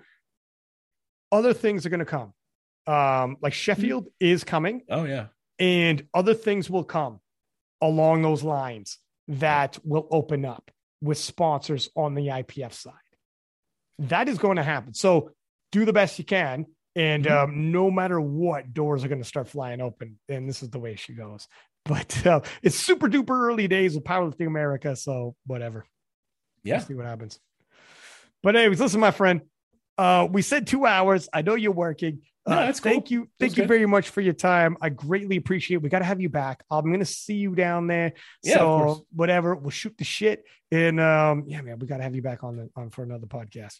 other things are going to come. Um, like Sheffield is coming, Oh yeah, and other things will come along those lines that will open up with sponsors on the IPF side. That is going to happen. So do the best you can. And Mhm. um, no matter what, doors are going to start flying open. And this is the way she goes. *laughs* But uh, it's super duper early days with Powerlifting America. So whatever. yeah. We'll see what happens. But anyways, listen, my friend, Uh, we said two hours. I know you're working. No, Uh, that's cool. Thank you. Thank you good. very much for your time. I greatly appreciate it. We got to have you back. I'm going to see you down there. Yeah, so whatever, we'll shoot the shit. And um, yeah, man, we got to have you back on the, on for another podcast.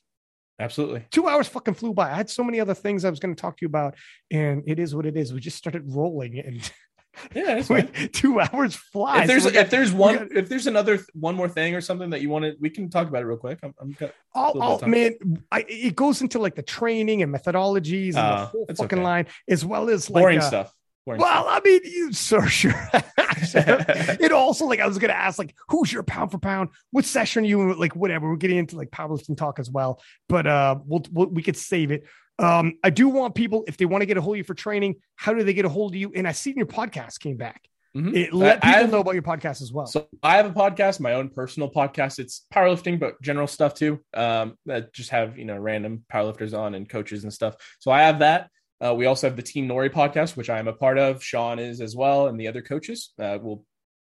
Absolutely. Two hours fucking flew by. I had so many other things I was going to talk to you about, and it is what it is. We just started rolling, and *laughs* Yeah, that's *laughs* we- two hours flies. If there's We got- if there's one got- if there's another one more thing or something that you wanted, we can talk about it real quick. I'm, I'm got- Oh, little bit oh man, I, it goes into like the training and methodologies and the Uh, whole fucking okay. line, as well as like boring uh, stuff. Boring Well, I mean, you sure, sure. *laughs* it also like I was gonna ask like who's your pound for pound? What session are you like? Whatever. We're getting into like powerlifting talk as well, but uh, we'll, we'll we could save it. Um, I do want people if they want to get a hold of you for training, how do they get a hold of you? And I seen your podcast came back. Mhm. It, let I- people have- know about your podcast as well. So I have a podcast, my own personal podcast. It's powerlifting, but general stuff too. Um, that just have you know random powerlifters on and coaches and stuff. So I have that. Uh, we also have the Team Nori podcast, which I am a part of. Sean is as well, and the other coaches uh, will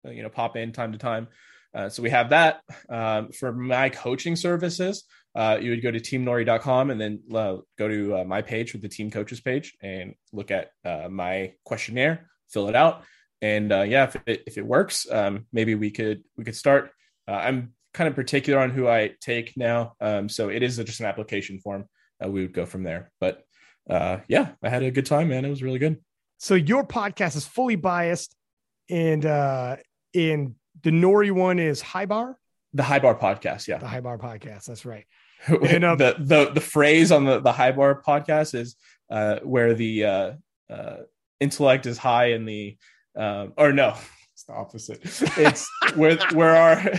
uh, you know pop in time to time. Uh, so we have that um, for my coaching services. Uh, you would go to teamnori.com and then uh, go to uh, my page with the team coaches page and look at uh, my questionnaire, fill it out, and uh, yeah, if it, if it works, um, maybe we could we could start. Uh, I'm kind of particular on who I take now, um, so it is just an application form. Uh, we would go from there, but uh, yeah, I had a good time, man. It was really good. So your podcast is fully biased, and uh, in the Nori one is High Bar, The High Bar podcast, yeah. the High Bar podcast. That's right. *laughs* Uh, the the the phrase on the the High Bar podcast is uh, where the uh, uh, intellect is high and the um, or no, it's the opposite. It's *laughs* where where our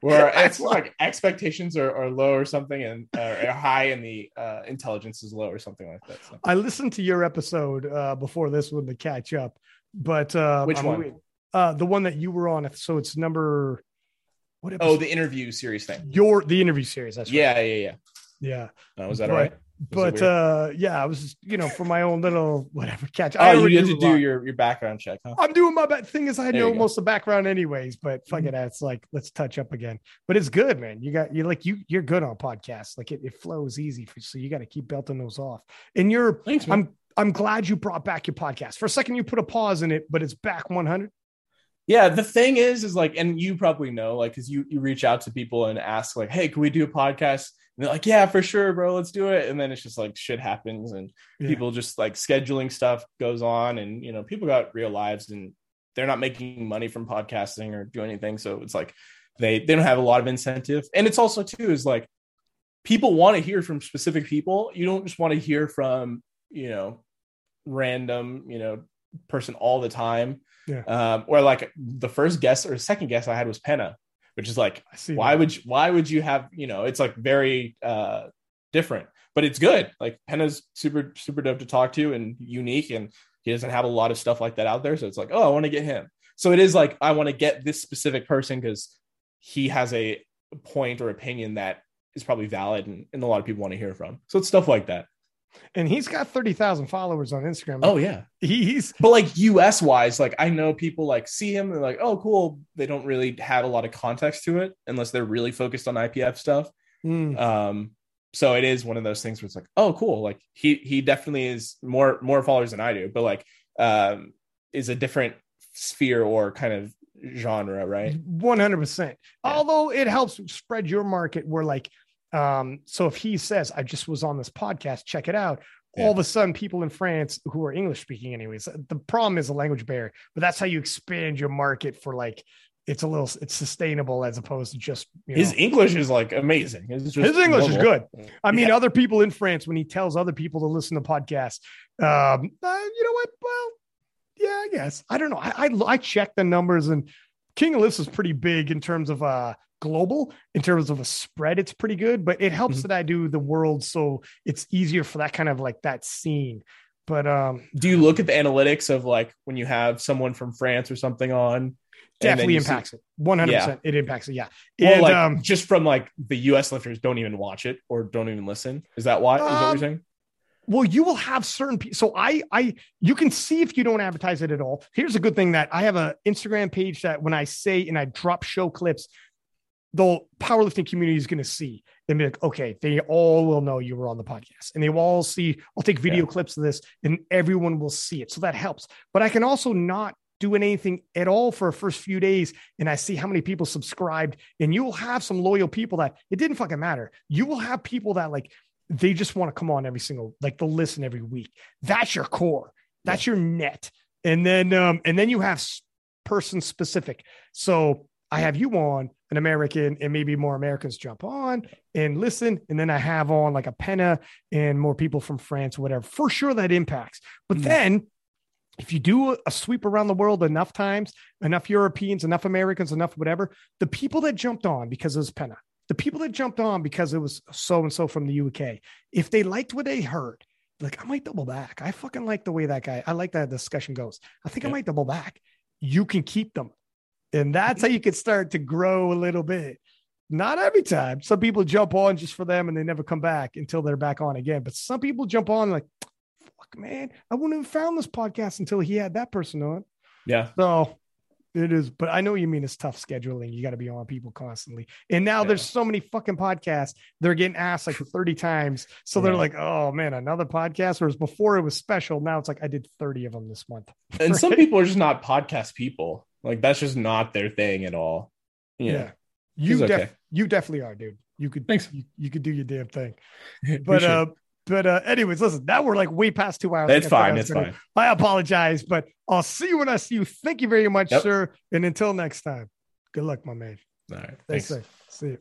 where our ex, like expectations are, are low or something, and uh, are high and the uh, intelligence is low or something like that. So. I listened to your episode uh, before this one to catch up, but uh, Which I'm one? Uh, the one that you were on. So it's number what? Oh, the interview series thing. your the interview series. That's right. Yeah, yeah, yeah. yeah. Uh, was that But- all right? Was But uh, yeah, I was just, you know for my own little whatever catch. oh, I you already had to do lot. your your background check, huh? I'm doing my best. Thing is, I There know most of the background anyways, but fuck it, it's like let's touch up again. But it's good, man. You got you like you you're good on podcasts. Like it, it flows easy for so you got to keep belting those off. And you're Thanks, man. I'm I'm glad you brought back your podcast. For a second, you put a pause in it, but it's back 100. Yeah, the thing is, is like, and you probably know, like, because you you reach out to people and ask, like, "Hey, can we do a podcast?" And they're like, "Yeah, for sure, bro, let's do it." And then it's just like shit happens, and Yeah. people just like scheduling stuff goes on, and you know, people got real lives, and they're not making money from podcasting or doing anything, so it's like they they don't have a lot of incentive, and it's also too is like people want to hear from specific people. You don't just want to hear from you know random you know person all the time Yeah. um or like the first guess or second guess i had was penna which is like why that. would you why would you have you know it's like very uh different but it's good. Like penna's super super dope to talk to and unique and he doesn't have a lot of stuff like that out there. So it's like oh i want to get him. So it is like i want to get this specific person because he has a point or opinion that is probably valid and, and a lot of people want to hear from. So it's stuff like that and he's got 30,000 followers on Instagram. oh yeah. He's but like us wise like i know people like see him and they're like oh cool. They don't really have a lot of context to it unless they're really focused on ipf stuff. Mm, um so it is one of those things where it's like oh cool. Like he he definitely is more more followers than i do but like um is a different sphere or kind of genre right? 100%. Although it helps spread your market where like um so if he says I just was on this podcast, check it out. Yeah. All of a sudden, people in France who are English speaking, anyways, the problem is a language barrier, but that's how you expand your market for like it's a little it's sustainable as opposed to just you his know, english is like amazing It's just his English is good. I mean, other people in France, when he tells other people to listen to podcasts, um, uh, you know what? Well, yeah, I guess I don't know. I I, I checked the numbers, and King of Lifts is pretty big in terms of uh global. In terms of a spread, it's pretty good. But it helps Mhm. that I do the world, so it's easier for that kind of like that scene. But um, do you look at the analytics of like when you have someone from france or something on definitely you see- impacts it. One hundred percent, it impacts it. Yeah, Well, and like um, just from like the U.S. lifters don't even watch it or don't even listen. Is that why? Is that what Um, you're saying? well you will have certain people so i i you can see if you don't advertise it at all here's a good thing that i have a instagram page that when i say and i drop show clips the powerlifting community is going to see and be like, okay, they all will know you were on the podcast and they will all see, I'll take video yeah. clips of this and everyone will see it. So that helps. But I can also not do anything at all for a first few days and I see how many people subscribed and you will have some loyal people that it didn't fucking matter. You will have people that like, they just want to come on every single, like they'll listen every week. That's your core. That's yeah. your net. And then, um, and then you have person specific. So I have you on an American and maybe more Americans jump on and listen. And then I have on like a Penna and more people from France, whatever. For sure that impacts. But mm. then if you do a sweep around the world enough times, enough Europeans, enough Americans, enough whatever, the people that jumped on because it was Penna, the people that jumped on because it was so and so from the UK, if they liked what they heard, like I might double back. I fucking like the way that guy, I like that discussion goes. I think yeah. I might double back. You can keep them. And that's how you can start to grow a little bit. Not every time. Some people jump on just for them and they never come back until they're back on again. But some people jump on like, fuck, man, I wouldn't have found this podcast until he had that person on. Yeah. So it is, but I know you mean it's tough scheduling. You got to be on people constantly. And now yeah. there's so many fucking podcasts. They're getting asked like *laughs* 30 times. So yeah. they're like, oh man, another podcast. Whereas before it was special. Now it's like I did 30 of them this month. *laughs* And right? some people are just not podcast people. Like that's just not their thing at all. Yeah. yeah. You def- okay. you definitely are, dude. You could thanks. You, you could do your damn thing. *laughs* But uh but uh anyways, listen, now we're like way past two hours. It's fine. It's fine. I apologize, but I'll see you when I see you. Thank you very much, yep. sir. And until next time, good luck, my man. All right. Thanks. See you.